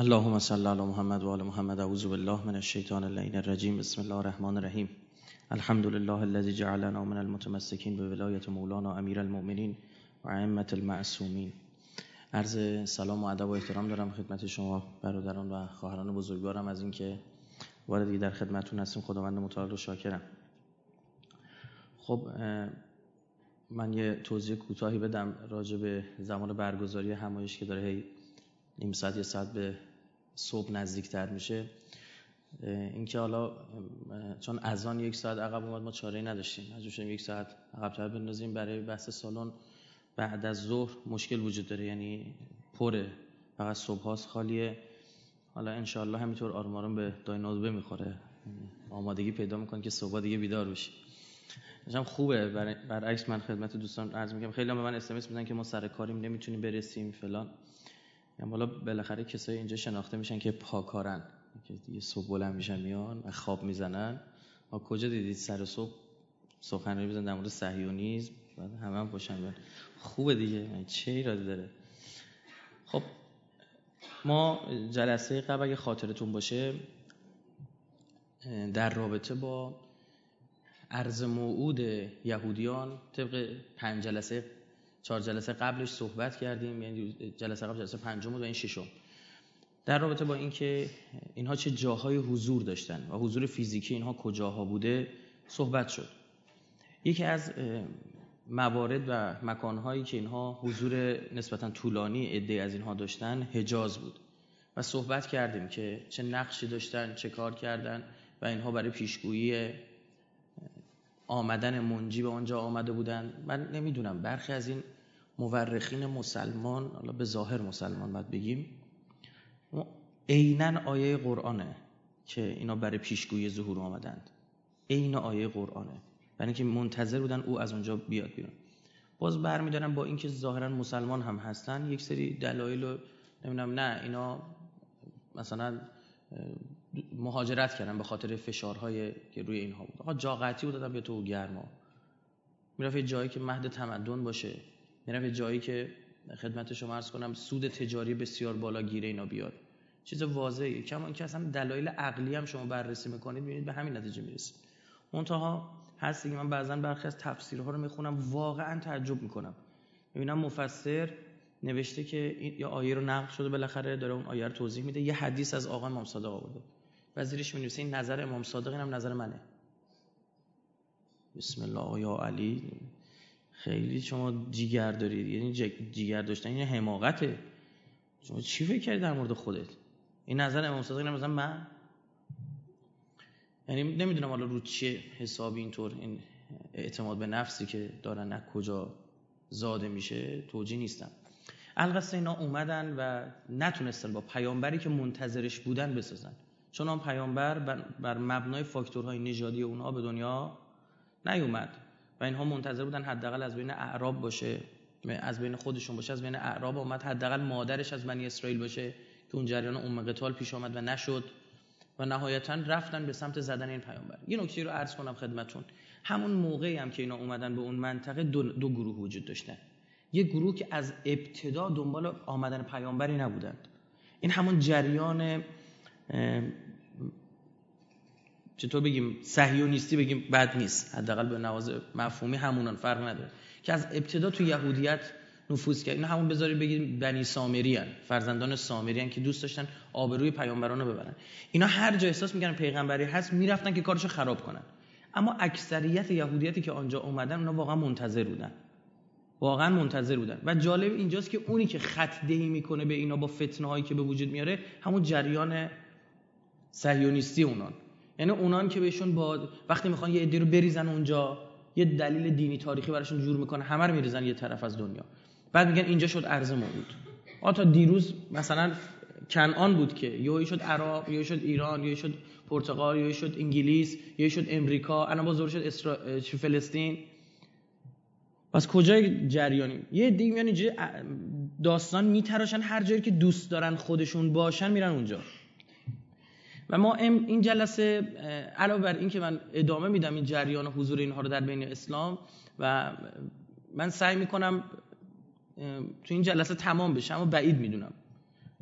اللهم صل علی محمد و آل محمد اعوذ بالله من الشیطان اللعین الرجیم بسم الله الرحمن الرحیم. الحمد لله الذي جعلنا من المتمسكين به ولایت مولانا امیر المؤمنین و ائمه المعصومین. عرض سلام و ادب و احترام دارم خدمت شما برادران و خواهران بزرگوارم. از اینکه واردی در خدمتتون هستیم خداوند متعال و شاکرم. خب من یه توضیح کوتاهی بدم راجع به زمان برگزاری همایش که داره نیم ساعت یه ساعت به صبح نزدیکتر میشه. اینکه حالا چون اذان یک ساعت عقب اومد ما چاره نداشتیم. مجبور یک ساعت عقبتر بندازیم. برای بحث سالن بعد از ظهر مشکل وجود داره. یعنی پره. فقط صبح هاست خالیه. حالا انشاءالله همینطور آروم آروم به داینادوبه می‌خوره. آمادگی پیدا می‌کنه که صبح دیگه بیدار بشی. هم خوبه. برعکس من خدمت دوستان عرض می‌کنم. خیلی هم به من اسمس میدن که ما سر کاریم نمی‌تونیم برسیم فلان. یعنی حالا بالاخره کسایی اینجا شناخته میشن که پاکارن. که دیگه صبح بلند میشن میان خواب می‌زنن. ما کجا دیدید سر صبح؟ سخنرانی بزن در مورد صهیونیسم بعد همه هم بیان خوبه دیگه. یعنی چه ایرادی داره؟ خب ما جلسه قبل اگه خاطرتون باشه در رابطه با عرض موعود یهودیان طبق پنج جلسه چهار جلسه قبلش صحبت کردیم یعنی جلسه قبل جلسه پنجم و این ششم. در رابطه با اینکه اینها چه جاهای حضور داشتن و حضور فیزیکی اینها کجاها بوده صحبت شد. یکی از موارد و مکانهایی که اینها حضور نسبتا طولانی عده از اینها داشتن حجاز بود. و صحبت کردیم که چه نقشی داشتن چه کار کردن و اینها برای پیشگویی آمدن منجی به آنجا آمده بودن. من نمی‌دونم برخی از این مورخین مسلمان حالا به ظاهر مسلمان باید بگیم عینا آیه قرآنه که اینا برای پیشگویی ظهور آمدند. عین آیه قرآنه. برای اینکه منتظر بودن او از اونجا بیاد بیرون. باز برمیدارم با اینکه ظاهرا مسلمان هم هستن یک سری دلایل رو نمی‌دونم نه اینا مثلا مهاجرت کردن به خاطر فشارهای که روی اینها بود. آقا جا قطعی بود دادن به تو گرما. می‌رفت جایی که مهد تمدن باشه. می‌رفت یه جایی که خدمت شما عرض کنم سود تجاری بسیار بالا گیره اینا بیاد. چیز واضحه. کما اینکه اصلا دلایل عقلی هم شما بررسی می‌کنید می‌بینید به همین نتیجه می‌رسید. منتها هست دیگه. من بعضا برخی از تفسیرها رو می‌خونم واقعا تعجب می‌کنم. می‌بینم مفسر نوشته که یا آیه رو نقل شده بالاخره داره اون آیه رو توضیح میده. یه حدیث از آقا امام صادق آورده. و زیرش می‌نویسه این نظر امام صادق اینم نظر منه. بسم الله یا علی. خیلی شما جیگر دارید. یعنی جیگر داشتن این حماقته. شما چی فکر کردید در مورد خودت؟ این نظر امام صادق مثلا من. یعنی نمی‌دونم حالا رو چه حسابی اینطور این اعتماد به نفسی که دارن از کجا زاده میشه توجیه نیستم. القصه اینا اومدن و نتونستن با پیامبری که منتظرش بودن بسازن. چون آن پیامبر بر, مبنای فاکتورهای نژادی اونها به دنیا نیومد. و اینها منتظر بودن حداقل از بین اعراب باشه از بین خودشون باشه از بین اعراب اومد حداقل مادرش از بنی اسرائیل باشه که اون جریان ام قتال پیش آمد و نشد. و نهایتا رفتن به سمت زدن این پیامبر. یه نکته رو عرض کنم خدمتون. همون موقعی هم که اینا اومدن به اون منطقه دو, دو گروه وجود داشتن. یه گروه که از ابتدا دنبال آمدن پیامبری نبودند. این همون جریان چطور بگیم صهیونیستی بگیم بد نیست. حداقل به نواز مفهومی همونان فرق نداره. که از ابتدا تو یهودیت نفوذ کرد. اینا همون بذاری بگیم بنی سامری هن. فرزندان سامری هن که دوست داشتن آبروی پیامبران رو ببرن. اینا هر جا احساس می‌کنن پیغمبری هست می‌رفتن که کارشو خراب کنن. اما اکثریت یهودیتی که آنجا اومدن اونا واقعا منتظر بودن. واقعا منتظر بودن. و جالب اینجاست که اونی که خط دهی می‌کنه به اینا با فتنه هایی که به وجود میاره همون جریان صهیونیستی اونان. یعنی اونان که بهشون با وقتی می‌خوان یه عده رو بریزن اونجا یه دلیل دینی تاریخی براشون جور می‌کنه همه رو میریزن یه طرف از دنیا. بعد میگن اینجا شد ارز موعود تا دیروز مثلا کنعان بود که یهو شد عراق یهو شد ایران یهو شد پرتغال یهو شد انگلیس یهو شد امریکا الان باز شد اسرا... فلسطین. پس کجای جریانی؟ یه دیگه میان اینجا داستان میتراشن هر جایی که دوست دارن خودشون باشن میرن اونجا. و ما این جلسه علاوه بر این که من ادامه میدم این جریان و حضور اینها رو در بین اسلام و من سعی می‌کنم تو این جلسه تمام بشه اما بعید می‌دونم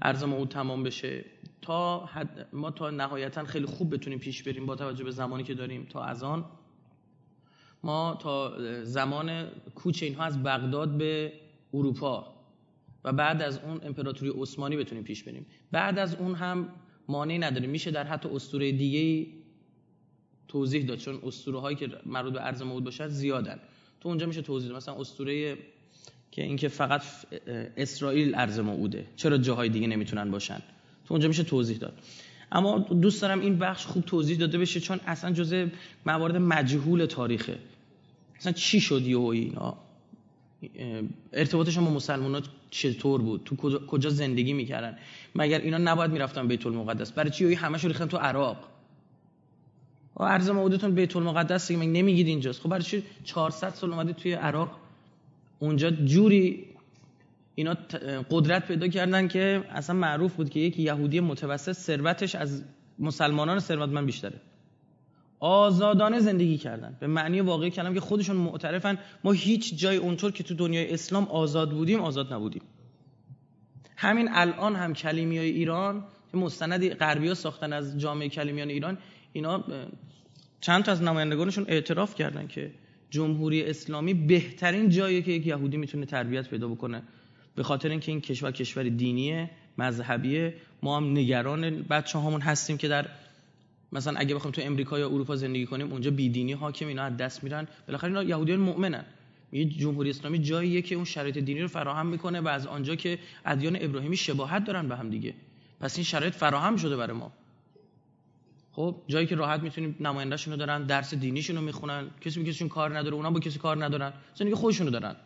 ارز او تمام بشه تا حد ما تا نهایتا خیلی خوب بتونیم پیش بریم با توجه به زمانی که داریم تا از آن. ما تا زمان کوچ اینها از بغداد به اروپا و بعد از اون امپراتوری عثمانی بتونیم پیش بریم. بعد از اون هم مانعی نداریم میشه در حتی اسطوره دیگه توضیح داد چون اسطوره هایی که مربوط به ارز موعود باشد زیادن. تو اونجا میشه توضیح داد. مثلا اسطوره که اینکه فقط اسرائیل ارز موعوده. چرا جاهای دیگه نمی‌تونن باشن؟ تو اونجا میشه توضیح داد. اما دوست دارم این بخش خوب توضیح داده بشه چون اصلا جزء موارد مجهول تاریخه. اصلا چی شد یهو اینا؟ ارتباطشون با مسلمانات چطور بود؟ تو کجا زندگی می‌کردن؟ مگر اینا نباید می‌رفتن بیت المقدس؟ برای چی؟ همش ریختن تو عراق. عرض موعودتون بیت المقدس دیگه نمیگید اینجاست؟ خب برای چی 400 سال اومده توی عراق؟ اونجا جوری اینا قدرت پیدا کردن که اصلا معروف بود که یک یهودی متوسط ثروتش از مسلمانان ثروتمند بیشتره. آزادانه زندگی کردن. به معنی واقعی کلم که خودشون معترفن ما هیچ جای اونطور که تو دنیای اسلام آزاد بودیم آزاد نبودیم. همین الان هم کلیمی های ایران که مستند غربی ها ساختن از جامعه کلیمیان ایران اینا چند تا از نمایندگانشون اعتراف کردن که جمهوری اسلامی بهترین جاییه که یک یهودی می‌تونه تربیت پیدا بکنه. به خاطر اینکه این کشور کشور دینیه مذهبیه. ما هم نگران بچه هامون هستیم که در مثلا اگه بخوایم تو امریکا یا اروپا زندگی کنیم اونجا بیدینی حاکم اینا از دست میرن. بالاخره اینا یهودیان مؤمنن. یه جمهوری اسلامی جاییه که اون شرایط دینی رو فراهم می‌کنه و از آنجا که ادیان ابراهیمی شباهت دارن به هم دیگه. پس این شرایط فراهم شده برای ما. خب جایی که راحت می‌تونیم نمایندهشون رو دارن درس دینیشون رو می‌خونن. کسی به کار نداره اونا با کسی کار ندارن. زندگی خودشون رو دارن.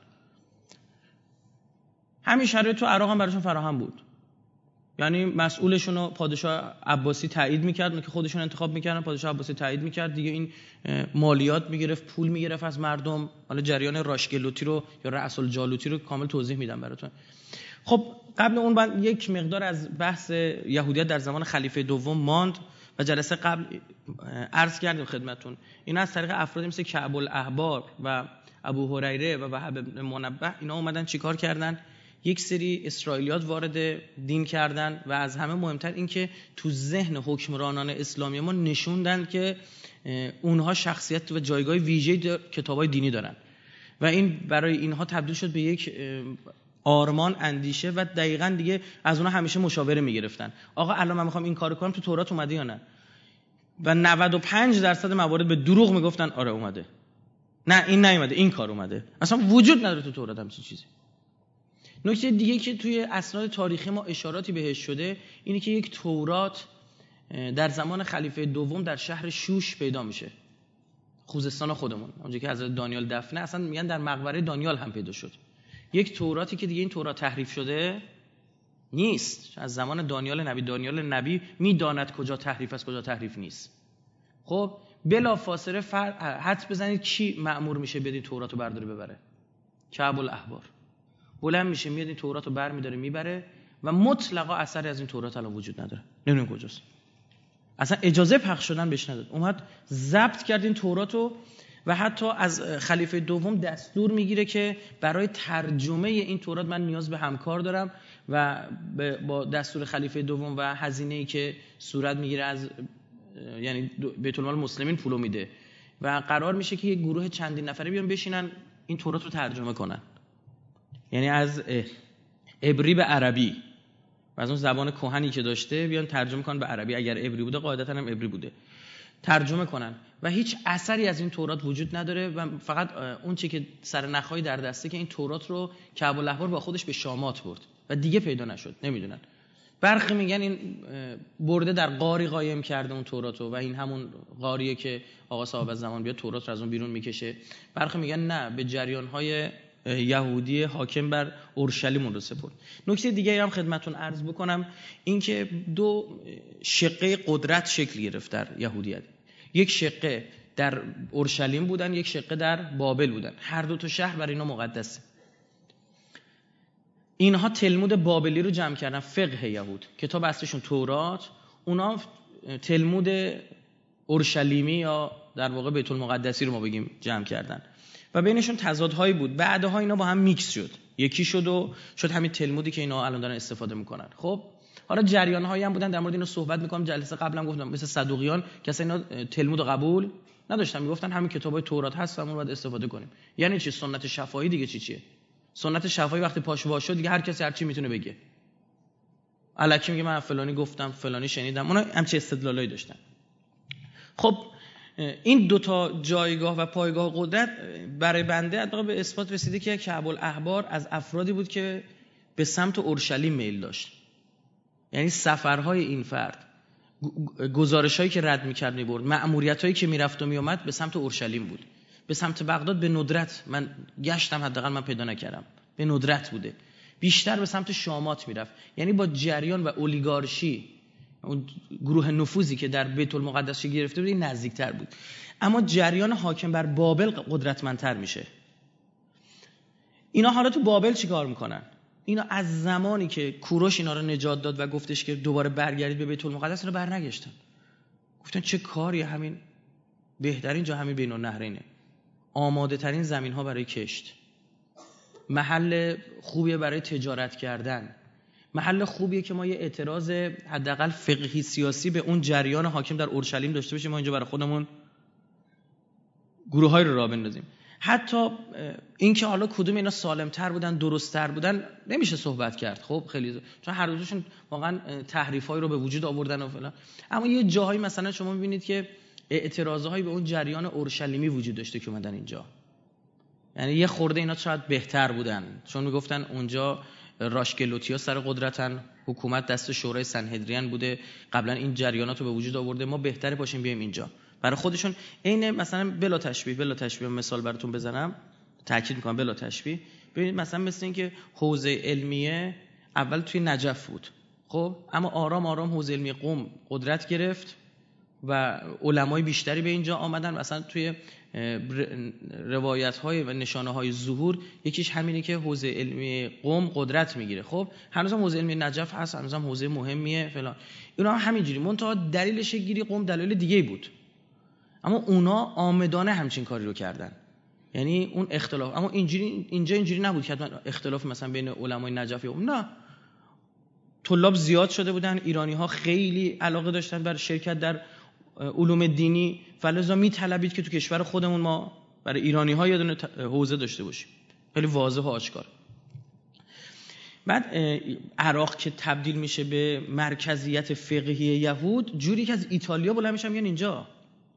همین شرایط تو عراق هم براشون فراهم بود. یعنی مسئولشون رو پادشاه عباسی تایید می‌کرد که خودشون انتخاب می‌کردن پادشاه عباسی تایید می‌کرد. دیگه این مالیات می‌گرفت پول می‌گرفت از مردم. حالا جریان راشگلوتی رو یا رأس الجالوتی رو کامل توضیح میدم براتون. خب قبل اون من یک مقدار از بحث یهودیت در زمان خلیفه دوم ماند و جلسه قبل عرض کردیم خدمتون. این از طریق افرادی مثل کعب الاحبار و ابو هریره و وهب منبه اینا اومدن چیکار کردن؟ یک سری اسرائیلیات وارد دین کردن و از همه مهمتر اینکه تو ذهن حکمرانان اسلامی ما نشوندن که اونها شخصیت و جایگاه ویژه کتابای دینی دارن. و این برای اینها تبدیل شد به یک آرمان اندیشه و دقیقا دیگه از اونها همیشه مشاوره می‌گرفتن. آقا الان من می‌خوام این کارو کنم تو تورات اومده یا نه؟ و 95 درصد موارد به دروغ می‌گفتن آره اومده. نه این نیومده این کار اومده. اصلا وجود نداره تو تورات همچین چیزی. نکته دیگه که توی اسناد تاریخی ما اشاراتی بهش شده اینه که یک تورات در زمان خلیفه دوم در شهر شوش پیدا میشه. خوزستان خودمون. اونجا که حضرت دانیال دفنه اصلا میگن در مقبره دانیال هم پیدا شد. یک توراتی که دیگه این تورات تحریف شده نیست. از زمان دانیال نبی دانیال نبی می‌داند کجا تحریف است کجا تحریف نیست. خب بلا فاصله فر... حد بزنید کی مأمور میشه بدین تورات رو برداره ببره؟ کعب الاحبار. بلند میشه میاد این تورات رو برمیداره می‌بره و مطلقا اثری از این تورات الان وجود نداره. نمی‌دونم کجاست. اصلا اجازه پخش شدن بهش نداد. اومد ضبط کرد این تورات رو و حتی از خلیفه دوم دستور می‌گیره که برای ترجمه این تورات من نیاز به همکار دارم و با دستور خلیفه دوم و هزینه ای که صورت می‌گیره از یعنی بیت المال مسلمین پولو میده. و قرار میشه که یک گروه چندین نفره بیان بشینن این تورات رو ترجمه کنن. یعنی از عبری به عربی. و از اون زبان کهنی که داشته بیان ترجمه کنن به عربی. اگر عبری بوده قاعدتا هم عبری بوده. ترجمه کنن. و هیچ اثری از این تورات وجود نداره و فقط اون چی که سر نخایی در دسته که این تورات رو کعب الاحبار با خودش به شامات برد. و دیگه پیدا نشد. نمی‌دونن. برخی میگن این برده در قاری قایم کرده اون تورات و این همون قاریه که آقا صاحب زمان بیاد تورات رو از اون بیرون می‌کشه. برخی میگن نه به جریان های یهودی حاکم بر اورشلیم رو سپرد. نکته دیگه هم خدمتون عرض بکنم اینکه دو شقه قدرت شکل گرفت در یهودیت. یک شقه در اورشلیم بودن یک شقه در بابل بودن. هر دو تا شهر برای اینا مقدسه اینها تلمود بابلی رو جمع کردن فقه یهود. کتاب اصلشون تورات. اونا تلمود اورشلیمی یا در واقع بیت المقدسی رو ما بگیم جمع کردن. و بینشون تضادهایی بود. بعدها اینا با هم میکس شد. یکی شد و شد همین تلمودی که اینا الان دارن استفاده می‌کنن. خب حالا جریان هایی هم بودن. در مورد اینو صحبت می‌کنم. جلسه قبلا گفتم مثل صدوقیان کسی اینا تلمود قبول نداشتن. می‌گفتن همین کتاب های تورات هست همون باید استفاده کنیم. یعنی چی؟ سنت شفاهی دیگه چی چیه؟ سنت شفاهی وقتی پاش وا شد دیگه هر کسی هر چی می‌تونه بگه. الکی میگه من فلانی گفتم فلانی شنیدم. اونا همچه استدلالایی داشتن. خب این دو تا جایگاه و پایگاه قدرت برای بنده به اثبات رسیده که کعب الاحبار از افرادی بود که به سمت اورشلیم میل داشت. یعنی سفرهای این فرد گزارش هایی که رد می‌کرد می‌برد. معمولیت هایی که می‌رفت و میومد به سمت اورشلیم بود. به سمت بغداد به ندرت من گشتم حداقل من پیدا نکردم. به ندرت بوده. بیشتر به سمت شامات می‌رفت. یعنی با جریان و اولیگارشی اون گروه نفوذی که در بیت المقدس گرفته بود این نزدیکتر بود. اما جریان حاکم بر بابل قدرتمندتر میشه. اینا حالا تو بابل چیکار می‌کنن؟ اینا از زمانی که کوروش اینا رو نجات داد و گفتش که دوباره برگردید به بیت المقدس رو برنگشتن. گفتن چه کاری همین بهترین جا همین بین النهرینه. آماده ترین زمین ها برای کشت. محل خوبیه برای تجارت کردن. محل خوبیه که ما یه اعتراض حداقل فقهی سیاسی به اون جریان حاکم در اورشلیم داشته باشیم. ما اینجا برای خودمون گروه های رو را بندازیم. حتی اینکه حالا کدوم اینا سالمتر بودن درستتر بودن نمیشه صحبت کرد. خب خیلی چون هر دوشون واقعا تحریفایی رو به وجود آوردن و فلان. اما یه جاهایی مثلا شما می‌بینید که اعتراضهایی به اون جریان اورشلیمی وجود داشته که اومدن اینجا. یعنی یه خورده اینا شاید بهتر بودن. چون می‌گفتن اونجا راشکلوتیا سر قدرتن. حکومت دست شورای سنهدریان بوده. قبلا این جریانات رو به وجود آورده. ما بهتره باشیم بیایم اینجا. برای خودشون عین مثلا بلا تشبیه بلا تشبیه مثال براتون بزنم. تاکید می‌کنم بلا تشبیه. ببینید مثلا مثل اینکه حوزه علمیه اول توی نجف بود. خب؟ اما آرام آرام حوزه علمی قوم قدرت گرفت و علمای بیشتری به اینجا آمدن. مثلا توی روایت های و نشانه های ظهور یکیش همینه که حوزه علمی قوم قدرت می‌گیره. خب هنوزم حوزه علمی نجف هست هنوزم حوزه مهمیه فلان. اینا هم همینجوری. منتها دلیلش گیری قوم دلیل دیگه بود. اما اونا آمدانه همچین کاری رو کردن. یعنی اون اختلاف. اما اینجوری اینجا اینجوری نبود که اختلاف مثلا بین علمای نجف یا نه. طلاب زیاد شده بودن. ایرانی ها خیلی علاقه داشتن بر شرکت در علوم دینی فلزا میطلبید که تو کشور خودمون ما برای ایرانی ها یه حوزه داشته باشیم. خیلی واضح و آشکار. بعد عراق که تبدیل میشه به مرکزیت فقهی یهود جوری که از ایتالیا بلند میشن میان اینجا.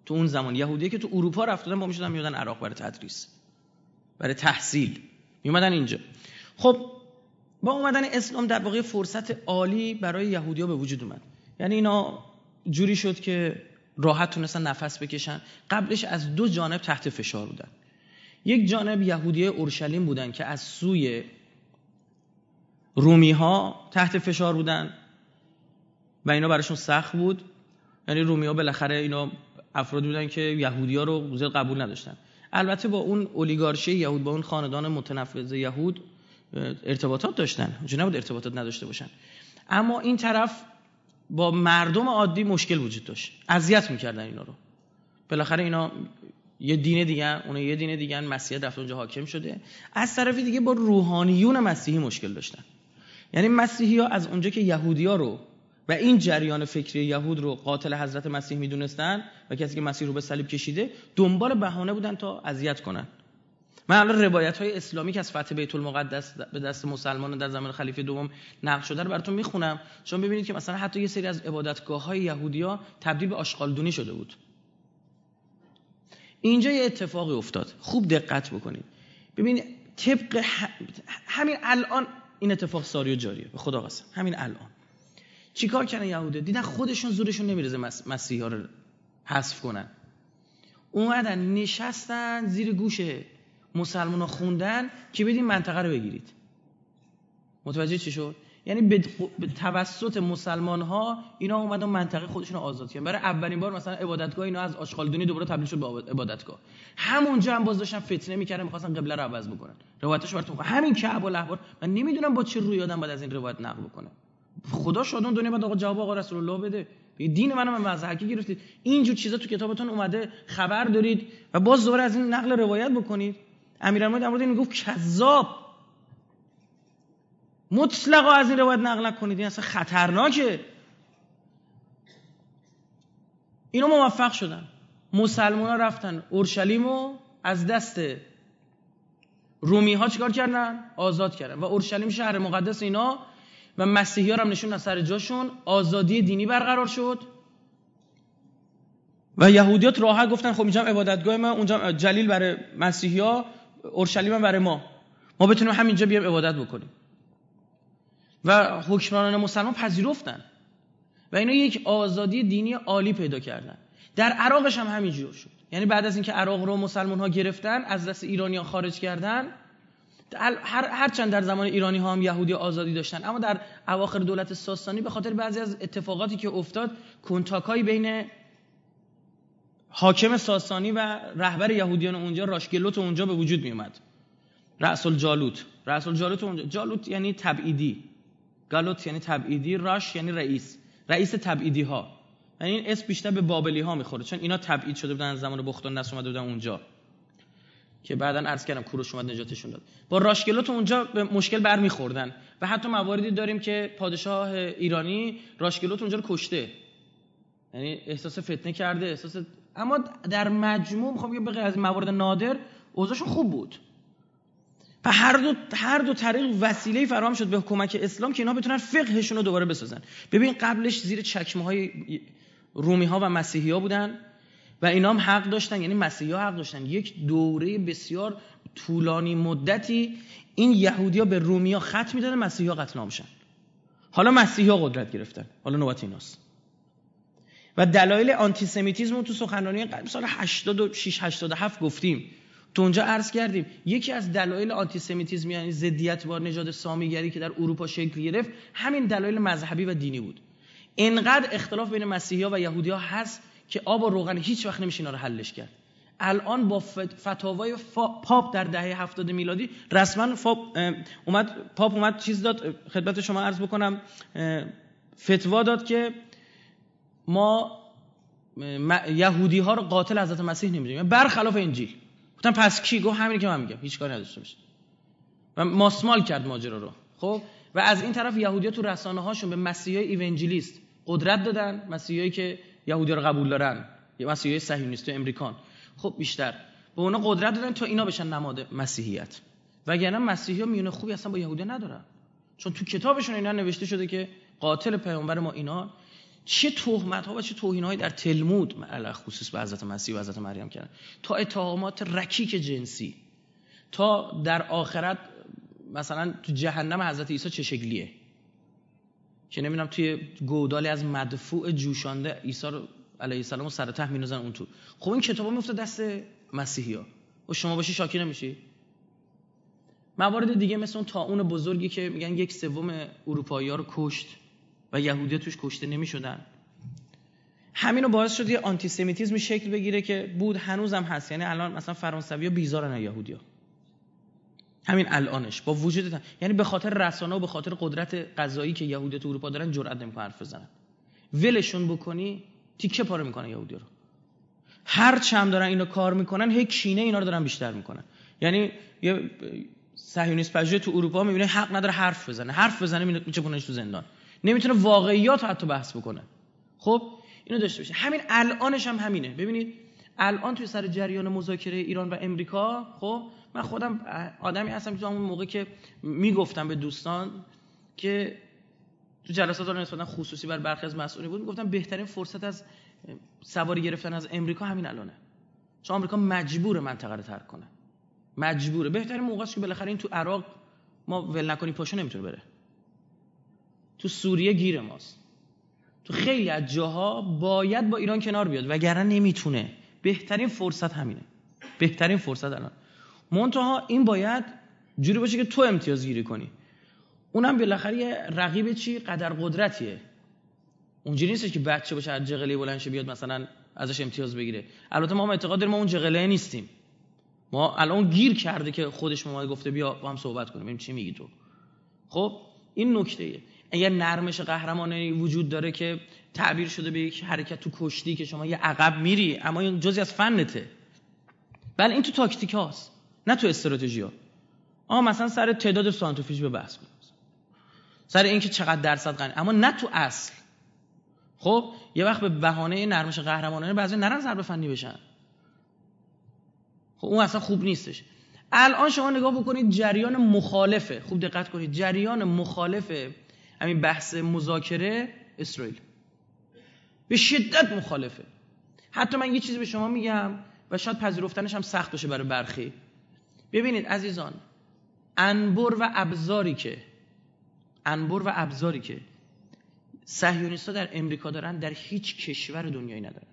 تو اون زمان یهودی که تو اروپا رفتن با می‌شدن میادن عراق برای تدریس برای تحصیل. میومدن اینجا. خب با اومدن اسلام در واقع فرصت عالی برای یهودیا به وجود اومد. یعنی اینا جوری شد که راحت تونستن نفس بکشن. قبلش از دو جانب تحت فشار بودن. یک جانب یهودی اورشلیم بودن که از سوی رومی ها تحت فشار بودن و اینا براشون سخت بود. یعنی رومی ها بالاخره اینا افرادی بودن که یهودی ها رو زیاد قبول نداشتن. البته با اون اولیگارشی یهود با اون خاندان متنفذ یهود ارتباطات داشتن. اونجا نبود ارتباطات نداشته باشن. اما این طرف با مردم عادی مشکل وجود داشت. اذیت می‌کردن اینا رو. بالاخره اینا یه دین دیگه اون یه دین دیگه مسیحیت رفت اونجا حاکم شده. از طرفی دیگه با روحانیون مسیحی مشکل داشتن. یعنی مسیحی ها از اونجا که یهودی رو و این جریان فکری یهود رو قاتل حضرت مسیح می‌دونستن و کسی که مسیح رو به صلیب کشیده دنبال بهانه بودن تا اذیت کنن. من الان روایت های اسلامی که از فتح بیت المقدس به دست مسلمان در زمان خلیفه دوم نقل شده رو براتون می‌خونم. چون ببینید که مثلا حتی یه سری از عبادتگاه های یهودیا تبدیل به آشغالدونی شده بود. اینجا یه اتفاقی افتاد. خوب دقت بکنید. ببینید طبق همین الان این اتفاق ساری و جاریه. به خدا قسم. همین الان. چیکار کردن یهوده؟ دیدن خودشون زورشون نمیرزه مسیحی ها رو حذف کنن. اومدن نشستن زیر گوش مسلمان ها خوندن که بدین منطقه رو بگیرید. متوجه چی شد؟ یعنی به توسط مسلمان ها اینا اومدن منطقه خودشون آزاد کردن. برای اولین بار مثلا عبادتگاه اینا از آشغالدونی دوباره تبدیل شد به عبادتگاه. همونجا هم باز داشتن فتنه می‌کردن می‌خواستن قبله رو عوض بکنن. روایتش براتون همین کعب الاحبار من نمی‌دونم با چه روی آدم باید از این روایت نقل بکنه. خدا شادون دنیا بعد آقا جواب آقا رسول الله بده دین منو من مذهبی گرفتید. اینجور چیزا تو کتابتون اومده خبر دارید و باز دوباره از این نقل روایت بکنید. امیرالمومنین در مورد این گفت کذاب. مطلقا از این روایت نقل کنید این اصلا خطرناکه. اینا موفق شدن. مسلمان ها رفتن اورشلیم رو از دست رومی ها چیکار کردن؟ آزاد کردن. و اورشلیم شهر مقدس اینا و مسیحی ها هم نشون از سر جاشون. آزادی دینی برقرار شد. و یهودیات راحت گفتن خب اینجا عبادتگاه ما اونجا جلیل برای مسیحی ها اورشلیم برای ما. ما بتونیم همینجا بیایم عبادت بکنیم. و حکمرانان مسلمان پذیرفتن. و اینا یک آزادی دینی عالی پیدا کردن. در عراقش هم همینجور شد. یعنی بعد از اینکه عراق رو مسلمان ها گرفتن از دست ایرانی ها خارج کردن هر هرچند در زمان ایرانی ها هم یهودی آزادی داشتن. اما در اواخر دولت ساسانی به خاطر بعضی از اتفاقاتی که افتاد کنتاکایی بین حاکم ساسانی و رهبر یهودیان اونجا راشگلوت اونجا به وجود می اومد رأس الجالوت رأس الجالوت اونجا. جالوت یعنی تبعیدی. گالوت یعنی تبعیدی راش یعنی رئیس. رئیس تبعیدی ها یعنی این اسم بیشتر به بابلی ها می‌خوره. چون اینا تبعید شده بودن زمان بخت نصر اومده بودن اونجا. که بعدا عرض کردم کوروش اومد نجاتشون داد. با راشگلوت اونجا به مشکل برمیخوردن. و حتی مواردی داریم که پادشاه ایرانی راشگلوت اونجا رو کشته. یعنی احساس فتنه کرده احساس اما در مجموع می‌خوام بگم به از موارد نادر اوضاعشون خوب بود. و هر دو هر دو طریق وسیله فراهم شد به کمک اسلام که اینا بتونن فقهشون رو دوباره بسازن. ببین قبلش زیر چکمه های رومی ها و مسیحی ها بودن و اینا هم حق داشتن یعنی مسیحی ها حق داشتن. یک دوره بسیار طولانی مدتی این یهودی ها به رومی ها خط می‌دادن مسیحی ها قتل میشن حالا مسیحی ها قدرت گرفتن. حالا نوبت ایناست. و دلایل آنتیسمیتیسم رو تو سخنرانی سال 86 87 گفتیم. تو اونجا عرض کردیم یکی از دلایل آنتیسمیتیسم یعنی ضدیت با نژاد سامیگری که در اروپا شکل گرفت همین دلایل مذهبی و دینی بود. انقدر اختلاف بین مسیحی و یهودی ها هست که آب و روغن هیچ وقت نمیشه اینا رو حلش کرد. الان با فتاوای پاپ در دهه هفتاد میلادی رسما اومد پاپ اومد چیز داد خدمت شما عرض بکنم فتوا داد که ما یهودی ها رو قاتل حضرت مسیح نمی‌دونیم. یعنی برخلاف انجیل گفتم پس کی؟ گفت همینی که من میگم. هیچ کاری نداشته باشه و ماسمال کرد ماجرا رو. خب؟ و از این طرف یهودی‌ها تو رسانه هاشون به مسیحای ایونجلیست قدرت دادن. مسیحایی که یهودی رو قبول دارن. یا مسیحای صهیونیست امریکان. خب بیشتر. به اونا قدرت دادن تا اینا بشن نماد مسیحیت. وگرنه مسیحی ها میونه خوبی اصلا با یهودی ندارن. چون تو کتابشون اینا نوشته شده که قاتل پیامبر ما اینا چه تهمت ها و چه توهین هایی در تلمود علی خصوص به حضرت مسیح و حضرت مریم کردن. تا اتهامات رکیک جنسی. تا در آخرت مثلا تو جهنم حضرت عیسی چه شکلیه؟ که نمی‌دونم توی گودالی از مدفوع جوشانده عیسی رو علیه السلام سر ته مینوزن اون تو. خب این کتابا میفته دست مسیحی ها و شما باشی شاکی نمیشی. موارد دیگه مثل اون اون بزرگی که میگن یک سوم اروپایی ها رو کشت. و یهودی توش کشته نمی شدن همینو باعث شد یه آنتیسمیتیزمی شکل بگیره که بود هنوزم هست. یعنی الان مثلا فرانسوی ها بیزارن یهودی ها. همین الانش با وجود یعنی به خاطر رسانه و به خاطر قدرت قضایی که یهودی تو اروپا دارن جرئت نمی‌کنن حرف بزنن. ولشون بکنی تیکه پاره می‌کنن یهودی رو. هر چم دارن اینو کار می‌کنن هی کینه اینا رو دارن بیشتر می‌کنن. یعنی یه صهیونیست پژوه تو اروپا می‌بینه حق نداره حرف بزنه. حرف بزنه میچپونش تو زندان. نمی‌تونه واقعیات رو حتی بحث بکنه. خب اینو داشته باشه. همین الانش هم همینه. ببینید الان توی سر جریان مذاکره ایران و امریکا خب من خودم آدمی هستم که اون موقع که می‌گفتم به دوستان که تو جلسات رو نسبتا خصوصی بر برخی از مسئولین بود می‌گفتم بهترین فرصت از سواری گرفتن از امریکا همین الانه. چون آمریکا مجبور منطقه رو ترک کنه. مجبوره. بهترین موقعی که بالاخره این تو عراق ما ول نکنی پاشو نمی‌تونه بره. تو سوریه گیر ماست. تو خیلی از جاها باید با ایران کنار بیاد وگرنه نمی‌تونه. بهترین فرصت همینه. بهترین فرصت الان. منتها این باید جوری باشه که تو امتیاز گیری کنی. اونم بالاخره یه رقیب چی؟ قدر قدرتیه. اونجوری نیست که بچه باشه از جغله بلند شه بیاد مثلا ازش امتیاز بگیره. البته ما هم اعتقاد داریم ما اون جغله نیستیم. ما الان گیر کرده که خودش ما گفته بیا با هم صحبت کنیم. ببین چی میگی تو. خب این نکته اگر نرمش قهرمانه وجود داره که تعبیر شده به یک حرکت تو کشتی که شما یه عقب میری اما این جزی از فنته. بله این تو تاکتیک هاست نه تو استراتژی ها. آه مثلا سر تعداد سانتریفیج به بحث کنیم سر اینکه چقدر درصد غنی اما نه تو اصل. خب یه وقت به بهانه نرمش قهرمانانه بعضی نرن ضربه فنی بشن. خب اون اصلا خوب نیستش. الان شما نگاه بکنید جریان مخالفه. خوب دقت کنید جریان مخالفه. همین بحث مذاکره اسرائیل. به شدت مخالفه. حتی من یه چیزی به شما میگم و شاید پذیرفتنش هم سخت باشه برای برخی. ببینید عزیزان انبر و ابزاری که انبر و ابزاری که صهیونیست‌ها در امریکا دارن در هیچ کشور دنیایی ندارن.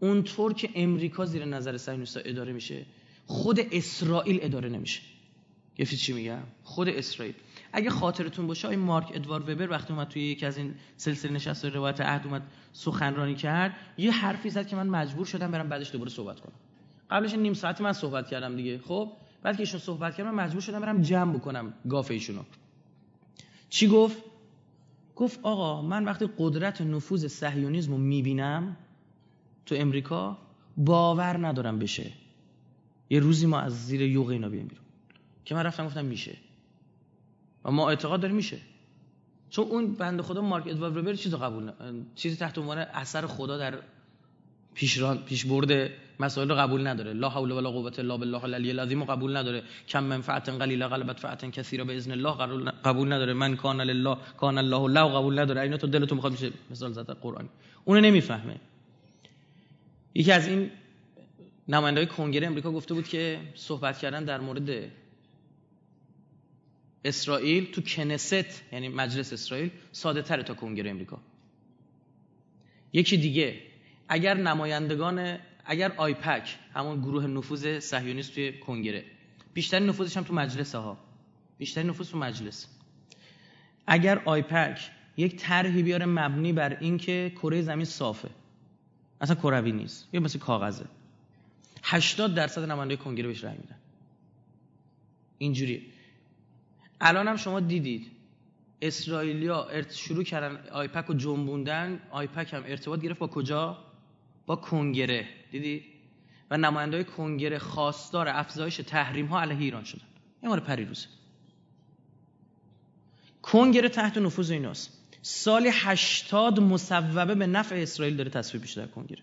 اونطور که امریکا زیر نظر صهیونیست‌ها اداره میشه خود اسرائیل اداره نمیشه. گفتی چی میگم؟ خود اسرائیل. اگه خاطرتون باشه آقای مارک ادوارد وبر وقتی اومد توی یکی از این سلسله نشست روایت عهد اومد سخنرانی کرد یه حرفی زد که من مجبور شدم برم بعدش دوباره صحبت کنم. قبلش نیم ساعتی من صحبت کردم دیگه خب؟ بعد که ایشون صحبت کردم من مجبور شدم برم جمع بکنم گاف ایشونو. چی گفت؟ گفت آقا من وقتی قدرت نفوذ صهیونیسم رو می‌بینم تو امریکا باور ندارم بشه. یه روزی ما از زیر یوغ اینا بیایم بیرون. که من رفتم گفتم میشه. و ما اعتقاد داریم میشه. چون اون بنده خدا مارک ادوارد وبر چیزو قبول. چیزی تحت عنوان اثر خدا در پیشران پیش برده مسائل رو قبول نداره. لا حول ولا قوت الا بالله العلی العظیم قبول نداره. کم منفعت قلیله غلبت فعت کثیره به اذن الله قبول نداره. من کان لله کان الله له قبول نداره. اینا تو دلتون می‌خواد میشه مثال زده قرآن. اونو نمی‌فهمه. یکی از این نماینده‌های کنگره امریکا گفته بود که صحبت کردن در مورد اسرائیل تو کنست یعنی مجلس اسرائیل ساده تره تا کنگره امریکا. یکی دیگه اگر نمایندگان اگر آیپک همون گروه نفوذ صهیونیست توی کنگره بیشترین نفوذش هم تو مجلس ها بیشترین نفوذ تو مجلس. اگر آیپک یک طرحی بیاره مبنی بر اینکه کره زمین صافه اصلا کروی نیست یا مثل کاغذه. 80 درصد نماینده کنگره بهش رأی میدن. اینجوری الان هم شما دیدید. اسرائیلیا شروع کردن آیپک رو جنبوندن. آیپک هم ارتباط گرفت با کجا؟ با کنگره. دیدی؟ و نماینده های کنگره خواستار افزایش تحریم ها علیه ایران شدن. این مال پریروزه. کنگره تحت نفوذ ایناست. سال 80 مصوبه به نفع اسرائیل داره تصویب میشه در کنگره.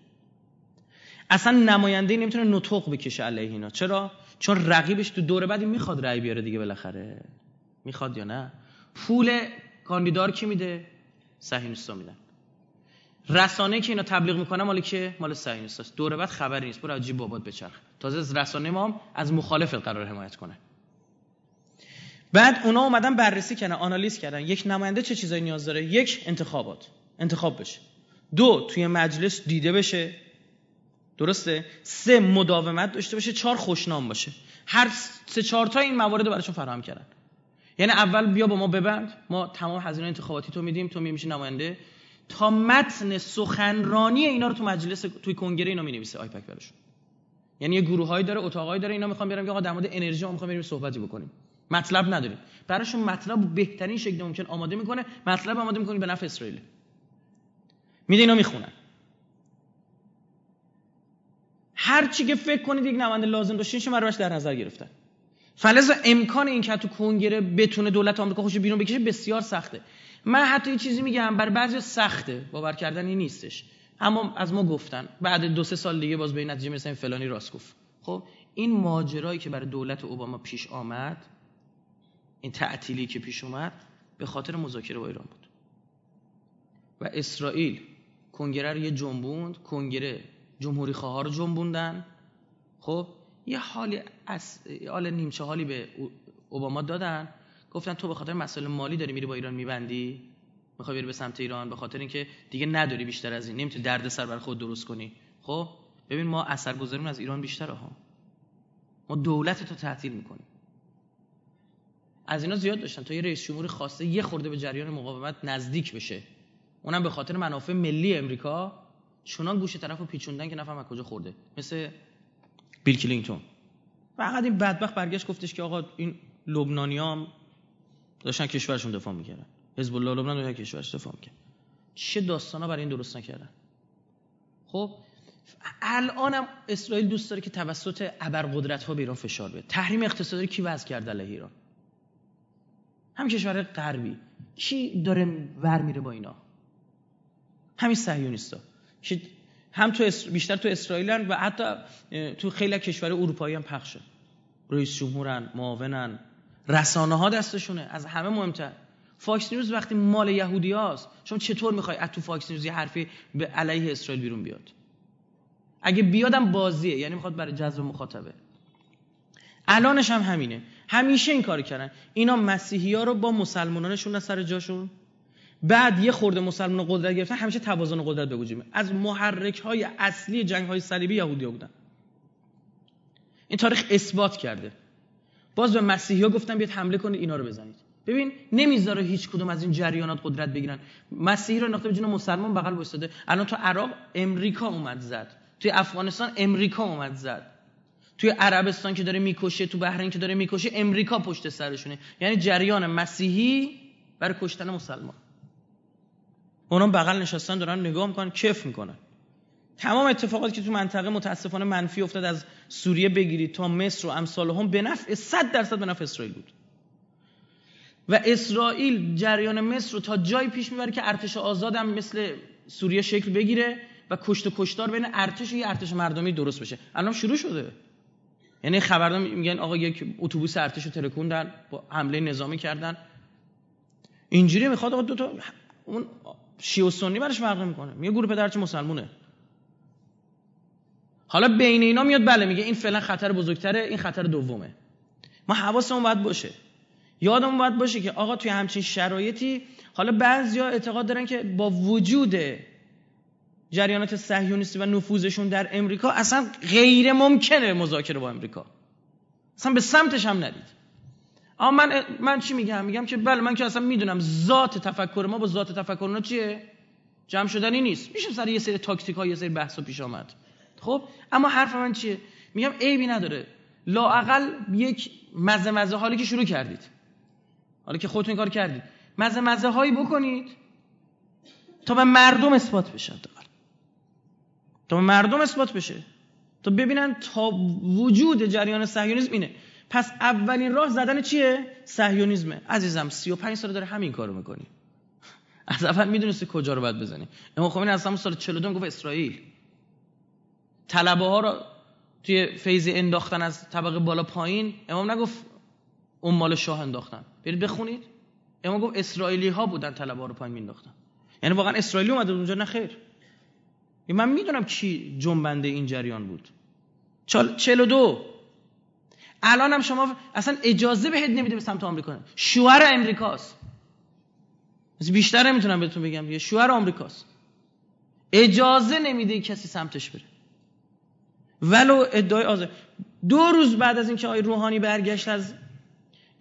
اصلا نماینده نمی‌تونه نطق بکشه علیه اینا. چرا؟ چون رقیبش تو دوره بعدی می‌خواد رأی بیاره دیگه بالاخره. می‌خواد یا نه؟ پول کاندیدار کی میده؟ صهیونیستا میدن. رسانه که اینا تبلیغ می‌کنن مال که مال صهیونیستاست دوره بعد خبری نیست. برو عجیب بابات بچرخ تازه از رسانه ما از مخالف قرار حمایت کنه. بعد اونا اومدن بررسی کردن آنالیز کردن. یک نماینده چه چیزایی نیاز داره؟ یک انتخابات. انتخاب بشه. دو توی مجلس دیده بشه. درسته؟ سه مداومت داشته باشه. چهار خوشنام باشه. هر سه چهار تا این موارد رو براشون فراهم کردن. یعنی اول بیا با ما ببند. ما تمام هزینه انتخاباتی تو میدیم تو میمیشی نماینده. تا متن سخنرانی اینا رو تو مجلس توی کنگره اینا می‌نویسه آیپک براشون. یعنی یه گروهایی داره اتاقایی داره اینا می‌خوام بیارم که آقا در مورد انرژی ما می‌خوام بریم صحبتی بکنیم. مطلب نداریم. براشون مطلب بهترین شکل ممکن آماده می‌کنه مطلب آماده می‌کنه به نفع اسرائیل. میده اینا می‌خونن. هر چی که فکر کنید یک نماینده لازم داشتین من روش در نظر گرفتن. فلزا امکان این که تو کنگره بتونه دولت آمریکا خوش بیرون بکشه بسیار سخته. من حتی یه چیزی میگم بر بعضی سخته. باور کردنی نیستش. اما از ما گفتن. بعد دو سه سال دیگه باز به این نتیجه می‌رسیم فلانی راست گفت. خب این ماجرایی که برای دولت اوباما پیش آمد این تعطیلی که پیش اومد به خاطر مذاکره با ایران بود. و اسرائیل کنگره رو یه جنبوند. کنگره جمهوری خواه رو جنبوندن. خب یه حالی از حال نیمچه حالی به اوباما دادن. گفتن تو به خاطر مسائل مالی داری میری با ایران میبندی؟ می‌خوای بری به سمت ایران؟ به خاطر اینکه دیگه نداری بیشتر از این. نمی‌تونی درد سر بر خود درست کنی. خب؟ ببین ما اثرگذاریمون از ایران بیشتره ها. ما دولت تو تعطیل می‌کنیم. از اینا زیاد داشتن. تا یه رئیس جمهور خواسته یه خورده به جریان مقاومت نزدیک بشه. اونم به خاطر منافع ملی امریکا. چنان گوش طرفو پیچوندن که نفهم از کجا خورده. مثل بیل کلینتون فقط این بدبخت برگشت گفتش که آقا این لبنانیام داشتن کشورشون دفاع می‌کردن. حزب الله لبنان داشتن کشورش دفاع می‌کرد چه داستانا برای این درست نکردن؟ خب الانم اسرائیل دوست داره که توسط ابرقدرت ها به ایران فشار بده. تحریم اقتصادی کی وضع کرد علیه ایران؟ هم کشور غربی. کی داره ور میره با اینا؟ همین صهیونیستا که هم تو بیشتر تو اسرائیلن و حتی تو خیلی کشور اروپایی هم پخشه رئیس جمهورن معاونن رسانه ها دستشونه. از همه مهمتر. فاکس نیوز وقتی مال یهودی هاست شما چطور می‌خوای از تو فاکس نیوز یه حرفی به علیه اسرائیل بیرون بیاد؟ اگه بیادم بازیه یعنی می‌خواد برای جذب مخاطبه. الانش هم همینه. همیشه این کار کردن. اینا مسیحی ها رو با مسلمانانشون سر جاشون؟ بعد یه خورده مسلمان قدرت گرفتن همیشه توازن قدرت به وجود از محرک های اصلی جنگ های صلیبی یهودی بودن. این تاریخ اثبات کرده. باز به مسیحی ها گفتن بیاد حمله کنید اینا رو بزنید. ببین نمی‌ذاره هیچ کدوم از این جریانات قدرت بگیرن. مسیحی رو انداخته به مسلمان بغل وایساده الان تو عراق امریکا اومد زد. توی افغانستان امریکا اومد زد. توی عربستان که داره می‌کشه تو بحرین که داره می‌کشه امریکا پشت سرشونه. یعنی جریان مسیحی برای کشتن مسلمان. اونا بغل نشستن دارن نگاه می‌کنن کف می‌کنن. تمام اتفاقاتی که تو منطقه متاسفانه منفی افتاد از سوریه بگیرید تا مصر و امثال هم به نفع 100 درصد به نفع اسرائیل بود. و اسرائیل جریان مصر رو تا جای پیش می‌بره که ارتش آزاد هم مثل سوریه شکل بگیره و کشت و کشتار بین ارتش و یه ارتش مردمی درست بشه. الان شروع شده. یعنی خبردار میگن آقا یک اتوبوس ارتش رو ترکوندن با حمله نظامی کردن. اینجوری می‌خواد آقا دو تا اون شیعه و سنی برش فرق می‌کنه میگه گروه پدرچه مسلمونه. حالا بین اینا میاد بله میگه این فعلا خطر بزرگتره این خطر دومه. ما حواسمون باید باشه. یادمون باید باشه که آقا توی همچین شرایطی حالا بعضیا اعتقاد دارن که با وجود جریانات صهیونیستی و نفوذشون در امریکا اصلا غیر ممکنه مذاکره با امریکا. اصلا به سمتش هم ندید. اما من من چی میگم؟ میگم که بله من که اصلا می‌دونم ذات تفکر ما با ذات تفکر اونا چیه؟ جمع شدنی نیست. میشه سر یه سری تاکتیک ها یه سری بحث و پیش آمد. خب؟ اما حرف من چیه؟ میگم عیبی نداره. لااقل یک مزه مزه حالی که شروع کردید. حالا که خودتون کار کردید. مزه مزه هایی بکنید تا به مردم اثبات بشه تا به مردم اثبات بشه. تا ببینن تا وجود جریان صهیونیسم اینه. پس اولین راه زدن چیه؟ صهیونیسمه عزیزم 35 سال داره همین کارو می‌کنی. از اول می‌دونستی کجا رو باید بزنی. امام خمینی از همون سال 42 گفت اسرائیل. طلبه ها رو توی فیض انداختن از طبقه بالا پایین امام نگفت اون مال شاه انداختن. برید بخونید. امام گفت اسرائیلی ها بودن طلبه ها رو پایین مینداختن یعنی واقعا اسرائیلی اومده اونجا نه خیر. من می‌دونم کی جنبنده این جریان بود. چل و دو الان هم شما اصلا اجازه بهت نمیده به سمت آمریکا. شوهر امریکاست. بیشتر نمی‌تونم بهتون بگم یه شوهر آمریکاست. اجازه نمیده کسی سمتش بره. ولو ادعای آزاد دو روز بعد از اینکه آقای روحانی برگشت از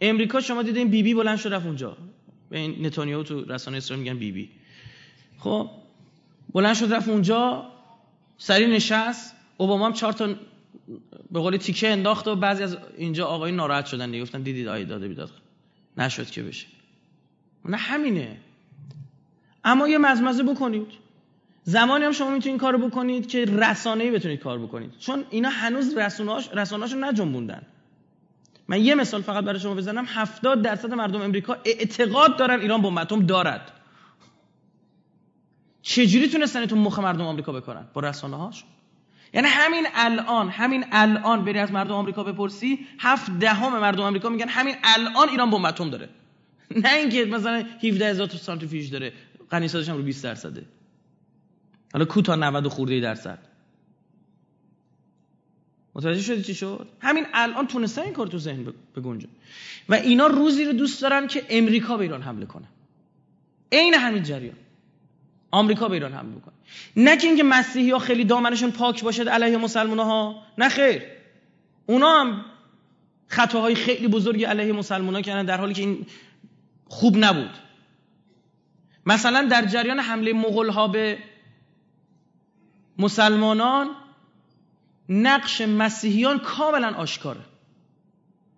امریکا شما دیدین بی بی بلند شد رفت اونجا. به این نتانیاهو تو رسانه اسرائیل میگن بی بی خب بلند شد رفت اونجا. سری نشست. اوباما هم چهار تا به قول تیکه انداخت و بعضی از اینجا آقای ناراحت شدن دیگه. گفتن دیدید آی داده بیداد. نشد که بشه. نه همینه. اما یه مزمزه بکنید. زمانی هم شما می‌تونید کارو بکنید که رسانه‌ای بتونید کار بکنید. چون اینا هنوز رسانه‌هاش رسانه‌هاشو نجنبوندن. من یه مثال فقط برای شما بزنم. 70 درصد مردم امریکا اعتقاد دارن ایران بمب دارد. چجوری تونستن تو مخ مردم آمریکا بکنن با رسانه هاش یعنی همین الان همین الان بری از مردم آمریکا بپرسی هفت دهم مردم آمریکا میگن همین الان ایران بمب اتم داره. نه اینکه مثلا 17 هزار تا سانتریفیوژ داره غنیسازش هم رو 20 درصده. حالا کوتا 90 خورده درصد؟ متوجه شدی چی شد؟ همین الان تونستن این کار تو ذهن بگنجه و اینا روزی رو دوست دارن که امریکا به ایران حمله کنه. عین همین جریان. آمریکا به ایران حمله می‌کنه نه که اینکه مسیحی ها خیلی دامنشون پاک باشد علیه مسلمان ها. نه خیر. اونا هم خطاهای خیلی بزرگی علیه مسلمان ها کردن در حالی که این خوب نبود. مثلا در جریان حمله مغول ها به مسلمانان نقش مسیحیان کاملا آشکاره.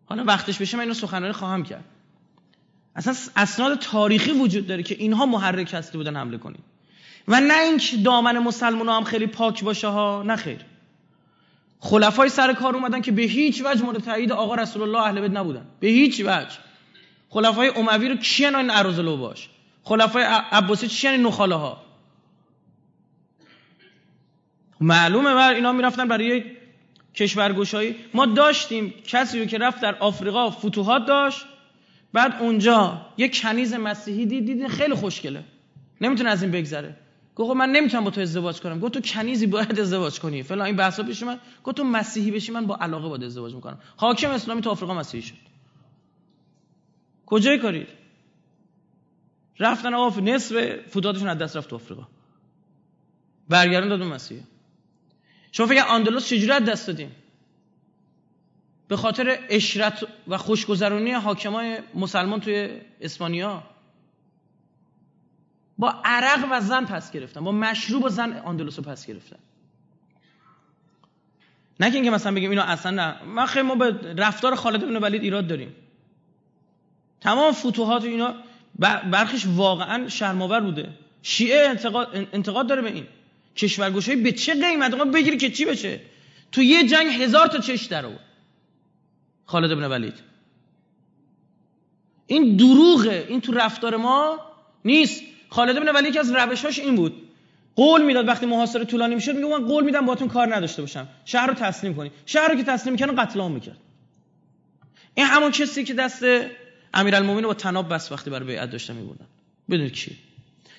حالا وقتش بشه من اینو سخنرانی خواهم کرد. اصلا اسناد تاریخی وجود داره که اینها محرک هستی بودن حمله کنید و نه اینکه دامن مسلمان هم خیلی پاک باشه ها نه خیر. خلفای سر کار اومدن که به هیچ وجه مورد تایید آقا رسول الله اهل بیت نبودن. به هیچ وجه. خلفای اموی رو کیان این ارزلو باش؟ خلفای عباسی چیان این نخاله ها؟ معلومه بر اینا می‌رفتن برای کشورگشایی. ما داشتیم کسی رو که رفت در آفریقا فتوحات داشت. بعد اونجا یه کنیز مسیحی دید دید خیلی خوشگله. نمی‌تونه از این بگذره. گفت خب من نمی‌تونم با تو ازدواج کنم. گفت تو کنیزی باید ازدواج کنی. فلان این بحثا پیش من گفت تو مسیحی بشی من با علاقه باید ازدواج می‌کنم. حاکم اسلامی تو آفریقا مسیحی شد. کجای کارید رفتن آقا نصف فوتاتشون از دست رفت تو آفریقا. برگردن داد مسیحی. شما فکر آندلوس چجوری از دست دادیم به خاطر اشرت و خوشگذرونی حاکمای مسلمان توی اسپانیا؟ با عرق و زن پس گرفتن با مشروب و زن آندلوس رو پس گرفتن نه اینکه مثلا بگیم اینا اصلا نه. ما خیلی ما به رفتار خالد بن ولید ایراد داریم. تمام فتوحات اینا برخیش واقعا شرماور بوده. شیعه انتقاد, انتقاد داره به این. کشورگوشایی به چه قیمت؟ ما بگیری که چی بشه؟ تو یه جنگ هزار تا چش در آورد. خالد ابن ولید. این دروغه. این تو رفتار ما نیست. خالد ابن ولید که از روشاش این بود. قول می‌داد وقتی محاصره طولانی می‌شد میگه من قول میدم باتون کار نداشته باشم. شهر رو تسلیم کنی شهر رو که تسلیم می‌کنه قتل عام می‌کرد. این همون کسی که دست امیرالمومنین با تناب بس وقتی برای بیعت داشته میبردن. بدونید کی.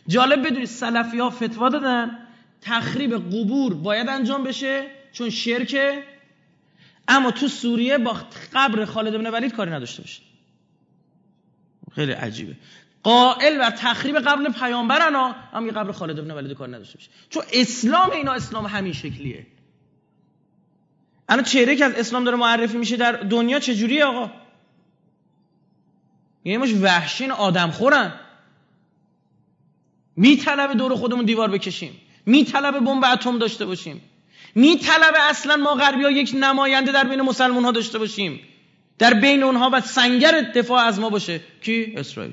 جالب بدونید سلفی فتوا دادن. تخریب قبور باید انجام بشه چون شرکه اما تو سوریه با قبر خالد بن ولید کاری نداشته باشه خیلی عجیبه. قائل بر تخریب قبر پیامبرن ها هم یه قبر خالد بن ولید کار نداشته باشه. چون اسلام اینا اسلام همین شکلیه. الان چهره که از اسلام داره معرفی میشه در دنیا چجوریه آقا؟ یه مش وحشین آدم خورن میطلبه دور خودمون دیوار بکشیم. میطلبه بمب اتم داشته باشیم. میطلبه اصلا ما غربی ها یک نماینده در بین مسلمان ها داشته باشیم. در بین اونها و سنگر دفاع از ما باشه. کی؟ اسرائیل.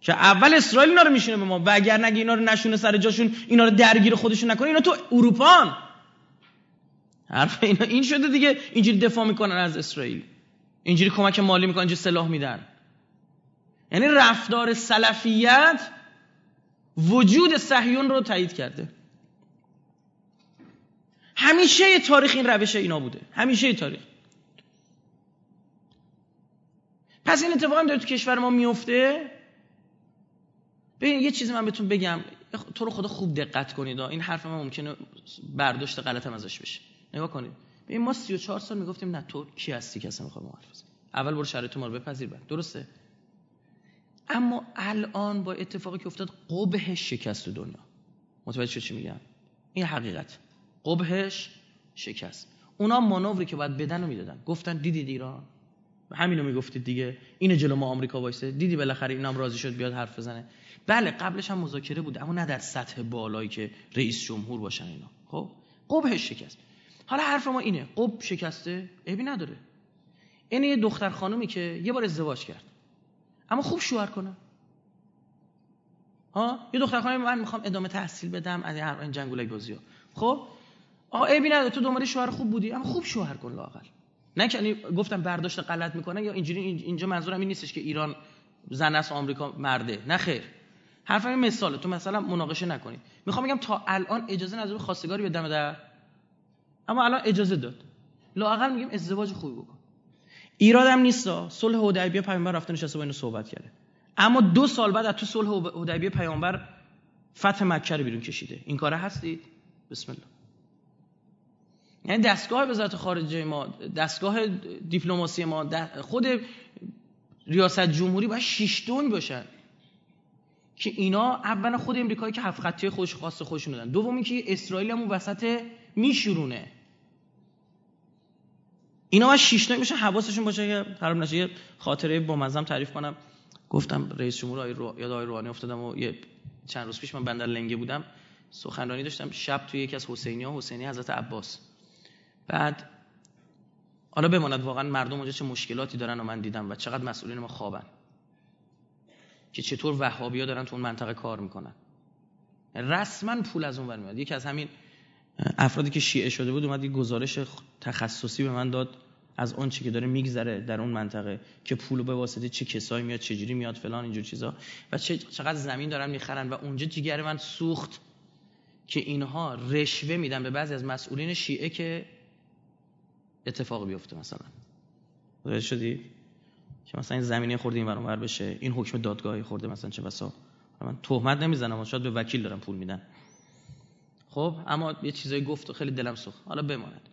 که اول اسرائیل اینا رو میشونه به ما و اگر نگه اینا رو نشونه سر جاشون اینا رو درگیر خودشون نکنه اینا تو اروپان حرف اینا این شده دیگه اینجوری دفاع می‌کنن از اسرائیل. اینجوری کمک مالی می‌کنن اینجوری سلاح میدن. یعنی رفتار سلفیت وجود صهیون رو تایید کرده. همیشه تاریخ این روش اینا بوده. همیشه تاریخ. پس این اتفاق هم داره تو کشور ما میفته ببین یه چیزی من بهتون بگم. تو رو خدا خوب دقت کنید. این حرف من ممکنه برداشت غلط هم ازش بشه. نگاه کنید. ببین ما 34 سال می‌گفتیم نه تو کی هستی که اصلا می‌خوام حرف اول برو شرایط ما رو بپذیر بعد. درسته؟ اما الان با اتفاقی که افتاد قبهش شکست دنیا. متوجه چی میگم؟ این حقیقت. قبهش شکست. اونا مانوری که باید بدن رو می‌دادن. گفتن دیدید ایران؟ همینو می‌گفتید دیگه. اینو جلو ما آمریکا وایسه. دیدی بالاخره اینم راضی شد بیاد حرف بزنه. بله قبلش هم مذاکره بود اما نه در سطح بالایی که رئیس جمهور باشن اینا. خب؟ قبهش شکست. حالا حرف ما اینه قب شکسته؟ عیبی نداره. این یه دختر خانومی که یه بار ازدواج کرد. اما خوب شوهر کنه. ها؟ یه دختر خانم من می‌خوام ادامه تحصیل بدم از این جنگولای بازی ها. خب؟ آقا عیبی نداره. تو دنبال شوهر خوب بودی اما خوب شوهر کن لاقل نه که گفتم برداشت غلط می‌کنه یا اینجوری اینجا منظورم این نیستش که ایران زن است آمریکا مرده. نه خیر. حرفم این مثاله. تو مثلا مناقشه نکنید می‌خوام بگم تا الان اجازه نداره خواستگاری به دم در. اما الان اجازه داد. لاقل میگم ازدواج خوبی بکن. ایرادم نیست صلح حدیبیه پیامبر رفته نشسته با اینو صحبت کرده. اما دو سال بعد از تو صلح حدیبیه پیامبر فتح مکه رو بیرون کشیده. این کاره هستید؟ بسم الله. یعنی دستگاه وزارت خارجه ما دستگاه دیپلماسی ما خود ریاست جمهوری باید شش دون باشن. که اینا اولا خود امریکایی که هفت خطی خودش خاص خودشون دادن. دومی که اسرائیل هم وسط میشورونه. اینا باید شش میشه حواسشون باشه که خراب نشه. یه خاطره با مزم تعریف کنم. گفتم رئیس جمهور آقای رو... یاد آقای روحانی افتادم و یه چند روز پیش من بندر لنگه بودم. سخنرانی داشتم شب توی یکی از حسینی ها حسینی حضرت عباس. بعد حالا بماند واقعا مردم اونجا چه مشکلاتی دارن و من دیدم و چقدر مسئولین ما خوابن. که چطور وهابیا دارن تو اون منطقه کار می‌کنن. رسما پول از اون میاد. یکی از همین افرادی که شیعه شده بود اومد یه گزارش تخصصی به من داد از اون چی که داره میگذره در اون منطقه که پول به واسطه چه کسایی میاد چجوری میاد فلان اینجور چیزا. و چقدر زمین دارن می‌خرن. و اونجا جیگر من سوخت که اینها رشوه میدن به بعضی از مسئولین شیعه که اتفاق بیفته مثلا. شدی؟ که مثلا این زمینه خورده این ور بشه این حکم دادگاهی خورده مثلا چه بسا. من تهمت نمی‌زنم شاید به وکیل دارم پول میدن. خب اما یه چیزایی گفت و خیلی دلم سوخت. حالا بماند.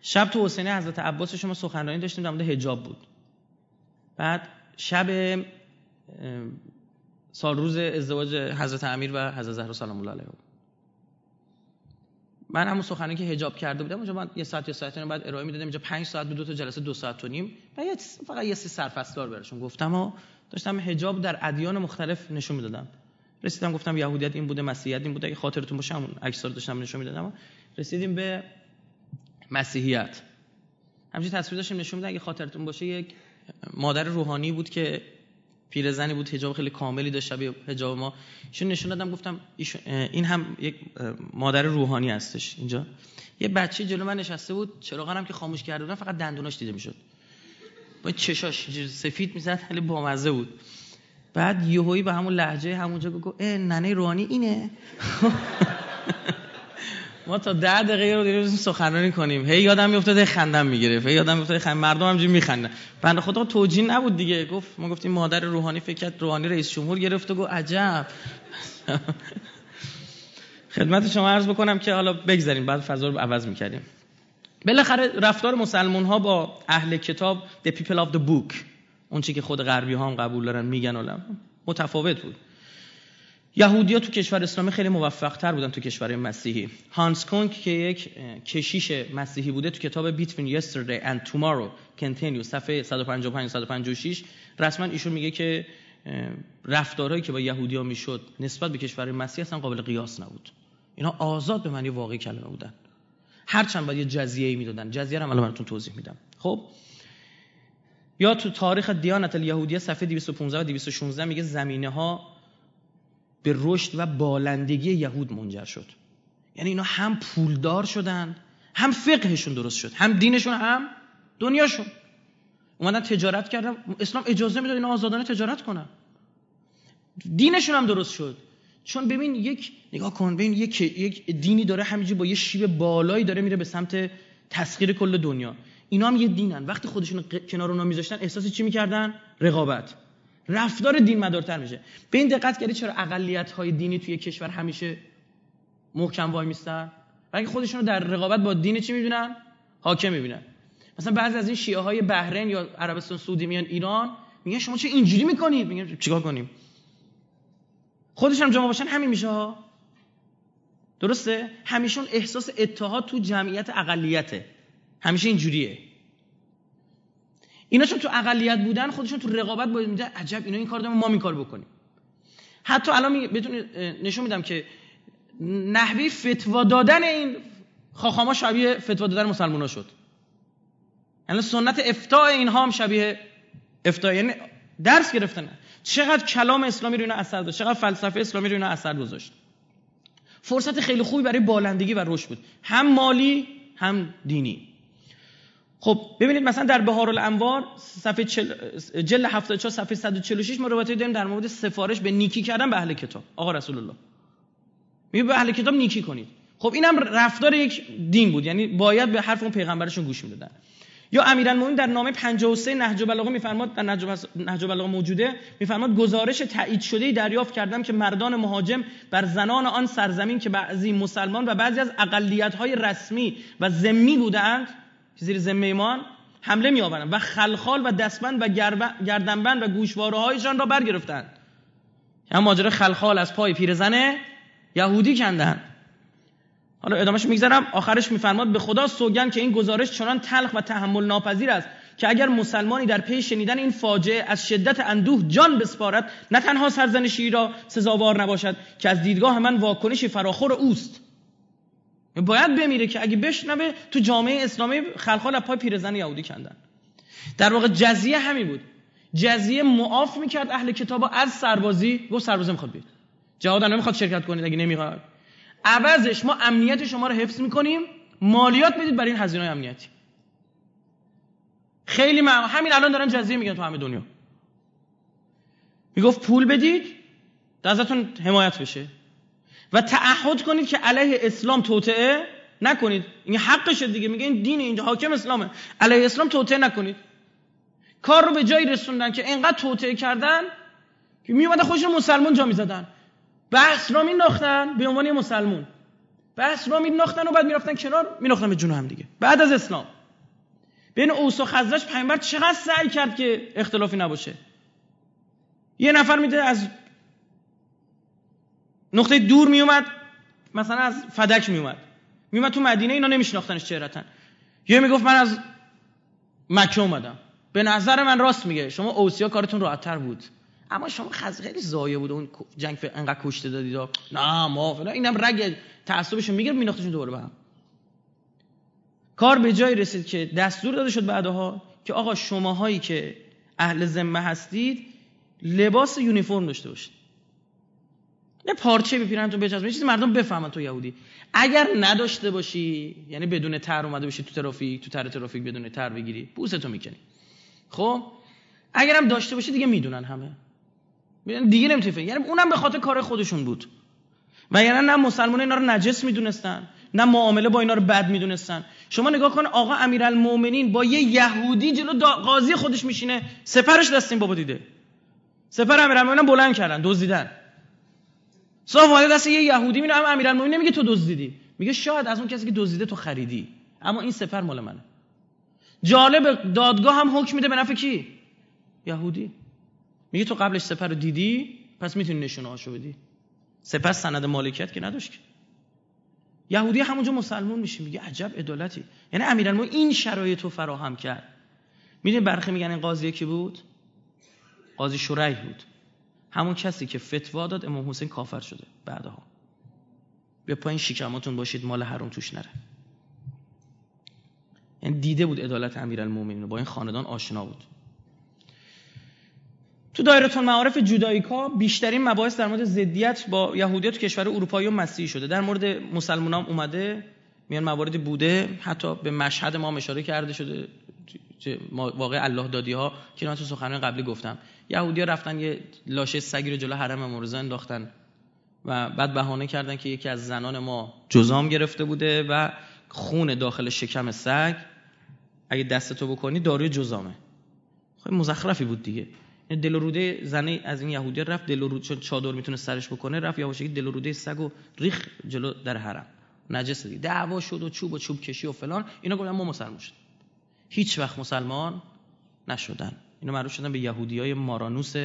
شب تو حسینی حضرت عباس شما سخنرانی داشتیم در مورد حجاب بود. بعد شب سال روز ازدواج حضرت امیر و حضرت زهرا سلام الله علیها من همون سخنرانی که حجاب کرده بودم اونجا من یه ساعت یا ساعت بعد ارائه می‌دادم اینجا 5 ساعت به دو تا جلسه دو ساعت و نیم. و فقط یه سی سرفصلار براشون گفتم و داشتم حجاب در ادیان مختلف نشون می‌دادم. رسیدم گفتم یهودیت این بوده مسیحیت این بوده اگه خاطرتون باشه همون عکس‌ها داشتم نشون می‌دادم رسیدیم به مسیحیت. همچنین تصویر داشتیم نشون می‌دادم اگه خاطرتون باشه یک مادر روحانی بود که پیرزنی بود حجاب خیلی کاملی داشت شبیه حجاب ما. ایشون نشون دادم گفتم این هم یک مادر روحانی هستش اینجا. یه بچه جلو من نشسته بود چراغ که خاموش کرده بودن فقط دندوناش دیده می‌شد. با چشاش سفید می‌زد خیلی بامزه بود. بعد یهویی به همون لحجه همونجا گفت اه ننه روحانی اینه. ما تا ده دقیقه رو دیروز سخنرانی کنیم. هی یادم میافتاد خندم می‌گرفت هی یادم میافتاد خند مردم همجوری میخندن. بنده خدا توجیه نبود دیگه. گفت ما گفتیم مادر روحانی فکر کرد روحانی رئیس جمهور گرفت و گفت عجب. خدمت شما عرض بکنم که حالا بگذاریم. بعد فضا رو عوض می‌کردیم. بالاخره رفتار مسلمان ها با اهل کتاب the people of the book اون چی که خود غربی ها هم قبول دارن میگن متفاوت بود. یهودیا تو کشور اسلامی خیلی موفق تر بودن تو کشور مسیحی. هانس کونگ که یک کشیش مسیحی بوده تو کتاب Between Yesterday and Tomorrow Continue صفحه 155 156 رسما ایشون میگه که رفتارهایی که با یهودیا می‌شد نسبت به کشور مسیحی اصلا قابل قیاس نبود. اینا آزاد به معنی واقعی کلمه بودن. هرچند باید یه جزیه می‌دادن. جزیه رو الان براتون توضیح میدم. خب؟ یا تو تاریخ دیانت الیهودیه صفحه 215 و 216 میگه زمینه ها به رشد و بالندگی یهود منجر شد. یعنی اینا هم پولدار شدن هم فقهشون درست شد هم دینشون هم دنیاشون. اومدن تجارت کردن. اسلام اجازه می‌داد اینا آزادانه تجارت کنن. دینشون هم درست شد. چون ببین یک نگاه کن ببین یک یک دینی داره همینجوری با یه شیب بالایی داره میره به سمت تسخیر کل دنیا. اینا هم یه دینن. وقتی خودشون کنار اونا میذاشتن احساس چی می‌کردن؟ رقابت. رفتار دین مدارتر میشه. به این دقت کردی چرا اقلیت های دینی توی کشور همیشه محکم وای میستن؟ برای خودشون رو در رقابت با دین چی می‌بینن؟ حاکم می‌بینن. مثلا بعضی از این شیعه های بحرین یا عربستان سعودی میان ایران میگن شما چه اینجوری می‌کنید؟ میگن چیکار کنیم؟ خودش هم جمع باشن همین میشه ها. درسته؟ همیشون احساس اتحاد تو جمعیت اقلیته. همیشه اینجوریه. اینا چون تو اقلیت بودن خودشون تو رقابت باید میده عجب اینا این کار دارن ما این کار بکنیم. حتی الان بهتون نشون میدم که نحوی فتوا دادن این خاخاما شبیه فتوا دادن مسلمان ها شد. یعنی سنت افتاء اینها هم شبیه افتاء یعنی درس گرفتن. چقدر کلام اسلامی رو اینا اثر داشت چقدر فلسفه اسلامی رو اینا اثر گذاشت. فرصت خیلی خوبی برای بالندگی و رشد بود. هم مالی هم دینی. خب ببینید مثلا در بهار الانوار صفحه چل... جل 74 صفحه 146 ما روایتی داریم در مورد سفارش به نیکی کردن به اهل کتاب. آقا رسول الله میگه به اهل کتاب نیکی کنید. خب اینم رفتار یک دین بود. یعنی باید به حرف اون پیغمبرشون گوش می‌دادن. یا امیرالمومنین در نامه 53 نهج البلاغه میفرماد در نهج البلاغه موجوده میفرماد گزارش تایید شده دریافت کردم که مردان مهاجم بر زنان آن سرزمین که بعضی مسلمان و بعضی از اقلیت های رسمی و ذمی بودند زیر ذمه ایمان حمله می آورند و خلخال و دستبند و گردنبند و گوشواره هایشان را برگرفتند. هم ماجرا خلخال از پای پیرزن یهودی کندن حالا ادامهش میگذرم. آخرش میفرماد به خدا سوگن که این گزارش چنان تلخ و تحمل ناپذیر است که اگر مسلمانی در پی شنیدن این فاجعه از شدت اندوه جان بسپارد نه تنها سرزنشی را سزاوار نباشد که از دیدگاه من واکنشی فراخور اوست. باید بمیره که اگه بشنوه تو جامعه اسلامی خلخال از پای پیرزن یهودی کندن. در واقع جزیه همین بود. جزیه معاف می‌کرد اهل کتاب از سربازی گفت سربازی می‌خواد بید جهاد نمی‌خواد شرکت کنید اگه نمی‌خواد. عوضش ما امنیت شما رو حفظ می‌کنیم. مالیات بدید برای این هزینه امنیتی. خیلی مع... همین الان دارن جزیه میگن تو همه دنیا. می‌گفت پول بدید ازتون حمایت بشه. و تعهد کنید که علیه اسلام توطعه نکنید. این حقشه دیگه. میگه این دین اینجا حاکم اسلامه. علیه اسلام توطعه نکنید. کار رو به جایی رسوندن که اینقدر توطعه کردن که میومدن خودشون مسلمان جا می‌زدن. بحث را مینداختن به عنوان مسلمون. بحث را مینداختن و بعد می‌رفتن کنار مینداختن به جون هم دیگه. بعد از اسلام. بین اوس و خزرج پیامبر چقدر سعی کرد که اختلافی نباشه. یه نفر میده از نقطه دور میومد مثلا از فدک میومد. میومد تو مدینه اینا نمیشناختنش چهرتن. یه می‌گفت من از مکه اومدم. به نظر من راست میگه. شما اوسیا کارتون راحتتر بود. اما شما خز خیلی زایه بود. اون جنگ انقدر کشته دادید نه ما فلان. اینم رگ تعصبشون. می‌گیره میناختشون دوباره به هم. کار به جایی رسید که دستور داده شد بعدها که آقا شماهایی که اهل ذمه هستید لباس یونیفرم داشته باشید. یه پارچه بپیرن تو بچسبن چیزی مردم بفهمن تو یهودی. اگر نداشته باشی یعنی بدون تر اومده باشی تو ترافیک تو تر ترافیک بدون تر بگیری بوستو می‌کنی. خب؟ اگرم داشته باشی دیگه می‌دونن همه. دیگه نمی‌تونی یعنی اونم به خاطر کار خودشون بود. و یعنی نه مسلمان اینا رو نجس می‌دونستن نه معامله با اینا رو بد می‌دونستن. شما نگاه کن آقا امیرالمومنین با یه یهودی جلو قاضی خودش میشینه سفرش دست این بابا دیده. سفر امیرالمومنین بلند کردن دزدیدن. صاف اومده دست یه یهودی میره اما امیرالمومنین نمیگه تو دزدیدی. میگه شاید از اون کسی که دزدیده تو خریدی. اما این سفر مال منه. جالب دادگاه هم حکم میده به نفع کی؟ یهودی. میگه تو قبلش سپر رو دیدی؟ پس می‌تونی نشونه هاشو بدی. سپر سند مالکیت که نداشت که. یهودی همونجا مسلمون میشه. میگه عجب عدالتی. یعنی امیرالمومنین این شرایط رو فراهم کرد. می‌دونی برخی میگن این قاضی کی بود؟ قاضی شریح بود. همون کسی که فتوا داد امام حسین کافر شده بعدها. به پایین شکماتون باشید مال حروم توش نره. یعنی دیده بود عدالت امیرالمومنین با این خاندان آشنا بود. تو دایره معارف جودایکا بیشترین مباحث در مورد ضدیت با یهودیت کشور اروپایی و مسیحی شده. در مورد مسلمان هم اومده میان مواردی بوده حتی به مشهد ما اشاره کرده شده واقع الله دادی ها که من تو سخنرانی قبلی گفتم. یهودیا رفتن یه لاشه سگی رو جلو حرم امام انداختن و بعد بهانه کردن که یکی از زنان ما جزام گرفته بوده و خون داخل شکم سگ. اگه دستتو بکنی داروی جزامه. خب مزخرفی بود دیگه. دل و روده زنه از این یهودی رفت دل و روده چون چادر می‌تونه سرش بکنه رفت یواشکی دل و روده سگو ریخ جلو در حرم. نجس دیگه. دعوا شد و چوب و چوب کشی و فلان. اینا گفتن ما مسلمان شد هیچ وقت مسلمان نشدن. اینا معروف شدن به یهودیای مارانوس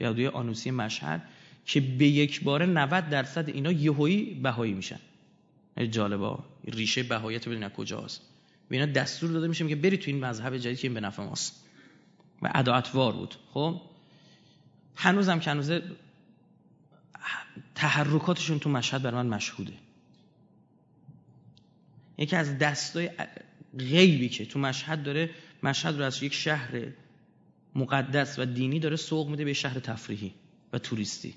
یهودی آنوسی مشهد که به یک باره 90 درصد اینا یهویی بهایی میشن. جالبه ریشه بهاییت ببینید کجاست. به اینا دستور داده میشه که بری تو این مذهب جدید که این به نفع ماست. و عداعتوار بود. خب؟ هنوزم که هنوزه تحرکاتشون تو مشهد بر من مشهوده. یکی از دستای غیبی که تو مشهد داره مشهد رو از یک شهر مقدس و دینی داره سوق میده به شهر تفریحی و توریستی.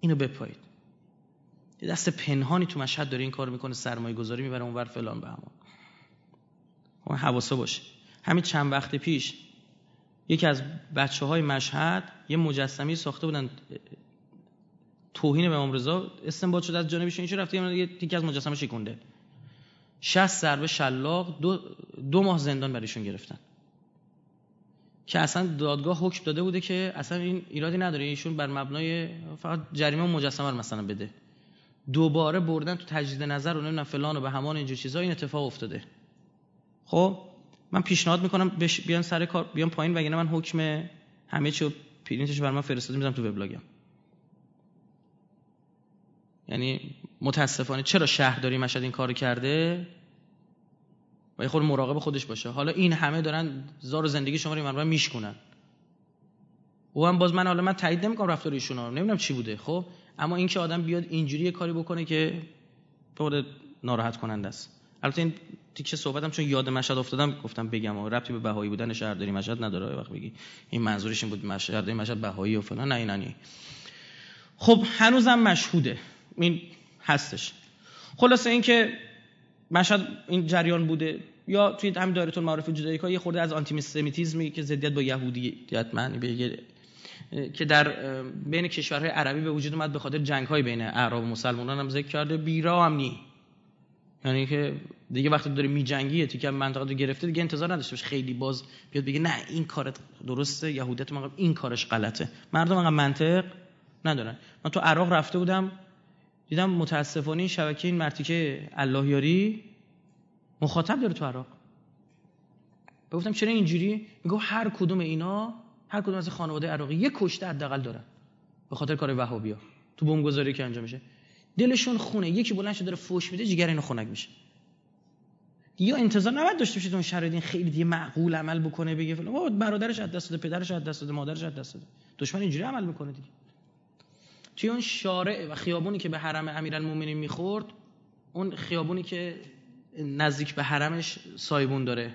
اینو بپایید. یه دست پنهانی تو مشهد داره این کار می‌کنه سرمایه گذاری می‌بره اونور فلان به همون. خب، حواسه باشه. همین چند وقت پیش یکی از بچه های مشهد یه مجسمی ساخته بودن توهین به امام رضا استنباط شده از جانبش این رفته یه تیک از مجسمه شکونده 60 ضربه شلاق دو, دو ماه زندان برایشون گرفتن. که اصلا دادگاه حکم داده بوده که اصلا این ایرادی نداره. ایشون بر مبنای فقط جریمه مجسمه رو مثلا بده. دوباره بردن تو تجدید نظر و نمی‌دونم فلان و به همان اینجور چیزا این اتفاق افتاده. خب من پیشنهاد می‌کنم بیان سر کار بیان پایین وگرنه من حکم همه چی پرینتش بر من فرستاده می‌ذارم تو وبلاگم. یعنی متاسفانه چرا شهرداری مشهد این کارو کرده؟ و یه خود مراقب خودش باشه. حالا این همه دارن زار زندگی شما رو من میشکنن او هم باز من حالا من تایید نمی‌کنم رفتار ایشون رو نمی‌دونم چی بوده خب؟ اما اینکه آدم بیاد اینجوری یه کاری بکنه که به ناراحت کننده است. البته این تیکه صحبتم چون یاد مشهد افتادم گفتم بگم و ربطی به بهایی بودن شهرداری مشهد نداره وقت بگی. این منظورش این بود مشهد مشهد بهایی و فلان. نه این نه خب هنوزم مشهوده. این هستش. خلاصه اینکه مشهد این جریان بوده. یا توی همین المعارف جدایی یه خورده از آنتی سمیتیزمی که ضدیت با یهودیت معنی به که در بین کشورهای عربی به وجود اومد به خاطر جنگ های بین اعراب و مسلمانان هم ذکر کرده. بیرا هم نی. یعنی که دیگه وقتی داره میجنگی تیکه منطقه رو گرفته دیگه انتظار نداشته باشه خیلی باز بیاد بگه نه این کارت درسته یهودیت این کارش غلطه. مردم منطق ندارن. من تو عراق رفته بودم دیدم متاسفانه این شبکه این مرتیکه اللهیاری مخاطب داره تو عراق. گفتم چرا اینجوری؟ میگه هر کدوم اینا هر کدوم از خانواده عراقی یک کشته حداقل دارن. به خاطر کار وهابیا. تو بمبگذاری که انجام میشه. دلشون خونه. یکی بلند شده داره فوش میده جگر اینو خنک میشه. یا انتظار نباید داشته باشید اون شرایط خیلی دیگه معقول عمل بکنه بگه فلان. برادرش از دست داده پدرش از دست داده مادرش از دست داده. دشمن اینجوری عمل می‌کنه دیگه. توی اون شارع و خیابونی که به حرم امیرالمومنین می‌خورد اون خیابونی که نزدیک به حرمش سایبون داره.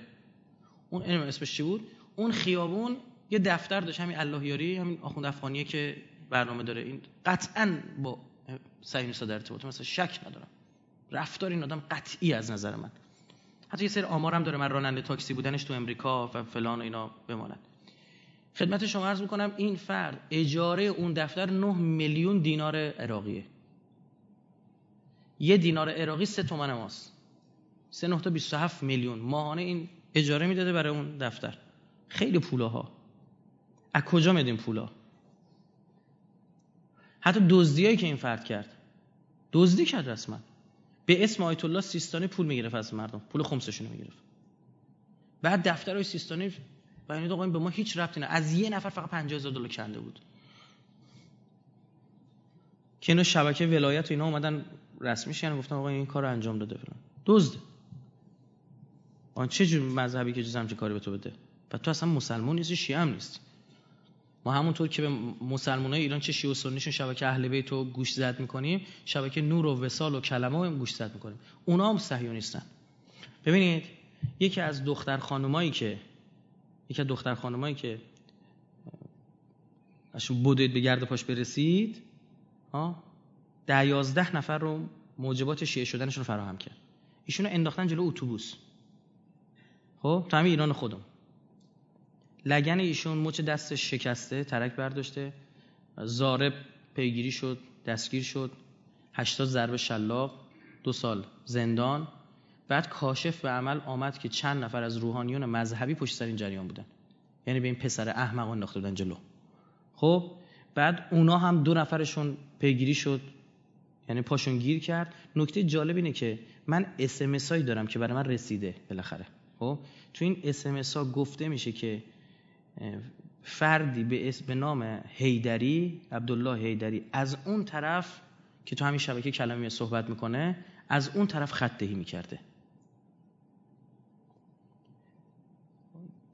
اون اسمش چی بود؟ اون خیابون یه دفتر داشت همین اللهیاری همین آخوند افغانیه که برنامه داره. این قطعا با صهیونیست‌ها در ارتباطه مثلا شک ندارم. رفتار این آدم قطعی از نظر من. حتی یه سری آمار هم داره من راننده تاکسی بودنش تو امریکا و فلان و اینا بماند. خدمت شما عرض می‌کنم این فرد اجاره اون دفتر 9 میلیون دینار عراقیه. یه دینار عراقی سه تومن ماست. سه نه تا 27 میلیون. ماهانه این اجاره می‌داده برای اون دفتر. خیلی پولاها. از کجا میاد این پولا؟ حتی دزدیایی که این فرد کرد. دزدی کرد رسما. به اسم آیت الله سیستانی پول می‌گرفت از مردم. پول خمسشون می‌گرفت. بعد دفترهای سیستانی بیانید آقا به ما هیچ ربطی نه از یه نفر فقط 50000 دلار کنده بود. که اینا شبکه ولایت و اینا اومدن رسمیش یعنی گفتن آقا این کار انجام داده فلان. دزد. آن چه جور مذهبی که جزم چه کاری به تو بده؟ و تو اصلا مسلمان نیستی شیعه هم نیستی. ما همونطور که به مسلمانای ایران چه شیعه و سنیشون شبکه اهل بیت رو گوش زد می‌کنیم شبکه نور و وسال و کلمه رو گوش زد می‌کنیم. اونا هم صهیونیستن. ببینید یکی از دختر خانمایی که یکی دختر خانمایی که اشون بودید به گرد پاش برسید ده یازده نفر رو موجبات شیعه شدنشون رو فراهم کرد. ایشونو انداختن جلو اتوبوس. خب تو همین ایران خودم. لگن ایشون مچ دستش شکسته ترک برداشته زارب پیگیری شد دستگیر شد هشتاد ضرب شلاق دو سال زندان. بعد کاشف به عمل آمد که چند نفر از روحانیون مذهبی پشت سر این جریان بودن. یعنی به این پسر احمق انداخته بودن جلو. خب بعد اونا هم دو نفرشون پیگیری شد. یعنی پاشون گیر کرد. نکته جالب اینه که من اسمس هایی دارم که برای من رسیده بالاخره. خب تو این اسمس ها گفته میشه که فردی به اسم به نام هیدری عبدالله هیدری از اون طرف که تو همین شبکه کلامی صحبت می‌کنه از اون طرف خط دهی می‌کرده.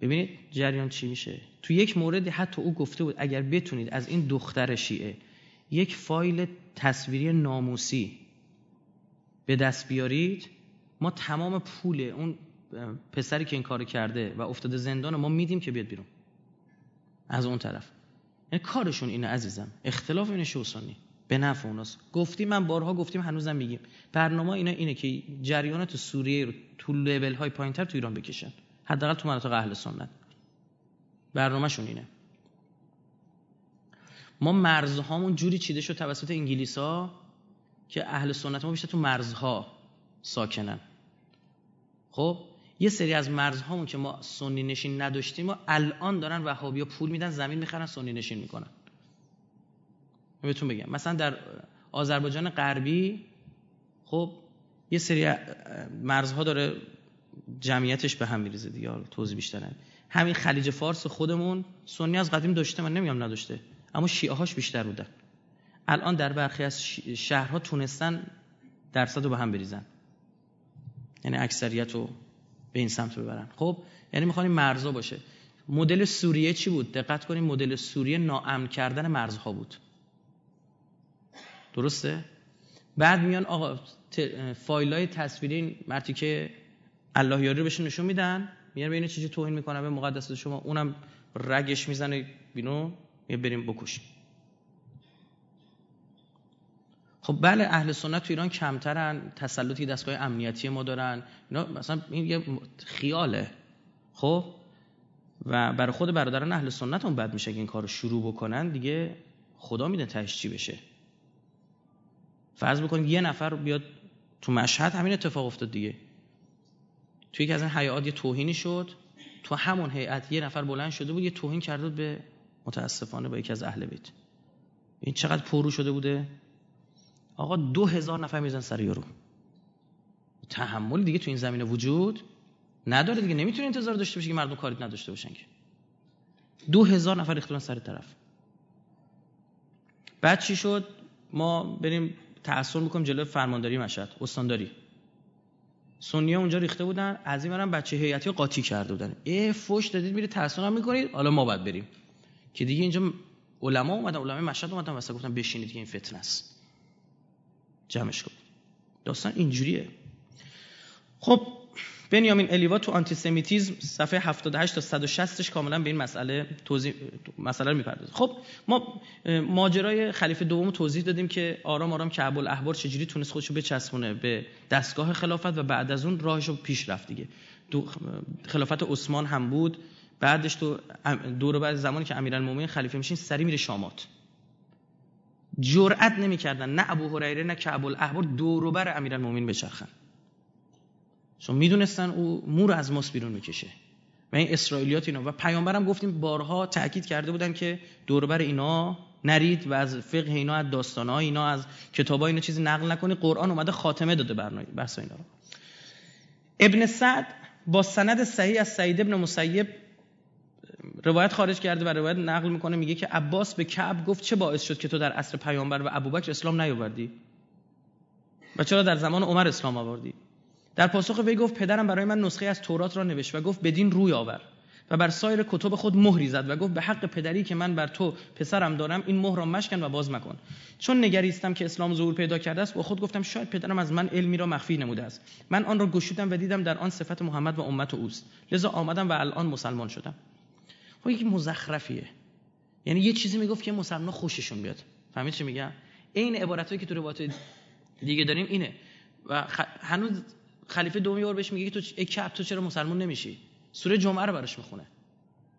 ببینید جریان چی میشه. تو یک مورد حتی او گفته بود اگر بتونید از این دختر شیعه یک فایل تصویری ناموسی به دست بیارید ما تمام پول اون پسری که این کار کرده و افتاده زندان ما میدیم که بیاد بیرون. از اون طرف. یعنی کارشون اینه عزیزم. اختلاف این شوسانی به نفع اوناست. گفتیم من بارها گفتیم هنوزم میگیم. برنامه اینا اینه که جریانات سوریه رو تو لول های پایینتر تو ایران بکشن. حداقل تو مناطق اهل سنت. برنامهشون اینه. ما مرزهامون جوری چیده شد توسط انگلیسا که اهل سنت ما بیشتر تو مرزها ساکنن. خب یه سری از مرزهامون که ما سنی نشین نداشتیم و الان دارن وهابیا پول میدن زمین می‌خرن سنی نشین می‌کنن. بهتون بگم مثلا در آذربایجان غربی خب یه سری مرزها داره جمعیتش به هم میریزه دیگه توضیح بیشتره همین خلیج فارس خودمون سنی از قدیم داشته من نمیام نداشته اما شیعه هاش بیشتر بودن. الان در برخی از شهرها تونستن درصد رو به هم بریزن. یعنی اکثریت رو به این سمت ببرن. خب یعنی می‌خوان مرزا باشه. مدل سوریه چی بود؟ دقت کنید مدل سوریه ناامن کردن مرزها بود. درسته؟ بعد میان آقا فایل های تصویری مرتی که الله یاری رو بهشون نشون میدن میان ببینید چیزی توهین می‌کنه به مقدسات شما اونم رگش می‌زنه بینو می بریم بکشیم. خب بله اهل سنت تو ایران کمترن تسلطی دستگاه امنیتی ما دارن. اینا مثلا این یه خیاله. خب؟ و برای خود برادران اهل سنت هم بد میشه که این کار رو شروع بکنن دیگه خدا میده تهش چی بشه. فرض بکنید یه نفر بیاد تو مشهد همین اتفاق افتاد دیگه. توی یکی از این حیات یه توهینی شد. تو همون هیئت یه نفر بلند شده بود یه توهین کرده به متاسفانه با یکی از اهل بیت. این چقدر پرو شده بوده؟ آقا دو هزار نفر میزن سر یارو. تحمل دیگه تو این زمینه وجود نداره دیگه. نمی‌تونه انتظار داشته باشه که مردم کاری نداشته باشن که. دو هزار نفر ریختن سر طرف. بعد چی شد؟ ما بریم تأثیر می‌کنیم جلوی فرمانداری مشهد استانداری. سنی اونجا ریخته بودن از این برم بچه هیئتی قاطی کرده بودن. ای فوش دادید میره تحصیل هم می‌کنید حالا ما باید بریم. که دیگه اینجا علما اومدن علمای مشهد اومدن واسه گفتن بشینید که این فتنه است. جمعش کن. داستان اینجوریه. خب بنیامین الیوا تو آنتیسمیتیزم صفحه 78 تا 160 کاملا به این مسئله توضیح مسئله رو می‌پردازه. خب ما ماجرای خلیفه دوم توضیح دادیم که آرام آرام کعب الاحبار چجوری تونست خودشو بچسبونه به دستگاه خلافت و بعد از اون راهشو پیش رفت دیگه. خلافت عثمان هم بود. بعدش تو دور بعد زمانی که امیرالمومنین خلیفه میشین سری میره شامات. جرئت نمی‌کردن. نه ابو هریره نه کعب الاحبار دور بر امیرالمومنین بچرخن. چون می‌دونستن او مور از ماست بیرون می‌کشه. و این اسرائیلیات اینا. و پیامبرم گفتیم بارها تاکید کرده بودن که دوربر اینا نرید و از فقه اینا از داستانها اینا از کتابا اینا چیزی نقل نکنی. قرآن اومده خاتمه داده برنامه بحث اینا ابن سعد با سند صحیح از سعید ابن مسیب روایت خارج کرده و روایت نقل می‌کنه. میگه که عباس به کعب گفت چه باعث شد که تو در عصر پیامبر و ابوبکر اسلام نیاوردی؟ و چرا در زمان عمر اسلام آوردی؟ در پاسخ وی گفت پدرم برای من نسخه از تورات را نوشت و گفت بدین روی آور. و بر سایر کتب خود مهری زد و گفت به حق پدری که من بر تو پسرم دارم این مهر را مشکن و باز مکن. چون نگریستم که اسلام ظهور پیدا کرده است با خود گفتم شاید پدرم از من علمی را مخفی نموده است. من آن را گشودم و دیدم در آن صفت محمد و امت اوست. لذا آمدم و الان مسلمان شدم. خب یک مزخرفیه. یعنی یه چیزی می‌گفت که مسلمان خوششون بیاد. فهمید چی میگم؟ این عبارتایی که تو روایت دیگه داریم اینه. و هنوز خلیفه دومی بار بهش میگه تو ای کپ تو چرا مسلمان نمیشی؟ سوره جمعه رو براش می‌خونه.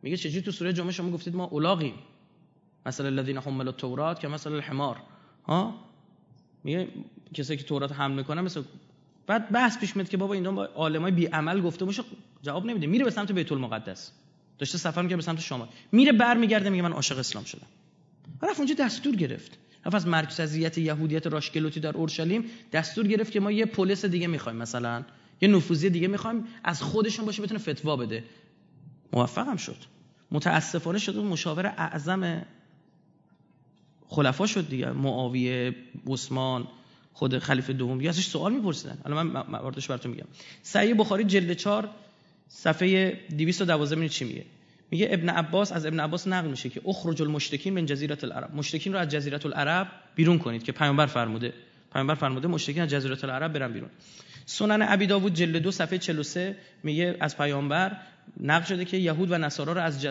میگه چجوری تو سوره جمعه شما گفتید ما اولاغیم مثلا الذين حملوا التوراة که مثلا الحمار. ها؟ میگه کسی که تورات حمل می‌کنه مثل بعد بحث پیش میاد که بابا اینا با عالمای بی عمل گفته باشه جواب نمیده. میره به سمت بیت المقدس. داشته سفر می‌کنه به سمت شمال میره برمیگرده میگه من عاشق اسلام شدم. رفت اونجا دستور گرفت. رفت از مرکزیت یهودیت راشکلوتی در اورشلیم دستور گرفت که ما یه پلیس دیگه می‌خوایم مثلا. یه نفوذی دیگه می‌خوایم از خودشون باشه بتونه فتوا بده. موفقم شد. متاسفانه شد مشاور اعظم خلفا شد دیگه. معاویه عثمان خود خلیفه دوم. ازش سوال میپرسیدن. الان من مواردش براتون میگم. صحیح بخاری جلد 4 صفحه 212 چی میگه. میگه ابن عباس از ابن عباس نقل میشه که اخرج المشرکین من جزیره العرب. مشرکین رو از جزیره العرب بیرون کنید که پیامبر فرموده. پیامبر فرموده مشرکین از جزیره العرب برن بیرون. سنن ابی داوود جلد دو صفحه 43 میگه از پیامبر نقل شده که یهود و نصارا رو از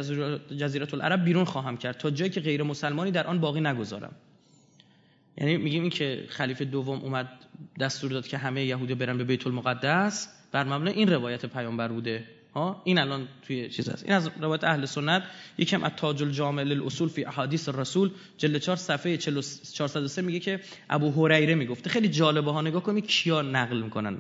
جزیره العرب بیرون خواهم کرد تا جایی که غیر مسلمانی در آن باقی نگذارم. یعنی میگیم این که خلیفه دوم اومد دستور داد که همه یهودی برن به بیت المقدس. بر مبنای این روایت پیامبر بوده. ها؟ این الان توی چیز هست. این از روایت اهل سنت یکم از تاج الجامع للاصول فی احادیث الرسول جلد 4 صفحه 403 میگه که ابو هریره می‌گفته. خیلی جالبه ها نگاه کنید کیا نقل می‌کنن.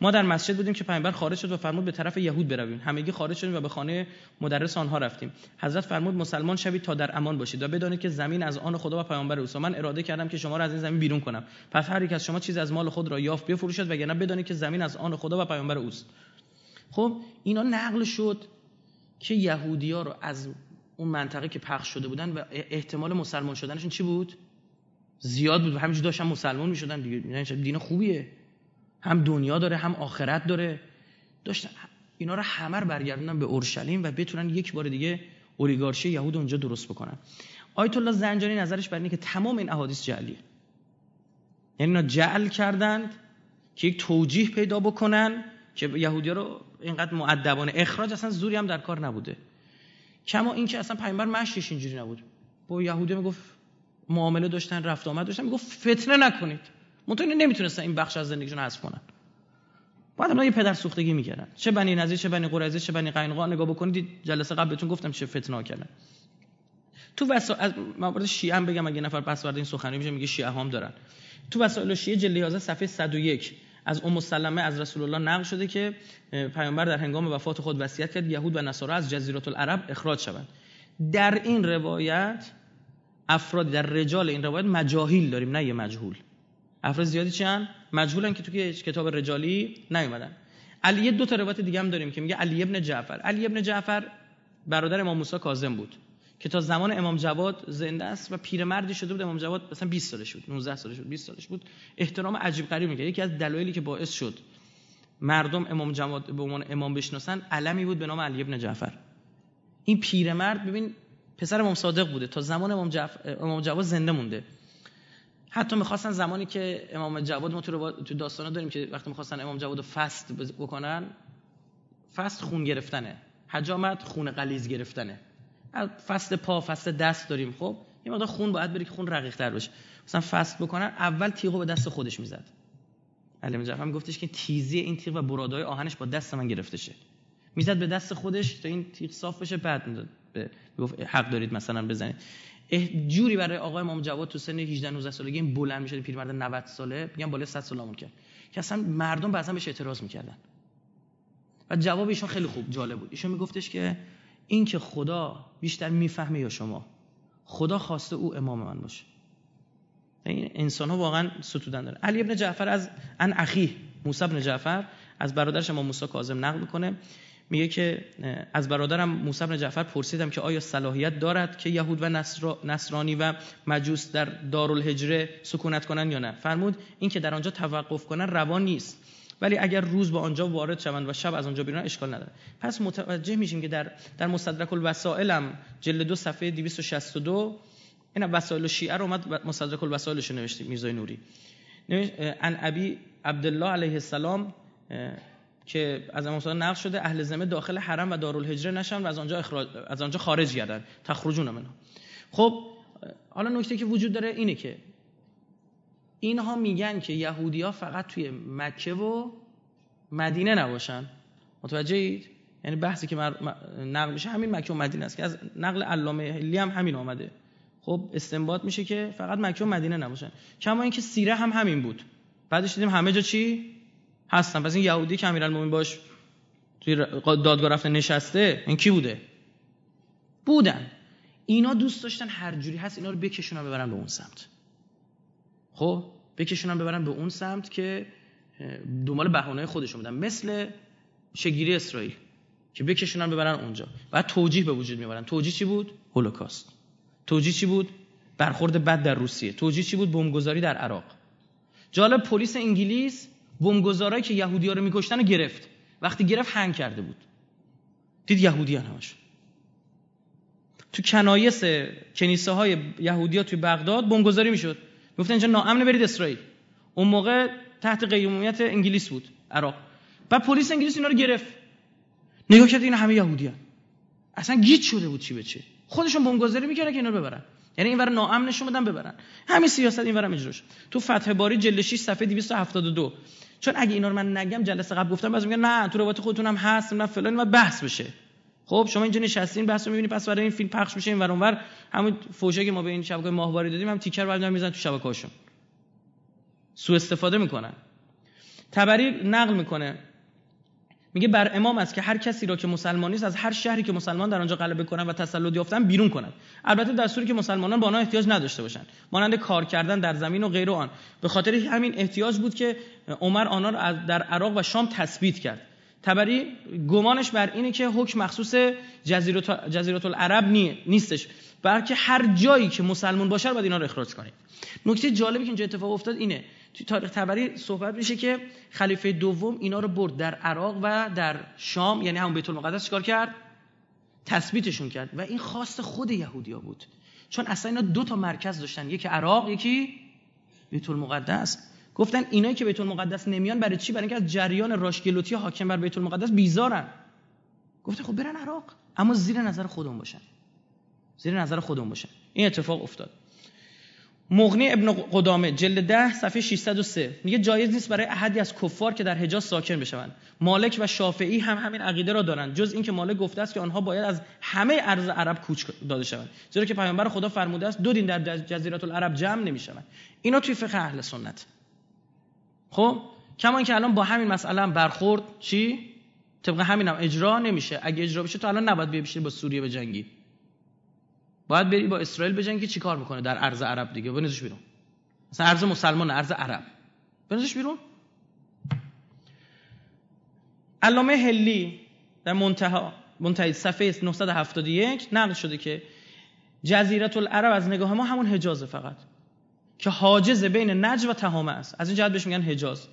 ما در مسجد بودیم که پیامبر خارج شد و فرمود به طرف یهود برویم. همگی خارج شدیم و به خانه مدرس آنها رفتیم. حضرت فرمود مسلمان شوید تا در امان باشید و بدانید که زمین از آن خدا و پیامبر اوست. من اراده کردم که شما را از این زمین بیرون کنم. پس هر یک از شما چیز از مال خود را یافت بفروشد وگرنه بدانید که زمین از آن خدا و پیامبر اوست. خب اینا نقل شد که یهودی ها رو از اون منطقه که پخش شده بودن و احتمال مسلمان شدنشون چی بود؟ زیاد بود. و همینجور داشتن مسلمان می شدن دیگه. یعنی دین خوبیه. هم دنیا داره هم آخرت داره. داشتن اینا رو همه رو برگردوندن به اورشلیم و بتونن یک بار دیگه اولیگارشی یهود اونجا درست بکنن. آیت الله زنجانی نظرش بر اینه که تمام این احادیث جعلیه. یعنی اینا جعل کردند که یک توجیه پیدا بکنن که یهودی رو اینقدر معدبانه اخراج اصلا زوری هم در کار نبوده. کما اینکه اصلا پیامبر مشیش اینجوری نبود. با یهودی می‌گفت معامله داشتن رفت آمد داشتن. می‌گفت فتنه نکنید. منتها نمی‌تونستن این بخش از زندگیشون حذف کنن. بعد اونا یه پدر سوختگی می‌کردن. چه بنی نظیر چه بنی قریظه چه بنی قینقاع نگاه بکنید جلسه قبل بهتون گفتم چه فتنه کردن. تو وسا... از موارد شیعه هم بگم اگه نفر پس این سخنرانی میشه میگه شیعه هم دارن. تو وسائل شیعه جلد 11 صفحه 101 از ام سلمه از رسول الله نقل شده که پیامبر در هنگام وفات خود وصیت کرد یهود و نصارا از جزیره العرب اخراج شوند. در این روایت افراد در رجال این روایت مجاهیل داریم نه یه مجهول. افراد زیادی چند مجهولن که تو کتاب رجالی نیومدن. علی دو تا روایت دیگه هم داریم که میگه علی ابن جعفر. علی ابن جعفر برادر امام موسی کاظم بود. که تا زمان امام جواد زنده است و پیرمردی شده بود امام جواد مثلا 20 سالش بود 19 سالش بود 20 سالش بود احترام عجیب غریب می‌کرد. یکی از دلایلی که باعث شد مردم امام جواد به عنوان امام بشناسن علمی بود به نام علی ابن جعفر. این پیرمرد ببین پسر امام صادق بوده. تا زمان امام, جعف... امام جواد زنده مونده. حتی می‌خواستن زمانی که امام جواد ما تو, تو داستانا داریم که وقتی می‌خواستن امام جواد رو فست بکنن فست خون گرفتنه. حجامت خون قلیز گرفتنه. فست پا فست دست داریم. خب؟ یه مقدار خون باید بری که خون رقیق تر بشه مثلا فست بکنن اول تیغو به دست خودش می‌زد. علی جعفر گفتش که تیزی این تیغ و برادای آهنش با دست من گرفته شه. می‌زد به دست خودش تا این تیغ صاف بشه بعد می‌داد گفت حق دارید مثلا بزنید. جوری برای آقای امام جواد تو سن 18 19 سالگی این بلند می‌شد پیرمرد 90 ساله میگم بالای 100 سالمون کرد. که اصلا مردم بعضا بهش اعتراض می‌کردن. و جواب ایشون خیلی خوب جالب بود. ایشون میگفتش که این که خدا بیشتر می‌فهمه یا شما. خدا خواسته او امام من باشه. این انسان ها واقعا ستودن داره. علی ابن جعفر از ان اخی موسی ابن جعفر از برادرش امام موسی کاظم نقل می‌کنه. میگه که از برادرم موسی بن جعفر پرسیدم که آیا صلاحیت دارد که یهود و نصرانی و مجوس در دارالهجره سکونت کنن یا نه؟ فرمود این که در آنجا توقف کنن روان نیست. ولی اگر روز با آنجا وارد شوند و شب از آنجا بیرون اشکال نداره. پس متوجه میشیم که در در مستدرک الوسائلم جلد دو صفحه 262 این وسائل شیعه رو اومد مستدرک الوسائلش نوشته میرزای نوری. ان ابی عبدالله علیه السلام که از امام نقل شده اهل ذمه داخل حرم و دارالهجره نشن و از آنجا اخراج از آنجا خارج گردن. تخرجون منها خب حالا نکته که وجود داره اینه که اینها میگن که یهودی ها فقط توی مکه و مدینه نباشن. متوجه اید؟ یعنی بحثی که نقل میشه همین مکه و مدینه است که از نقل علامه هلی هم همین آمده خب استنباط میشه که فقط مکه و مدینه نباشن. کما اینکه سیره هم همین بود. بعدش دیدیم همه جا چی؟ هستن. پس این یهودی که امیرالمومنین باش توی دادگاه رفته نشسته این کی بوده؟ بودن. اینا دوست داشتن هر جوری هست اینا رو بکشونن ببرن به اون سمت. خب بکشونن ببرن به اون سمت که دنبال بهانه‌های خودشون بودن. مثل شگیری اسرائیل که بکشونن ببرن اونجا. بعد توجیه به وجود می‌برن توجیه چی بود؟ هولوکاست. توجیه چی بود؟ برخورد بد در روسیه. توجیه چی بود؟ بمبگذاری در عراق. جالب پلیس انگلیس بمبگذارایی که یهودی‌ها رو میکشتن رو گرفت. وقتی گرفت هنگ کرده بود. دید یهودیان همش. تو کنایس کنیسه های یهودیا توی بغداد بمبگذاری می‌شد. گفتن اینجا ناامن برید اسرائیل. اون موقع تحت قیمومیت انگلیس بود عراق. بعد پلیس انگلیس اینا رو گرفت. نگاه کرد این همه یهودیان اصلا گیج شده بود چی به چه خودشون بمبگذاری می‌کردن که اینا رو ببرن. یعنی اینور ناامنشون بدن ببرن. همین سیاست اینورم اجرا شد تو فتح باری جلد 6 صفحه 272 چون اگه اینا رو من نگم جلسه قبل گفتم بعضی میگن نه تو روایت خودتون هم هست نه فلان و بحث بشه. خب شما اینجا نشستین بحث رو می‌بینید پس برای این فیلم پخش میشه این اونور همون فوشه که ما به این شبکه ماهواره دادیم هم تیکر بعد می‌زنن تو شبکه‌هاشون. سوء استفاده می‌کنن. تبری نقل می‌کنه. میگه بر امام است که هر کسی را که مسلمانی است از هر شهری که مسلمان در آنجا غلبه کنند و تسلط یافتن بیرون کنند البته در صورتی که مسلمانان با آنها احتیاج نداشته باشند مانند کار کردن در زمین و غیر آن. به خاطر همین احتیاج بود که عمر آنها را در عراق و شام تثبیت کرد. تبری گمانش بر اینه که حکم مخصوص جزیره العرب نیستش. بلکه هر جایی که مسلمان باشه باید اینا رو اخراج کنید نکته جالبی که اینجا اتفاق افتاد اینه. توی تاریخ تبری صحبت میشه که خلیفه دوم اینا رو برد در عراق و در شام یعنی همون بیت المقدس چیکار کرد؟ تثبیتشون کرد. و این خواست خود یهودیا بود. چون اصلا اینا دو تا مرکز داشتن. یکی عراق یکی بیت المقدس. گفتن اینایی که بیت المقدس نمیان برای چی؟ برای اینکه از جریان راشگلوتی حاکم بر بیت المقدس بیزارن. گفتن خب برن عراق اما زیر نظر خودمون باشن. زیر نظر خودمون باشن. این اتفاق افتاد. مغنی ابن قدامه جلد ده صفحه 603 میگه جایز نیست برای احدی از کفار که در حجاز ساکن بشوند. مالک و شافعی هم همین عقیده را دارند جز اینکه مالک گفته است که آنها باید از همه ارز عرب کوچ داده شوند. زیرا که پیامبر خدا فرموده است دو دین در جزیره العرب جمع نمی‌شوند. اینا توی فقه اهل سنت. خب کما اینکه الان با همین مسئله برخورد چی؟ طبق همین هم اجرا نمیشه. اگه اجرا بشه تو الان نباید بشی با سوریه به جنگی باید بری با اسرائیل بجنگی چیکار می‌کنه در ارز عرب دیگه؟ بنزش بیرون. مثلا ارز مسلمان ارز عرب. بنزش بیرون. علامه هلی در منتها منتهی صفحه 971 نقل شده که جزیره العرب از نگاه ما همون حجازه فقط. که حاجز بین نجد و تهامه است. از این جهت بهش میگن حجاز.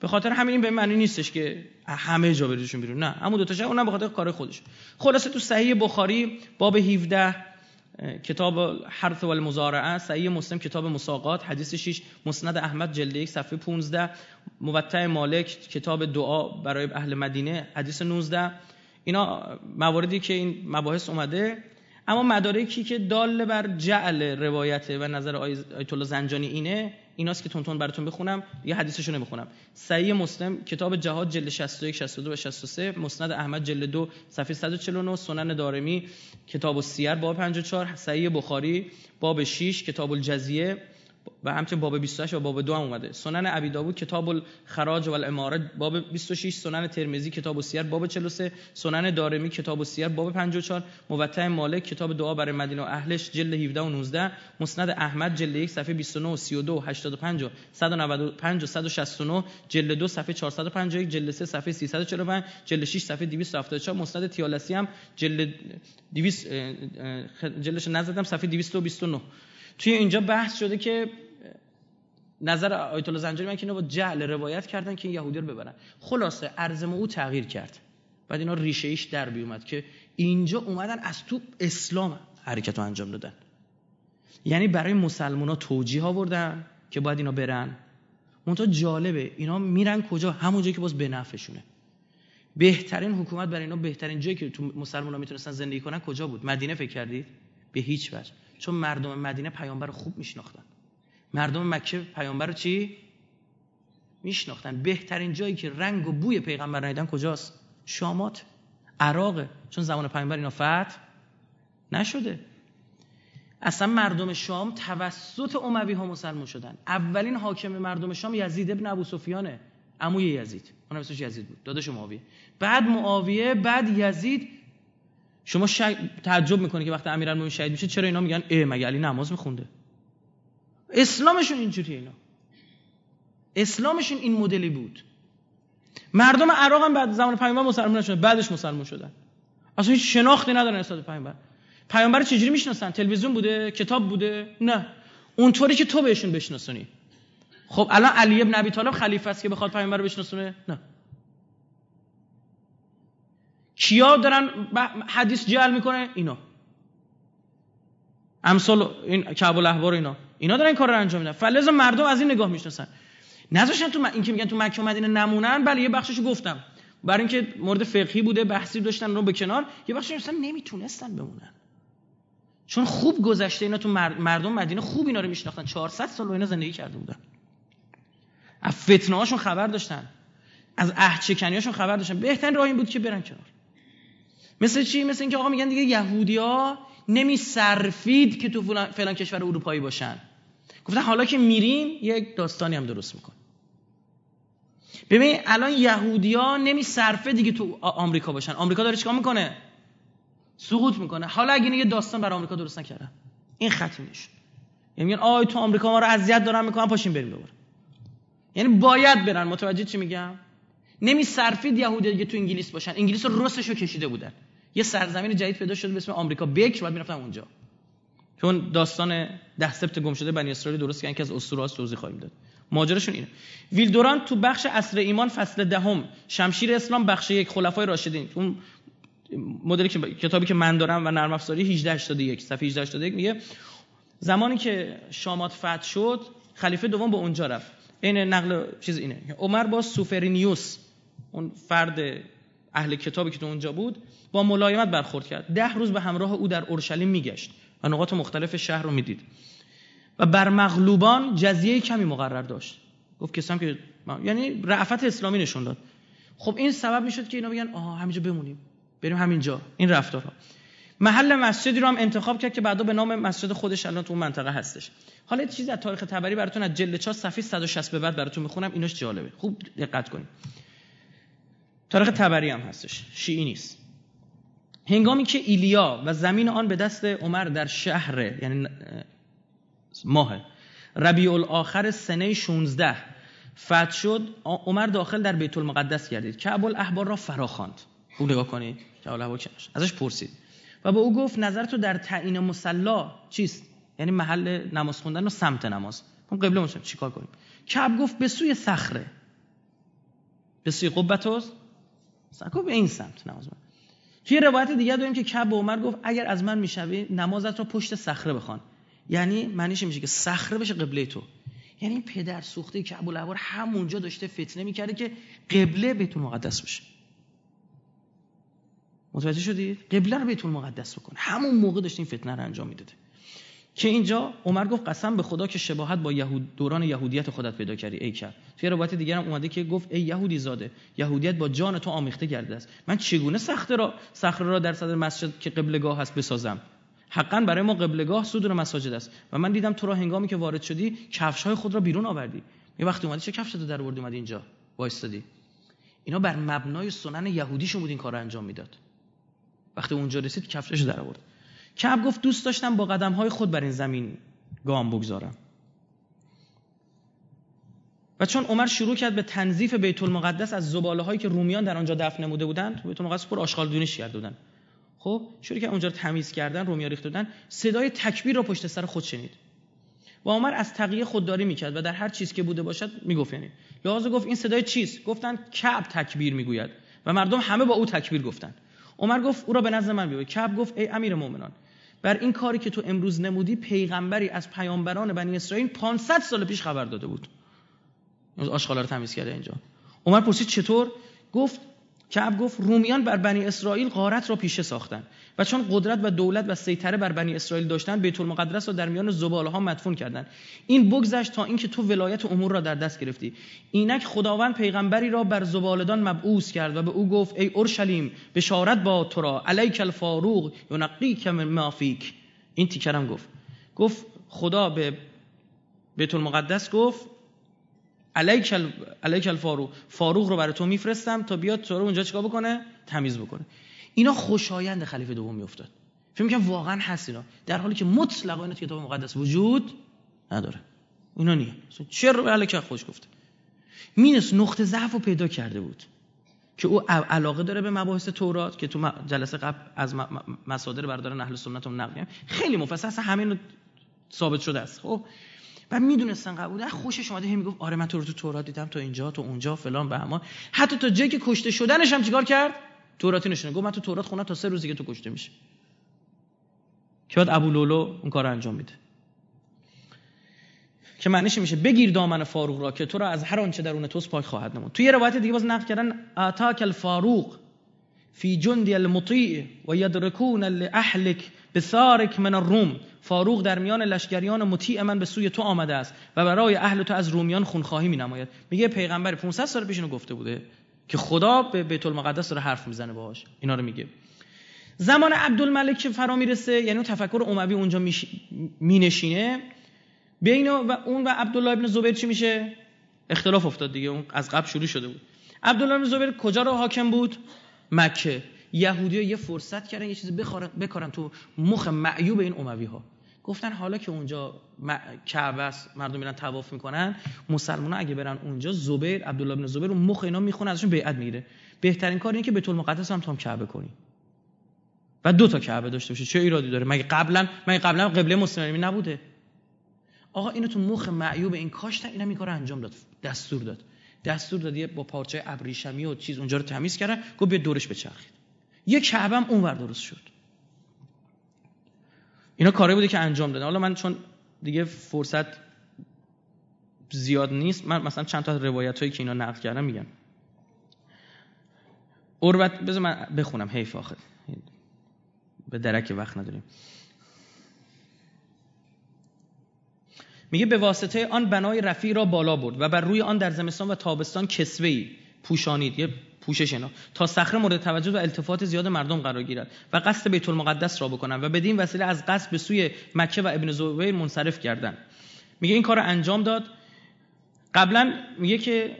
به خاطر همین این به معنی نیستش که همه جا بریزشون بیرون. نه همون دو تا اونم به خاطر کار خودش. خلاصه تو صحیح بخاری باب 17 کتاب حرف و المزارعه صحیح مسلم کتاب مساقات حدیث 6 مسند احمد جلد 1 صفحه 15 موطع مالک کتاب دعا برای اهل مدینه حدیث 19 اینا مواردی که این مباحث اومده اما مدارکی که دال بر جعل روایته و نظر آیت الله زنجانی اینه ایناست که تونتون براتون بخونم یه حدیثشو نمی‌خونم. صحیح مسلم کتاب جهاد جلد 61 62 و 63 مسند احمد جلد 2 صفحه 149 سنن دارمی کتاب السیر باب 54 صحیح بخاری باب 6 کتاب الجزیه و همچنین باب 28 و باب 2 هم اومده. سنن ابی داوود کتاب الخراج و الاماره باب 26 سنن ترمذی کتاب السیر باب 43 سنن دارمی کتاب السیر باب 54 موطع مالک کتاب دعا برای مدینه و اهلش جلد 17 و 19 مسند احمد جلد 1 صفحه 29 و 32 و 85 و 195 و 169 جلد 2 صفحه 451 جلد 3 صفحه 345 جلد 6 صفحه 274 مسند تیالسی هم جلد 200 جلدش نزدم صفحه 229 توی اینجا بحث شده که نظر آیت الله زنجانی من که اینا با جعل روایت کردن که این یهودی رو ببرن. خلاصه ارز او تغییر کرد. بعد اینا ریشه ایش در اومد که اینجا اومدن از تو اسلام حرکت رو انجام دادن. یعنی برای مسلمان ها توجیه آوردن که باید اینا برن. منتها جالبه اینا میرن کجا؟ همون جایی که باز به نفعشونه. بهترین حکومت برای اینا بهترین جایی که تو مسلمان ها می‌تونستن زندگی کنن کجا بود؟ مدینه فکر کردید؟ به هیچ وجه. چون مردم مدینه پیامبر خوب میشناختن. مردم مکه پیامبر رو چی؟ میشناختن. بهترین جایی که رنگ و بوی پیغمبر ندیدن کجاست؟ شامات. عراقه چون زمان پیامبر اینا فتح نشده. اصلا مردم شام توسط اموی ها مسلمان شدن. اولین حاکم مردم شام یزید ابن ابو سفیانه. عموی یزید. اون اسمش یزید بود. داداش معاویه. بعد معاویه بعد یزید. شما تعجب می‌کنه که وقتی امیرالمومنین شهید میشه چرا اینا میگن ای مگه علی نماز میخونده؟ اسلامشون اینجوری اینا. اسلامشون این مدلی بود. مردم عراق هم بعد زمان پیامبر مسلمان شدن بعدش مسلمان شدن. اصلا هیچ شناختی ندارن نسبت پیامبر. پیامبر چجوری می‌شناسن؟ تلویزیون بوده؟ کتاب بوده؟ نه. اونطوری که تو بهشون بشناسونی. خب الان علی ابن ابی طالب خلیفه است که بخواد پیامبر رو بشناسونه؟ نه. کیا دارن حدیث جعل می‌کنه؟ اینا. امثال این کعب الاحبار اینا. اینا دارن این کار رو انجام میدن. فلزا مردم از این نگاه می‌شناسن. نذاشتن تو م... این که میگن تو مکه و مدینه نمونن بله یه بخششو گفتم. برای اینکه مورد فقهی بوده بحثی داشتن رو به کنار یه بخشش اصلا نمی‌تونستن بمونن. چون خوب گذشته اینا تو مردم مدینه خوب اینا رو میشناختن. 400 سال اینا زندگی کرده بودن. از فتنه هاشون خبر داشتن. از هاشون خبر داشتن. بهترین راه این بود که برن کنار. مثل چی؟ مثل اینکه آقا میگن دیگه یهودیا نمی صرفید که تو فلان کشور اروپایی باشن. گفتن حالا که میریم یک داستانی هم درست میکن ببین الان یهودیا نمی صرفه دیگه تو آمریکا باشن. آمریکا داره چیکار می‌کنه؟ سقوط می‌کنه. حالا اگه یه داستان برای آمریکا درست نکردن. این نشد یعنی میگن آی تو آمریکا ما رو اذیت دارن می‌کنن پاشیم بریم دوباره. یعنی باید برن. متوجه چی میگم؟ نمی صرفید یهودی دیگه تو انگلیس باشن. انگلیس رو رسش رو کشیده بودن. یه سرزمین جدید پیدا شده به اسم آمریکا. بکر بعد می‌رفتن اونجا. چون داستان ده سبت گم شده بنی اسرائیل درست کردن که از اسطوره توضیح خواهیم داد. ماجراشون اینه. ویلدوران تو بخش اصر ایمان فصل دهم شمشیر اسلام بخش یک خلفای راشدین. اون مدلی که کتابی که من دارم و نرم افزاری 1881 صفحه 1881 میگه زمانی که شامات فتح شد خلیفه دوم به اونجا رفت. این نقل چیز اینه. عمر با سوفرینیوس اون فرد اهل کتابی که تو اونجا بود با ملایمت برخورد کرد. ده روز به همراه او در اورشلیم میگشت. و نقاط مختلف شهر رو می‌دید. و بر مغلوبان جزیه کمی مقرر داشت. گفت کسام که یعنی رعفت اسلامی نشون داد. خب این سبب می‌شد که اینا بگن آها همینجا بمونیم. بریم همینجا. این رفتارها. محل مسجدی رو هم انتخاب کرد که بعدا به نام مسجد خودش الان تو اون منطقه هستش. حالا چیزی از تاریخ تبری براتون از جلد 4 صفحه 160 به بعد براتون می‌خونم. ایناش جالبه. خوب دقت کنید. تاریخ تبری هم هستش. شیعی نیست. هنگامی که ایلیا و زمین آن به دست عمر در شهر یعنی ماه ربیع الاخر سنه 16 فتح شد عمر داخل در بیت المقدس گردید. کعب الاحبار را فراخواند. او نگاه کنید. کعب ازش پرسید. و به او گفت نظر تو در تعیین مصلا چیست؟ یعنی محل نماز خوندن و سمت نماز. اون قبله چی چیکار کنیم؟ کعب گفت به سوی صخره. به سوی قبتوز سکو به این سمت نماز. من توی روایت دیگه داریم که کعب به عمر گفت اگر از من می‌شوی نمازت رو پشت صخره بخوان. یعنی معنیش میشه که صخره بشه قبله تو. یعنی پدر سوخته که ابوالعبار همونجا داشته فتنه می‌کرده که قبله بیت مقدس بشه. متوجه شدید قبله رو بیت مقدس بکن. همون موقع داشته این فتنه رو انجام می‌داده. که اینجا عمر گفت قسم به خدا که شباهت با یهود دوران یهودیت خودت پیدا کردی ای کرد توی روایت دیگر هم اومده که گفت ای یهودی زاده یهودیت با جان تو آمیخته کرده است. من چگونه سخت را صخره را در صدر مسجد که قبلگاه هست بسازم؟ حقا برای ما قبلگاه صدور مساجد است. و من دیدم تو را هنگامی که وارد شدی کفش های خود را بیرون آوردی. یه وقتی اومدی چه کفشتو در آوردی اومدی اینجا؟ وایستادی. اینا بر مبنای سنن یهودیشون بود این کار انجام می‌داد. وقتی اونجا رسید کفشش در آورد. کعب گفت دوست داشتم با قدم های خود بر این زمین گام بگذارم. و چون عمر شروع کرد به تنظیف بیت المقدس از زباله هایی که رومیان در آنجا دفن نموده بودند بیت المقدس پر آشغال دونیش کرده بودند خب شروع که اونجا رو تمیز کردن رومیا ریخت دادن صدای تکبیر رو پشت سر خود شنید. و عمر از تقیه خودداری می‌کرد و در هر چیز که بوده باشد می‌گفت یعنی. لحاظ گفت این صدای چیست؟ گفتن کعب تکبیر می‌گوید. و مردم همه با او تکبیر گفتند عمر گفت او را به نزد من بیاور کعب گفت ای امیر مؤمنان بر این کاری که تو امروز نمودی پیغمبری از پیامبران بنی اسرائیل 500 سال پیش خبر داده بود. آشغالا رو تمیز کرده اینجا. عمر پرسید چطور؟ گفت کعب گفت رومیان بر بنی اسرائیل غارت را پیشه ساختند و چون قدرت و دولت و سیطره بر بنی اسرائیل داشتند بیت المقدس را در میان زباله ها مدفون کردند. این بگذشت تا اینکه تو ولایت امور را در دست گرفتی. اینک خداوند پیغمبری را بر زبالدان مبعوث کرد و به او گفت ای اورشلیم بشارت با تو را علیک الفاروق ینقیک من مافیک این تیکرم گفت. گفت خدا به بیت المقدس گفت علیک علیک الفاروق. فاروق رو برای تو میفرستم تا بیاد تو رو اونجا چیکار بکنه؟ تمیز بکنه. اینا خوشایند خلیفه دوم میافتاد. فکر می‌کنم واقعا هست اینا. در حالی که مطلقا اینا کتاب مقدس وجود نداره. اینا نیه. چرا به علیک خوش گفته؟ مینس نقطه ضعف رو پیدا کرده بود که او علاقه داره به مباحث تورات که تو جلسه قبل از مصادر بردار اهل سنت هم نقل خیلی مفصل همین ثابت شده است. خب؟ و می‌دونستن قبول خوشش اومده هم می‌گفت آره من تو رو تو تورات دیدم تو اینجا تو اونجا فلان همان حتی تا جایی که کشته شدنش هم چیکار کرد؟ توراتی نشونه. گفت من تو تورات خوندم تا سه روزی که تو کشته میشه که بعد ابو لولو اون کار انجام میده. که معنیش میشه بگیر دامن فاروق را که تو را از هر آنچه درون توست پاک خواهد نمود. توی یه روایت دیگه باز نقل کردن اتاک الفاروق فی جندی المطیع و یدرکون لاهلک بثارک من الروم. فاروق در میان لشکریان مطیع من به سوی تو آمده است و برای اهل تو از رومیان خونخواهی می نماید میگه پیغمبر 500 سال پیش اینو گفته بوده که خدا به بیت المقدس داره حرف می‌زنه باهاش. اینا رو میگه. زمان عبدالملک که فرا می‌رسه؟ یعنی اون تفکر اموی اونجا مینشینه. بین و اون و عبدالله ابن زبیر چی میشه؟ اختلاف افتاد دیگه. اون از قبل شروع شده بود. عبدالله ابن زبیر کجا رو حاکم بود؟ مکه. یهودی ها یه فرصت کردن یه چیزی بکارن تو مخ معیوب این اموی ها گفتن حالا که اونجا کعبه است مردم میرن طواف می‌کنن مسلمان اگه برن اونجا زبیر عبدالله بن زبیر اون مخ اینا می‌خونه ازشون بیعت می‌گیره. بهترین کار اینه که بیت المقدس هم تام کعبه کنی. و دو تا کعبه داشته باشه چه ایرادی داره؟ مگه قبلا مگه قبلا قبله مسلمانی نبوده؟ آقا اینو تو مخ معیوب این کاشتن اینا میکاره انجام داد. دستور داد. دستور داد با پارچه ابریشمی و چیز اونجا رو تمیز کردن. گفت بیا دورش بچرخید. یه کعبه هم اونور درست شد. اینا کاری بوده که انجام دادن. حالا من چون دیگه فرصت زیاد نیست من مثلا چند تا روایت هایی که اینا نقل کردم میگم اروت بذار من بخونم. حیف آخر به درک وقت نداریم. میگه به واسطه آن بنای رفیع را بالا برد و بر روی آن در زمستان و تابستان کسوهی پوشانید یه پوشش اینا. تا صخره مورد توجه و التفات زیاد مردم قرار گیرد و قصد بیت المقدس را بکنند و بدین وسیله از قصد به سوی مکه و ابن زبیر منصرف کردند میگه این کار انجام داد. قبلا میگه که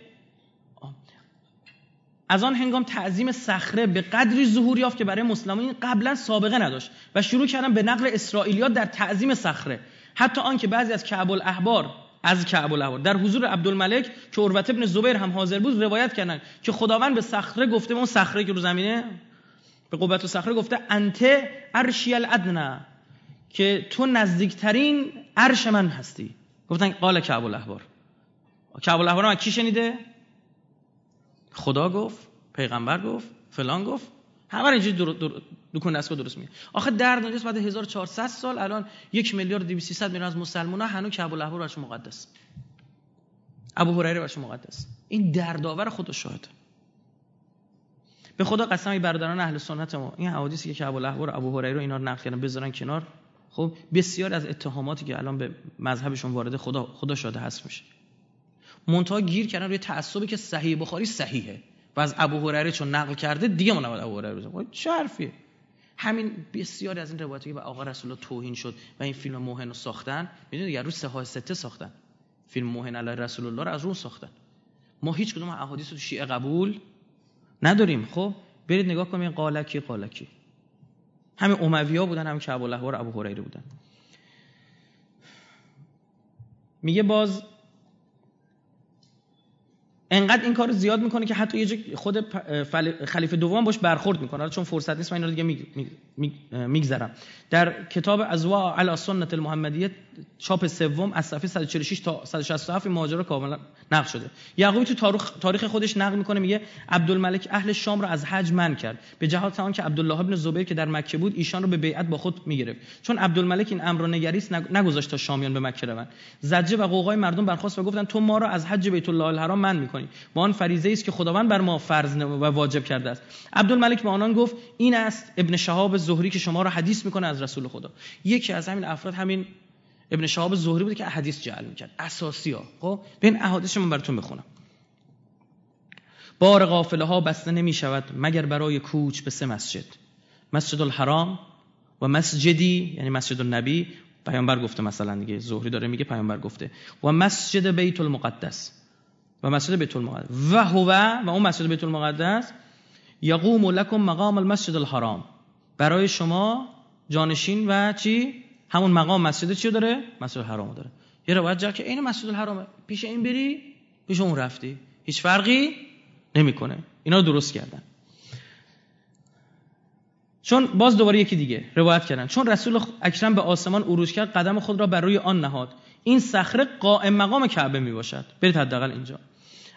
از آن هنگام تعظیم صخره به قدری ظهور یافت که برای مسلمانین قبلا سابقه نداشت و شروع کردن به نقل اسرائیلیات در تعظیم صخره. حتی آنکه بعضی از کعب الاحبار از کعب الاحبار در حضور عبدالملک که عروت ابن زبیر هم حاضر بود روایت کردن که خداوند به صخره گفته اون صخره که رو زمینه به قوت و صخره گفته انت عرشی الادنا که تو نزدیکترین عرش من هستی. گفتن قال کعب الاحبار. کعب الاحبار هم کی شنیده؟ خدا گفت پیغمبر گفت فلان گفت. همه اینجوری دور دور دکون دستگاه درست میگه آخه در دنیا بعد 1400 سال الان یک میلیارد 200 میلیون از مسلمان ها هنوز کعب الاحبار برش مقدس. ابو هریره برش مقدس. این دردآور خود شاهد. به خدا قسم ای برادران اهل سنت ما این حوادثی که کعب الاحبار ابو هریره اینا رو نقل کردن بذارن کنار. خب بسیار از اتهاماتی که الان به مذهبشون وارد خدا خدا شاده هست میشه. منتها گیر کردن روی تعصبی که صحیح بخاری صحیحه. و از ابو هریره چون نقل کرده دیگه ما نباید ابو هریره بزنیم. چه حرفیه. همین بسیاری از این روایتی که به آقا رسول الله توهین شد و این فیلم موهن رو ساختن می‌دونید یه روز سه سته ساختن. فیلم موهن علی رسول الله رو از اون ساختن. ما هیچ کدوم احادیث رو شیعه قبول نداریم. خب برید نگاه کنید قالکی قالکی همین اموی بودن همین کعب الله و ابو هریره بودن. میگه باز انقدر این کار زیاد می‌کنه که حتی یه جا خود خلیفه دوم باش برخورد می‌کنه. چون فرصت نیست من اینا دیگه میگذرم. در کتاب ازوا علی سنت المحمدیه چاپ سوم از صفحه 146 تا 167 ماجرا کاملا نقل شده. یعقوبی تو تاریخ خودش نقل می‌کنه میگه عبدالملک اهل شام را از حج من کرد. به جهات آن که عبدالله ابن زبیر که در مکه بود ایشان رو به بیعت با خود می‌گرفت. چون عبدالملک این امر رو نگریست نگذاشت تا شامیان به مکه روند. زجه و قوقای مردم برخاست و گفتن تو ما را از حج بیت الله الحرام من می‌کنی. با آن فریضه است که خداوند بر ما فرض و واجب کرده است. عبدالملک به آنان گفت این است ابن شهاب زهری که شما را حدیث می‌کنه از رسول خدا. یکی از همین افراد همین ابن شهاب زهری بود که حدیث جعل می‌کرد. اساسی ها خب؟ به این احادیث من براتون بخونم بار قافله ها بسته نمی شود مگر برای کوچ به سه مسجد؟ مسجد الحرام و مسجدی یعنی مسجد النبی پیامبر گفته مثلا دیگه زهری داره میگه پیامبر گفته. و مسجد بیت المقدس. و مسجد بیت المقدس و هو و اون مسجد بیت المقدس یقوم لکم مقام المسجد الحرام. برای شما جانشین و چی؟ همون مقام مسجد چی داره؟ مسجد الحرام داره. یه روایت جا که این مسجد الحرامه. پیش این بری پیش اون رفتی. هیچ فرقی نمی‌کنه. اینا درست کردن. چون باز دوباره یکی دیگه روایت کردن. چون رسول اکرم به آسمان عروج کرد قدم خود را بر روی آن نهاد. این صخره قائم مقام کعبه می باشد برید حداقل اینجا.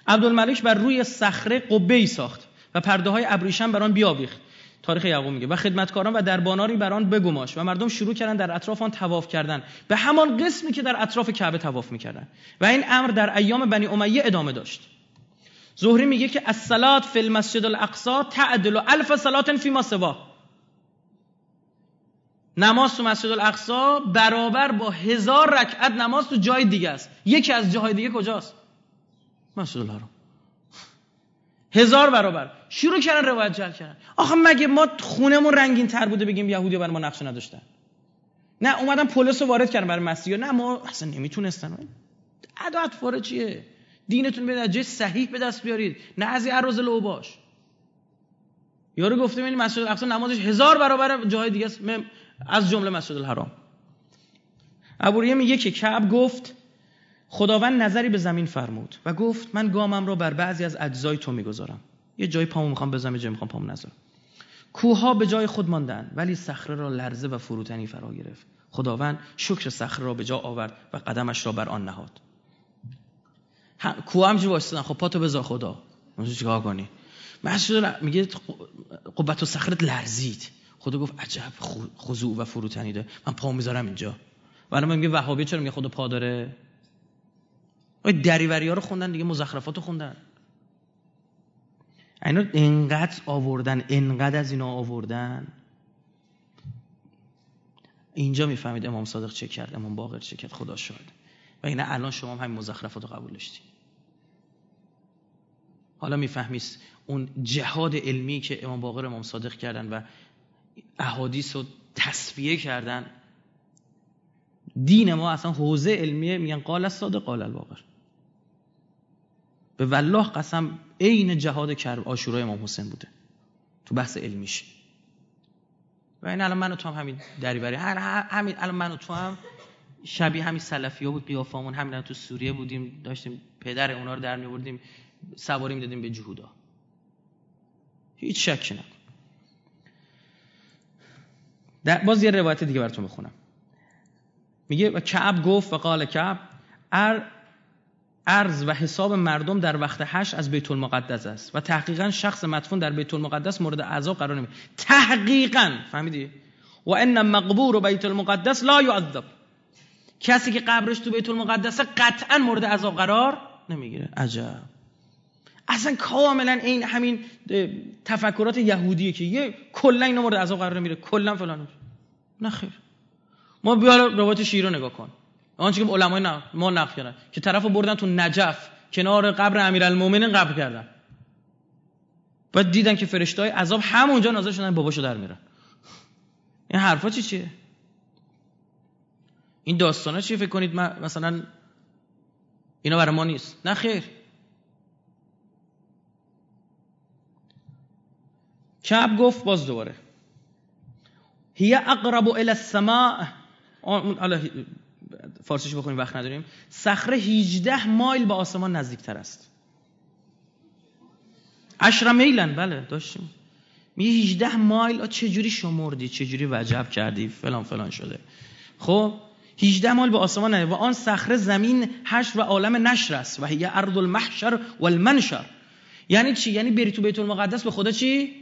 عبدالملک بر روی صخره قبه ای ساخت و پرده های ابریشم بر آن بیاویخت. تاریخ یعقوب میگه و خدمتکاران و درباناری بر آن بگماش و مردم شروع کردن در اطراف آن طواف کردن. به همان قسمی که در اطراف کعبه طواف می‌کردن. و این امر در ایام بنی امیه ادامه داشت. زهری میگه که الصلات فی المسجد الاقصا تعدل الف صلات فی ما سوا نماز تو مسجد الاقصا برابر با هزار رکعت نماز تو جای دیگه است. یکی از جاهای دیگه کجاست؟ مسجد الحرام. هزار برابر. شروع کردن روایت جل کردن. آخه مگه ما خونمون رنگین تر بوده بگیم یهودی برای ما نقش نداشتن؟ نه اومدن پلیس رو وارد کردن برای مسیحا نه ما اصلا نمی‌تونستن. عدد فاره چیه؟ دینتون به جای صحیح به دست بیارید. نه از این عرض لو باش یارو گفته این مسجد الاقصا نمازش هزار برابر جای دیگه است. از جمله مسجد الحرام. ابوریه میگه که کعب گفت خداوند نظری به زمین فرمود و گفت من گامم را بر بعضی از اجزای تو می‌گذارم. یه جای پامو می‌خوام بزنم یه جای می‌خوام پامو نذارم. کوها به جای خود ماندن ولی صخره را لرزه و فروتنی فرا گرفت. خداوند شکر صخره را به جا آورد و قدمش را بر آن نهاد. کوه همجوری واسطن خب پاتو بذار خدا. چیکار کنی؟ مسجد میگه قبت و لرزید. خدا گفت عجب خضوع و فروتنی ده من پا می‌ذارم اینجا. و میگه وهابی چرا میگه خدا پا داره؟ آی دریوری ها رو خوندن دیگه مزخرفات رو خوندن. اینا انقدر آوردن انقدر از اینا آوردن. اینجا می‌فهمید امام صادق چه کرد امام باقر چه کرد خدا شد و اینه الان شما هم همین مزخرفات رو قبول داشتید حالا می‌فهمید اون جهاد علمی که امام باقر امام صادق کردن و احادیث رو تصفیه کردن. دین ما اصلا حوزه علمیه میگن قال صادق قال الباقر به والله قسم عین جهاد کرب آشورای امام حسین بوده. تو بحث علمیش. و این الان من و تو هم همین دریوری. همین الان من و تو هم شبیه همین سلفی ها بود قیافامون همین تو سوریه بودیم داشتیم پدر اونا رو در میوردیم سواری می‌دادیم به جهودا. هیچ شکی نکن باز یه روایت دیگه براتون بخونم. میگه و کعب گفت و قال کعب ار ارز و حساب مردم در وقت حش از بیت المقدس است. و تحقیقا شخص مدفون در بیت المقدس مورد عذاب قرار نمی تحقیقا فهمیدی؟ و ان مقبور بیت المقدس لا یعذب. کسی که قبرش تو بیت المقدس قطعا مورد عذاب قرار نمی‌گیره. عجب. اصلا کاملا این همین تفکرات یهودیه که یه کلا اینا مورد عذاب قرار نمیره کلا فلان نه خیر. ما بیا روایت شیرو نگاه کن. آنچه که علمای ما نقل کردن. که طرفو بردن تو نجف کنار قبر امیرالمومنین قبر کردن. بعد دیدن که فرشتای عذاب همونجا نازل شدن باباشو در میرن. این حرفا چی چیه؟ این داستانا چیه فکر کنید؟ مثلا اینا برای ما نیست. نه خیر. کعب گفت باز دوباره. هی اقرب الى السماء. فارسیش بخونیم وقت نداریم. صخره 18 مایل به آسمان نزدیکتر است. عشر میلن. بله داشتیم. میگه 18 مایل. چجوری شمردی چجوری وجب کردی؟ فلان فلان شده. خب 18 مایل به آسمان و آن صخره زمین حشر و عالم نشر است. و هی ارض المحشر والمنشر. یعنی چی؟ یعنی بری تو بیت المقدس به خدا چی؟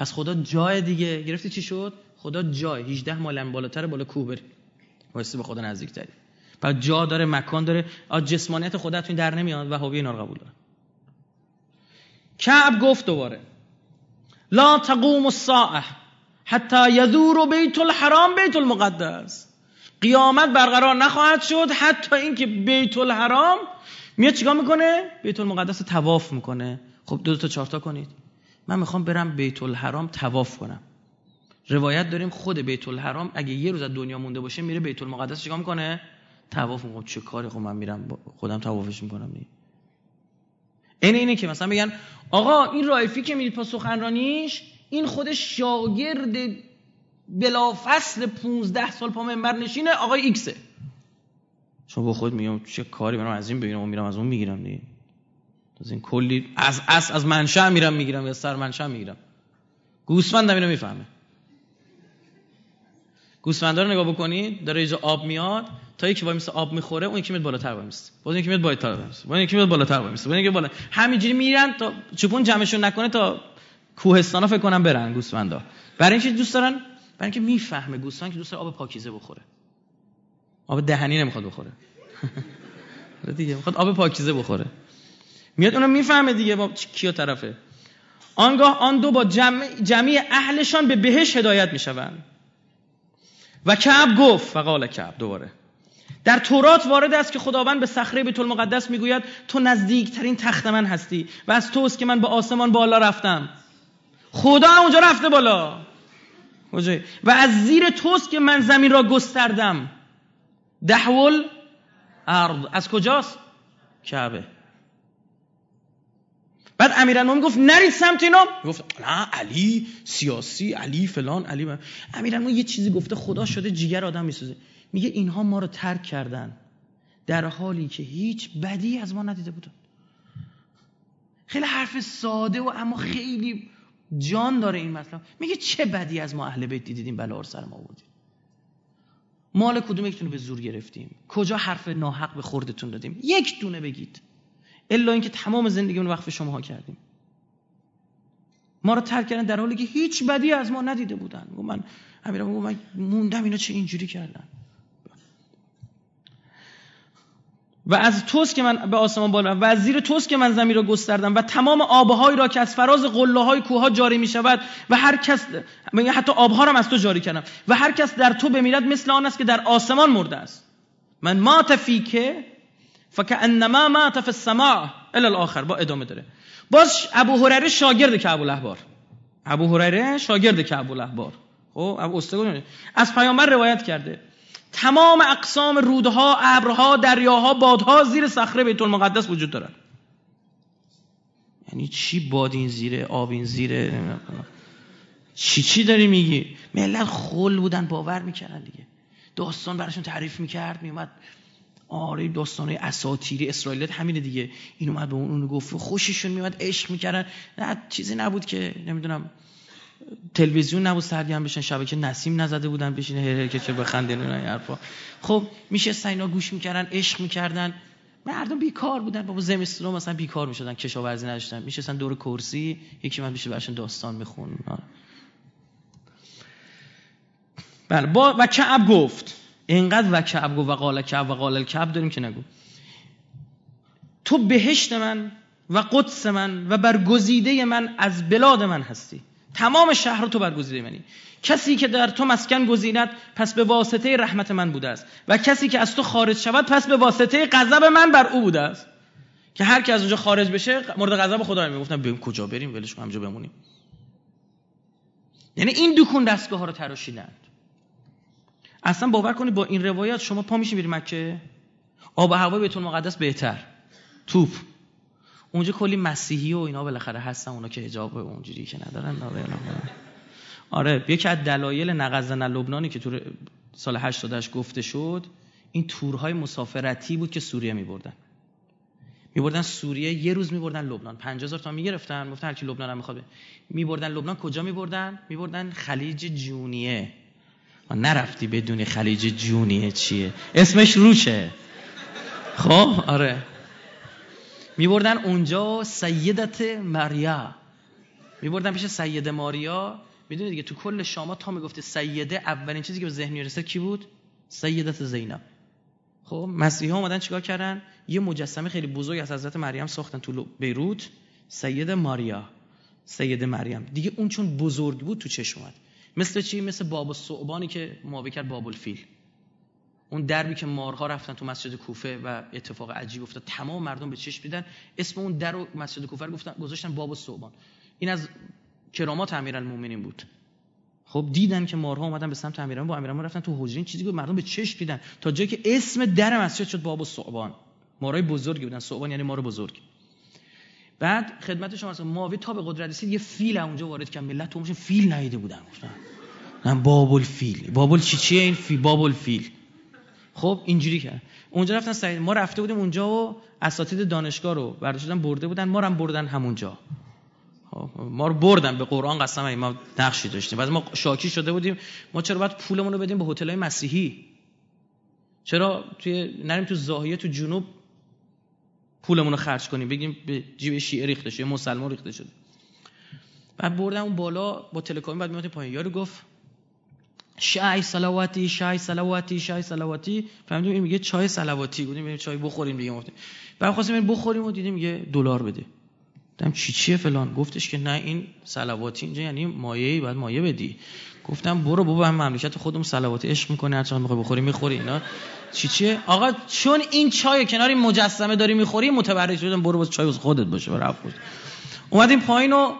پس خدا جای دیگه گرفتی چی شد؟ خدا جای 18 مایل بالاتر بالا کوه بری. واسه به خدا نزدیک تری پس جا داره مکان داره. جسمانیت خودت در نمیاد وهابی اینا رو قبول داره. کعب گفت دوباره لا تقوم الساعه حتی یدور بیت الحرام بیت المقدس. قیامت برقرار نخواهد شد حتی اینکه بیت الحرام میاد چیکار می‌کنه؟ بیت المقدس تواف می‌کنه. خب دو, تا چارتا کنید. من می‌خوام برم بیت الحرام تواف کنم. روایت داریم خود بیت الحرام اگه یه روز از دنیا مونده باشه میره بیت المقدس چیکار می‌کنه؟ طواف می‌کنه. چه کاری؟ خب من میرم خودم طوافش می‌کنم نی این اینه که مثلا بگن آقا این رایفی که میرید پا سخنرانیش این خود شاگرد بلا فصل 15 سال پا منبر نشینه آقای ایکسه. شما با خود میگم چه کاری؟ منم از این بگیرم و میرم از اون می‌گیرم دیگه. از این کلی از از از منشأ میرم می‌گیرم یا سر منشأ می‌گیرم. گوسفندم اینو می‌فهمه. گوسفندا رو نگاه بکنید داره اینجا آب میاد تا یکی وای مثل آب می‌خوره اون یکی میاد بالاتر وای میسته. باز یکی میاد بالاتر وای میسته. باز یکی میاد بالاتر وای میسته. باز یکی بالا همینجوری میرن تا چوپون جمعشون نکنه تا کوهستانا فکر کنم برن گوسفندا. برای اینکه دوست دارن برای اینکه می‌فهمه گوسفند که دوست داره آب پاکیزه بخوره. آب دهنی نمی‌خواد بخوره. دیگه می‌خواد آب پاکیزه بخوره. میاد اونو می‌فهمه دیگه با کیا طرفه. آنگاه آن دو با جمع جمعی اهلشان به بهش هدایت می‌شوند. و کعب گفت فقال کعب دوباره. در تورات وارد است که خداوند به صخره بیت المقدس می‌گوید تو نزدیکترین تخت من هستی و از توست که من به آسمان بالا رفتم. خدا اونجا رفته بالا. و از زیر توست که من زمین را گستردم. دحول ارض. از کجاست؟ کعبه. بعد امیرالمومنین گفت نرید سمت اینا. گفت نه علی سیاسی علی فلان علی امیرالمومنین یه چیزی گفته خدا شده جیگر آدم میسوزه. میگه اینها ما رو ترک کردن در حالی که هیچ بدی از ما ندیده بودن. خیلی حرف ساده و اما خیلی جان داره این مطلب میگه چه بدی از ما اهل بیت دیدیم بلا سر ما بودیم مال کدوم یکتون به زور گرفتیم؟ کجا حرف ناحق به خوردتون دادیم؟ یک دونه بگید. الا اینکه تمام زندگیمون وقف شماها کردیم. ما رو ترک کردن در حالی که هیچ بدی از ما ندیده بودن. گفت من امیرم من موندم اینا چه اینجوری کردن. و از توست که من به آسمان بالا و از زیر توست که من زمین را گستردم و تمام آبهایی را که از فراز قله های کوه جاری می شود و هر کس حتی آبها را از تو جاری کردم و هر کس در تو بمیرد مثل آن است که در آسمان مرده است. من مات فیکه فکانما مات فی السماع الی الاخر. با ادامه داره. باز ابو هریره شاگرد کعب الاحبار ابو هریره شاگرد کعب الاحبار خب ابو از پیامبر روایت کرده. تمام اقسام رودها ابرها دریاها بادها زیر صخره بیت المقدس وجود دارن یعنی چی باد این زیره آب این زیره؟ چی چی داری میگی؟ ملت خل بودن باور می‌کردن دیگه. داستان براشون تعریف می‌کرد میومد آره داستانهای اساتیری اسرائیلیت همینه دیگه. این اومد به اون گفت خوششون میومد عشق می‌کردن. نه چیزی نبود که نمی‌دونم تلویزیون نبود سرگرم بشن شبکه نسیم نزده بودن بشینه هر هر که چه بخندن اون حرفا. خب میشه سینا گوش می‌کردن عشق می‌کردن. مردم بیکار بودن. بابا زمستون مثلا بیکار می‌شدن کشاورزی نداشتن. میشستن دور کرسی یکی من میشه براشون داستان میخون بله با و کعب گفت اینقدر و کعب گفت و قال کعب و قال الکعب داریم که نگو. تو بهشت من و قدس من و برگزیده من از بلاد من هستی. تمام شهر تو برگزیده منی. کسی که در تو مسکن گزیند پس به واسطه رحمت من بوده است. و کسی که از تو خارج شود پس به واسطه غضب من بر او بوده است. که هر کی از اونجا خارج بشه مورد غضب خدا می‌گفتن بریم کجا بریم ولش کن همونجا بمونیم. یعنی این دکون دستگاه ها رو تراشیدند. اصلا باور کنید با این روایات شما پا میشین بریم مکه؟ آب و هوای بیت المقدس بهتر. توپ. اونجا کلی مسیحی و اینا بالاخره هستن اونا که حجاب اونجوری که ندارن. آره یکی از دلایل نقض لبنانی که تو سال 88 گفته شد این تورهای مسافرتی بود که سوریه میبردن. میبردن سوریه یه روز میبردن لبنان. 50000 تا می‌گرفتن گفتن هر کی لبنان هم می‌خواد میبردن لبنان کجا میبردن؟ میبردن خلیج جونیه. نرفتی بدونی خلیج جونیه چیه. اسمش روشه. خب آره. میبردن اونجا سیدت مریا. میبردن پیش سید ماریا. می‌دونید دیگه تو کل شما تا می‌گفته سیده اولین چیزی که به ذهن می‌رسه کی بود؟ سیدت زینب. خب مسیحا اومدن چیکار کردن؟ یه مجسمه خیلی بزرگ از حضرت مریم ساختن تو بیروت. سید ماریا. سید مریم. دیگه اون چون بزرگ بود تو چشم اومد. مثل چی؟ مثل باب الصعبانی که موابع کرد باب الفیل. اون دربی که مارها رفتن تو مسجد کوفه و اتفاق عجیب افتاد. تمام مردم به چشم دیدن. اسم اون در رو مسجد کوفه رو گفتن گذاشتن باب الصعبان این از کرامات امیرالمومنین بود. خب دیدن که مارها اومدن به سمت امیران با امیران رفتن تو حجره چیزی که مردم به چشم دیدن. تا جایی که اسم در مسجد شد باب الصعبان مارای بزرگی بودن. صعبان یعنی مار بزرگ. بعد خدمت شما اصلا ماوی تا به قدرت رسید یه فیل اونجا وارد کرد. ملت تو فیل ندیده بودن. گفتن نه بابل فیل. بابل چی چیه این فیل بابل فیل؟ خب اینجوری کرد. اونجا رفتن سعید. ما رفته بودیم اونجا و اساتید دانشگاه رو برداشتن برده بودن. ما هم بردن همونجا. خب، ما رو بردن به قرآن قسم ما نقشی داشتیم. بعد ما شاکی شده بودیم. ما چرا باید پولمون رو بدیم به هتل‌های مسیحی؟ چرا توی نریم تو زاهیه تو جنوب پولمون رو خرج کنیم. بگیم به جیب شیعه ریخته شده مسلمان ریخته شده. بعد بردم اون بالا با تلکامی بعد میاد پایین. یارو گفت شای سلواتی شای سلواتی شای سلواتی. فهمیدیم این میگه چای سلواتی. بودیم بریم چای بخوریم دیگه. گفتیم. بعد خواستیم بخوریم و دیدیم میگه دلار بده. گفتم چی چیه فلان؟ گفتش که نه این سلواتی اینجا یعنی مایه بعد مایه بدی. گفتم برو بابا هم مملکت خودمون سلواتی عشق می‌کنه هر چقدر می‌خوای بخوری می‌خوری اینا. چی چیه؟ آقا چون این چای کنار این مجسمه داری می‌خوری متبرک شدم برو باز چای از خودت باشه برو افروز اومدیم پایین و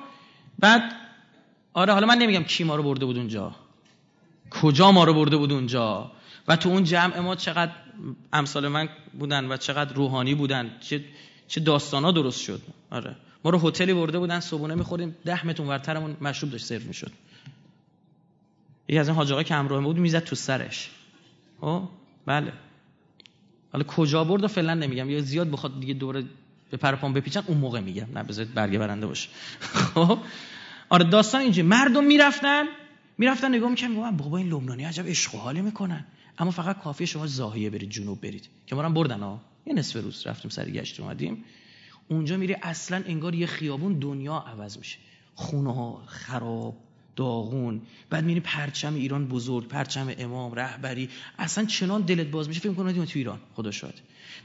بعد آره حالا من نمیگم کی ما رو برده بود اونجا. کجا ما رو برده بود اونجا؟ و تو اون جمع ما چقدر امثال من بودن و چقدر روحانی بودن؟ چه چه داستانا درست شد؟ آره. ما رو هتلی برده بودن صبحونه می‌خوریم ده متر ورترمون مشروب داشت سرو می‌شد. یکی از این حاج که همراه بود می‌زد تو سرش. او بله. حالا کجا برد و فعلا نمیگم. یا زیاد بخواد دیگه دوره به پرپام بپیچن اون موقع میگم. نه بذارید برگه برنده باشه. خب؟ آره داستان اینجا مردم می‌رفتن. می‌رفتن نگاه می‌کنن میگن بابا این لبنانی عجب عشق و حالی می‌کنن. اما فقط کافیه شما زاهیه برید جنوب برید. که ما بردن ها یه نصف روز رفتیم سر گشت اومدیم. اونجا میری اصلا انگار یه خیابون دنیا عوض میشه. خونه ها خراب. داغون. بعد میری پرچم ایران بزرگ پرچم امام رهبری اصلا چنان دلت باز میشه فکر کنید تو ایران خدا شاید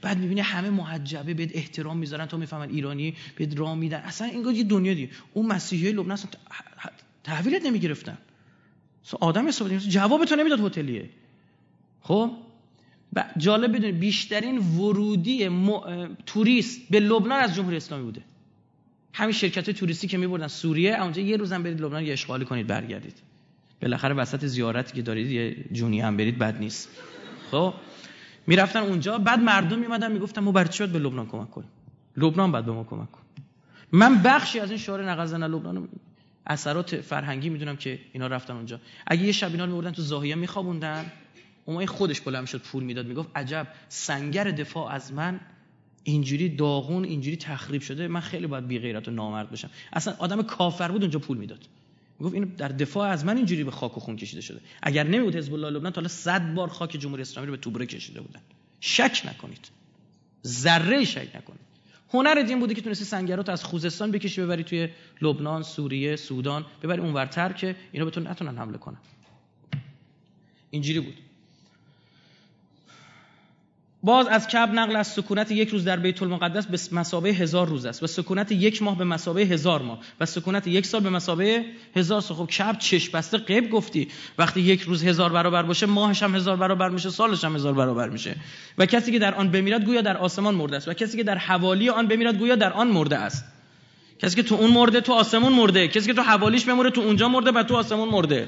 بعد می‌بینی همه محجبه بهت احترام می‌ذارن تا می‌فهمن ایرانی بهت راه میدن. اصلا انگار یه دنیا دیگه. اون مسیحی لبنان اصلا تحویلت نمی‌گرفتن. آدم حساب جواب تو نمی‌داد هتلیه. خب؟ جالب بدونید بیشترین ورودی توریست به لبنان از جمهوری اسلامی بوده. همین شرکت توریستی که میبردن سوریه اونجا یه روزم برید لبنان یه اشغالی کنید برگردید. بالاخره وسط زیارتی که دارید یه جونی هم برید بد نیست. خب؟ می‌رفتن اونجا بعد مردم میمدن می‌گفتن ما برای به لبنان کمک کنیم؟ لبنان بعد به ما کمک کن من بخشی از این شعار نقل زن لبنان اثرات فرهنگی می‌دونم که اینا رفتن اونجا. اگه یه شب اینا میبردن تو زاهیه میخوابوندن اون خودش بلند شد پول می‌داد می‌گفت عجب سنگر دفاع از من اینجوری داغون اینجوری تخریب شده من خیلی باید بی غیرت و نامرد بشم. اصلا آدم کافر بود اونجا پول می‌داد. می‌گفت این در دفاع از من اینجوری به خاک و خون کشیده شده. اگر نمیبود حزب الله لبنان تا حالا 100 بار خاک جمهوری اسلامی رو به توبره کشیده بودن. شک نکنید. ذره شک نکنید. هنر دین بوده که تونستی سنگرات از خوزستان بکشی ببری توی لبنان سوریه سودان ببری اونورتر که اینا بتونن نتونن حمله کنن. اینجوری بود. باز از کعب نقل از سکونت یک روز در بیت المقدس به مسابه هزار روز است و سکونت یک ماه به مسابه هزار ماه و سکونت یک سال به مسابه هزار سال. خب کعب چش بسته قیب گفتی. وقتی یک روز هزار برابر باشه ماهش هم هزار برابر میشه سالش هم هزار برابر میشه. و کسی که در آن بمیرد گویا در آسمان مرده است و کسی که در حوالی آن بمیرد گویا در آن مرده است. کسی که تو اون مرده تو آسمون مرده. کسی که تو حوالیش بموره تو اونجا مرده و تو آسمون مرده.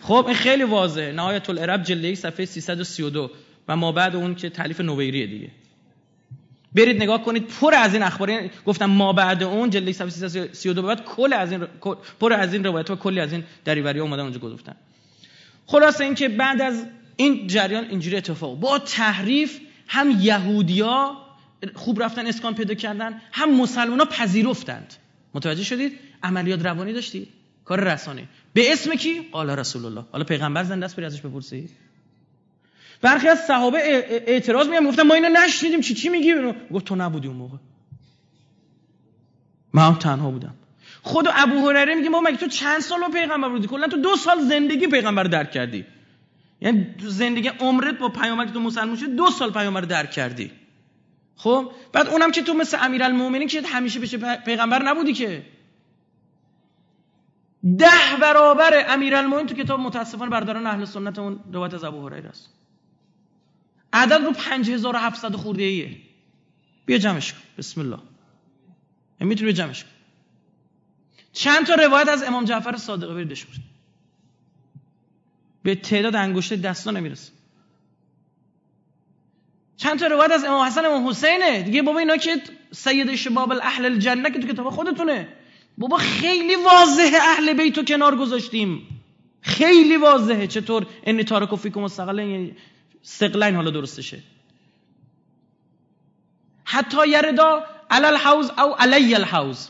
خب این خیلی واضحه. نهایت العرب جلد صفحه 332 و ما بعد اون که تعلیف نویریه دیگه. برید نگاه کنید پر از این اخبار. یعنی گفتم ما بعد اون جلد 332 بعد کل از این پر از این روایت و کلی از این دریوری اومدن اونجا گفتن خلاصه اینکه بعد از این جریان اینجوری اتفاق. با تحریف هم یهودیا خوب رفتن اسکان پیدا کردن هم مسلمان ها پذیرفتند. متوجه شدید؟ عملیات روانی داشتید. کار رسانه. به اسم کی؟ قال رسول الله. حالا پیغمبر زنده است بری ازش بپرسید برخی از صحابه اعتراض میگن گفتن ما اینو نشنیدیم چی چی میگی؟ گفت تو نبودی اون موقع. من هم تنها بودم. خود ابو هریره میگه ما مگه تو چند سال با پیغمبر بودی؟ کلا تو دو سال زندگی پیغمبر درک کردی. یعنی تو زندگی عمرت با پیامبر تو مسلمان شدی دو سال پیامبر درک کردی. خب؟ بعد اونم که تو مثل امیرالمومنین که همیشه بشه پیغمبر نبودی که. ده برابر امیرالمومنین تو کتاب متاسفانه برداران اهل سنت اون روایت از ابو هریره است. عدد رو 5700 خورده ایه بیا جمعش کن. بسم الله. می‌تونی بیا جمعش کن. چند تا روایت از امام جعفر صادقه برید بشمارید. به تعداد انگشت دستا نمی‌رسه. چند تا روایت از امام حسن امام حسینه. دیگه بابا اینا که سید شباب الاهل الجنه که تو کتاب خودتونه. بابا خیلی واضحه اهل بیتو کنار گذاشتیم. خیلی واضحه. چطور؟ انی تارک مستقل سقلین حالا درستشه. حتی یردا علل حوز او علی الحوز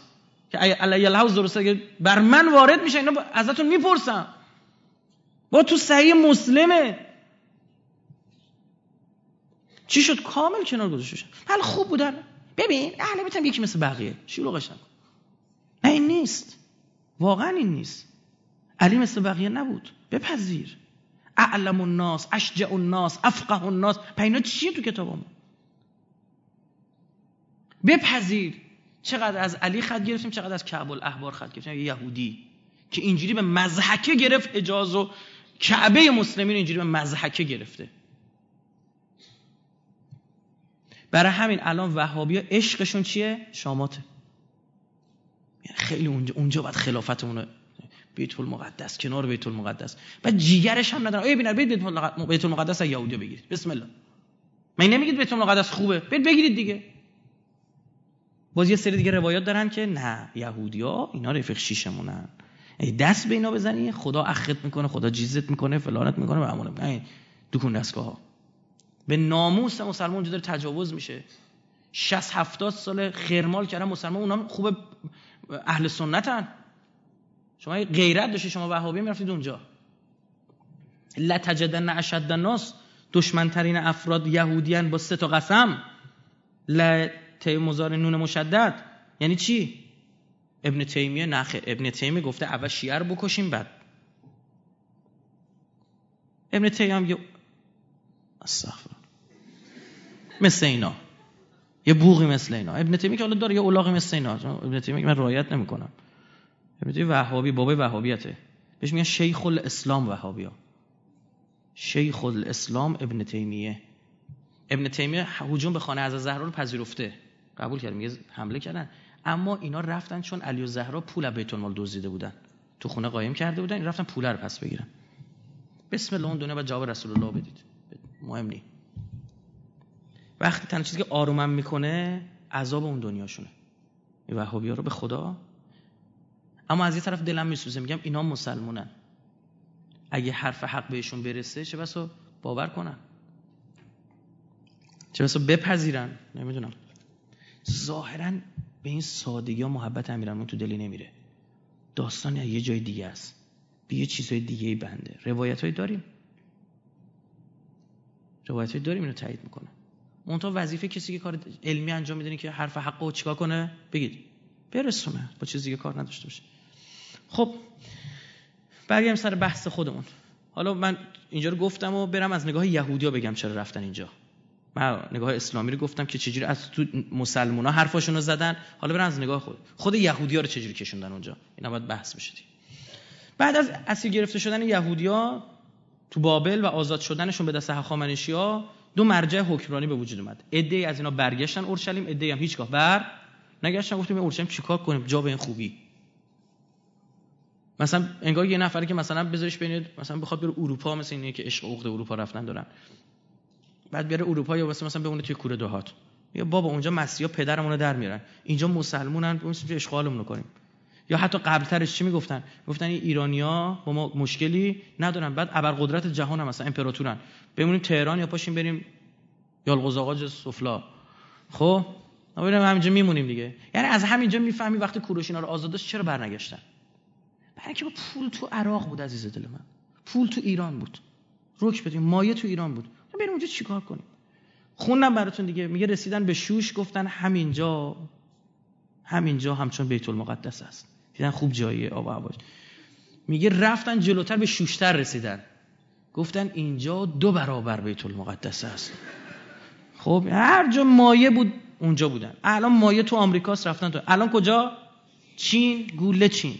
که علی الحوز درسته بر من وارد میشه اینا ازتون می‌پرسم. با تو صحیح مسلمه. چی شد؟ کامل کنار گذاشته بله خوب بودن ببین اهل بیتم یکی مثل بقیه. شلوغش نکن. نه این نیست. واقعا این نیست. علی مثل بقیه نبود. بپذیر. اعلم الناس اشجع الناس افقه الناس. پینا چیه تو کتابمون بپذیر. چقدر از علی خط گرفتیم چقدر از کعب الاحبار خط گرفتیم. یهودی که اینجوری به مزحکه گرفت اجاز و کعبه مسلمین اینجوری به مزحکه گرفته. برای همین الان وهابی ها عشقشون چیه؟ شاماته. یعنی خیلی اونجا اونجا باید خلافتمون بیت المقدس کنار بیت المقدس. و جیگرش هم ندارن. ای ببین بیت المقدس از یهودی بگیرید بسم الله. من نمیگید بیت المقدس خوبه؟ برید بگیرید دیگه. باز یه سری دیگه روایات دارن که نه یهودیا اینا رفیق شیشمونن. ای دست به اینا بزنی خدا اخت می‌کنه خدا جیزت می‌کنه فلانت می‌کنه و همونه نه دکون دستگاه. به ناموس مسلمان داره تجاوز میشه. 60 70 سال خیرمال کردن مسلمان اونا خوب اهل سنتن. شما غیرت داشتی شما وهابی می‌رفتید اونجا. لتجدن اشد الناس دشمنترین افراد یهودیان با سه تا قسم. ل مزار نون مشدد. یعنی چی؟ ابن تیمیه نخه ابن تیمیه گفته اول شیعه رو بکشیم بعد. ابن تیمیه هم یه استغفر مثل اینا. یه بوغی مثل اینا. ابن تیمیه که حالا داره یه اولاغی مثل اینا. ابن تیمیه که من رعایت نمی‌کنم. ابن وهابی بابای وهابیته. بهش میگن شیخ الاسلام وهابیا. شیخ الاسلام ابن تیمیه. ابن تیمیه هجوم به خانه از زهرا رو پذیرفته. قبول کرد میگه حمله کردن. اما اینا رفتن چون علی و زهرا پول بیت المال دزدیده بودن. تو خونه قایم کرده بودن این رفتن پول رو پس بگیرن. بسم الله اون دنیا بعد جواب رسول الله بدید. مهم نی. وقتی تنها چیزی که آرومم می‌کنه عذاب اون دنیاشونه. این وهابی ها رو به خدا اما از یه طرف دلم میسوزه میگم اینا مسلمونن. اگه حرف حق بهشون برسه چه بسا باور کنن. چه بسا بپذیرن. نمی‌دونم. ظاهرا به این سادگی ها محبت امیرالمومنین تو دلی نمیره. داستان یه جای دیگه است. به یه چیزهای دیگه بنده. روایت داریم. روایت داریم اینو تایید می‌کنه. منتها وظیفه کسی که کار علمی انجام می‌دونی که حرف حق چیکار کنه؟ بگید. برسونه. با چیزی که کار نداشته باشه. خب برگردیم سر بحث خودمون. حالا من اینجا رو گفتم و برم از نگاه یهودیا بگم چرا رفتن اینجا. من نگاه اسلامی رو گفتم که چجوری از تو مسلمونا حرفاشون رو زدن. حالا برم از نگاه خود. خود یهودیا رو چجوری کشوندن اونجا؟ اینا باید بحث بشه بعد از اسیر گرفته شدن یهودیا تو بابل و آزاد شدنشون به دست هخامنشیا دو مرجع حکمرانی به وجود اومد. عده از اینا برگشتن اورشلیم عده هم هیچگاه. بر نگشتن گفتیم اورشلیم چیکار کنیم؟ جا به این خوبی. مثلا انگار یه نفری که مثلا بذارش بین مثلا بخواد بره اروپا مثلا اینه که عشق عقد اروپا رفتن دارن. بعد بره اروپا یا مثلا بمونه توی کوره دهات. یا بابا اونجا مسیحا پدرمون رو در میارن. اینجا مسلمونن که اشغالمون کنیم. یا حتی قبلترش چی می‌گفتن؟ گفتن این ایرانیا با ما مشکلی ندارن. بعد ابرقدرت جهان هم مثلا امپراتورن. بمونیم تهران یا پاشیم بریم یالقوز آقا سفلا. خب؟ ما همینجا میمونیم دیگه. یعنی از همینجا می‌فهمی وقتی کوروش رو آزاد چرا برنگشتن؟ برای اینکه پول تو عراق بود عزیز دل من. پول تو ایران بود. روک بدیم. مایه تو ایران بود. بریم اونجا چیکار کنیم؟ خوندم براتون دیگه. میگه رسیدن به شوش گفتن همینجا. همینجا همچون بیت المقدس است دیدن خوب جاییه. آب هواش میگه رفتن جلوتر به شوشتر رسیدن. گفتن اینجا دو برابر بیت المقدس است خب هر جا مایه بود اونجا بودن. الان مایه تو آمریکاست رفتن تو. الان کجا؟ چین گوله چین.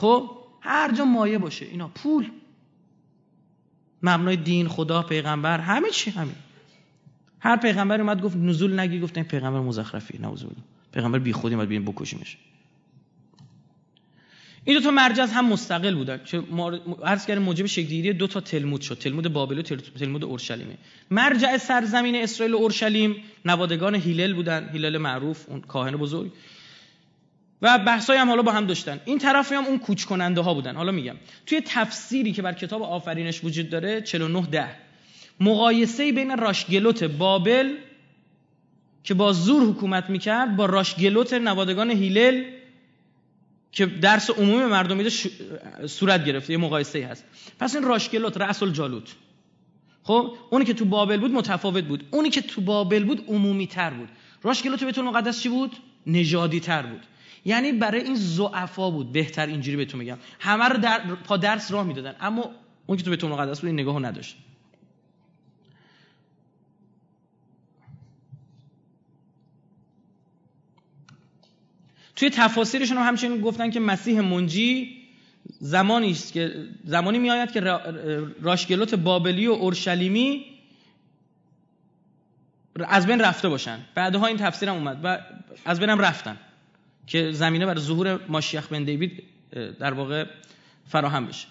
خب؟ هر جا مایه باشه. اینا پول. مبنای دین خدا پیغمبر همه چی همین. هر پیغمبر اومد گفت نزول نگی گفت این پیغمبر مزخرفی نعوذ بالله. پیغمبر بی خودی اومد ببین بکشیمش. این دو تا مرجع هم مستقل بودن. که عرض کردیم موجب شکلگیری دو تا تلمود شد. تلمود بابل و تلمود اورشلیمه مرجع سرزمین اسرائیل و اورشلیم نوادگان هیلل بودن. هیلل معروف اون کاهن بزرگ. و بحثای هم حالا با هم داشتن. این طرفی هم اون کوچ کننده ها بودن. حالا میگم. توی تفسیری که بر کتاب آفرینش وجود داره 49 ده. مقایسه بین راشگلوت بابل که با زور حکومت می‌کرد با راشگلوت نوادگان هیلل که درس عمومی مردم میده صورت گرفته یه مقایسه هست. پس این راشگلوت رأس الجالوت خب؟ اونی که تو بابل بود متفاوت بود. اونی که تو بابل بود عمومی تر بود. راشگلوت بیت المقدس چی بود؟ نژادی تر بود. یعنی برای این زعفا بود. بهتر اینجوری بهتون میگم. همه رو در پا درس راه می‌دادن. اما اون که تو بیت المقدس بود این نگاهو نداشت. توی تفاسیرشون هم همچنین گفتن که مسیح منجی زمانی است که زمانی میآید که راشگلوت بابلی و اورشلیمی از بین رفته باشن. بعدها این تفسیرم اومد و از بینم رفتن. که زمینه برای ظهور ماشیخ بن دیوید در واقع فراهم بشه.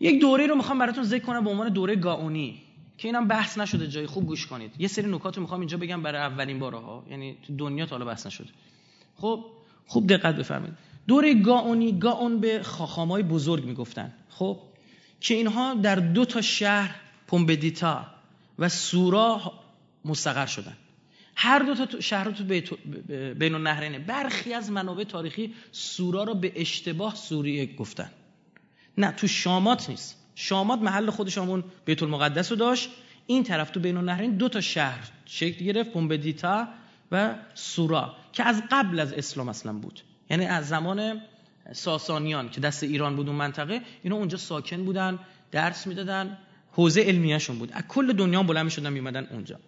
یک دوره رو می‌خوام براتون ذکر کنم به عنوان دوره گاونی که اینم بحث نشده جای خوب گوش کنید. یه سری نکات رو می‌خوام اینجا بگم برای اولین بارها یعنی تو دنیا تا حالا بحث نشده. خب خوب دقت بفرمایید. دوره گاونی گاون به خاخامای بزرگ می‌گفتن. خب که اینها در دو تا شهر پومبدیتا و سورا مستقر شدن. هر دو تا شهر تو بین النهرینه. برخی از منابع تاریخی سورا رو به اشتباه سوریه گفتن. نه تو شامات نیست. شامات محل خودش همون بیت المقدس رو داشت. این طرف تو بین النهرین دو تا شهر شکل گرفت پومبدیتا و سورا که از قبل از اسلام اصلا بود. یعنی از زمان ساسانیان که دست ایران بود اون منطقه اینا اونجا ساکن بودن درس می‌دادن حوزه علمیهشون بود. از کل دنیا بلند می‌شدن میمدن اونجا.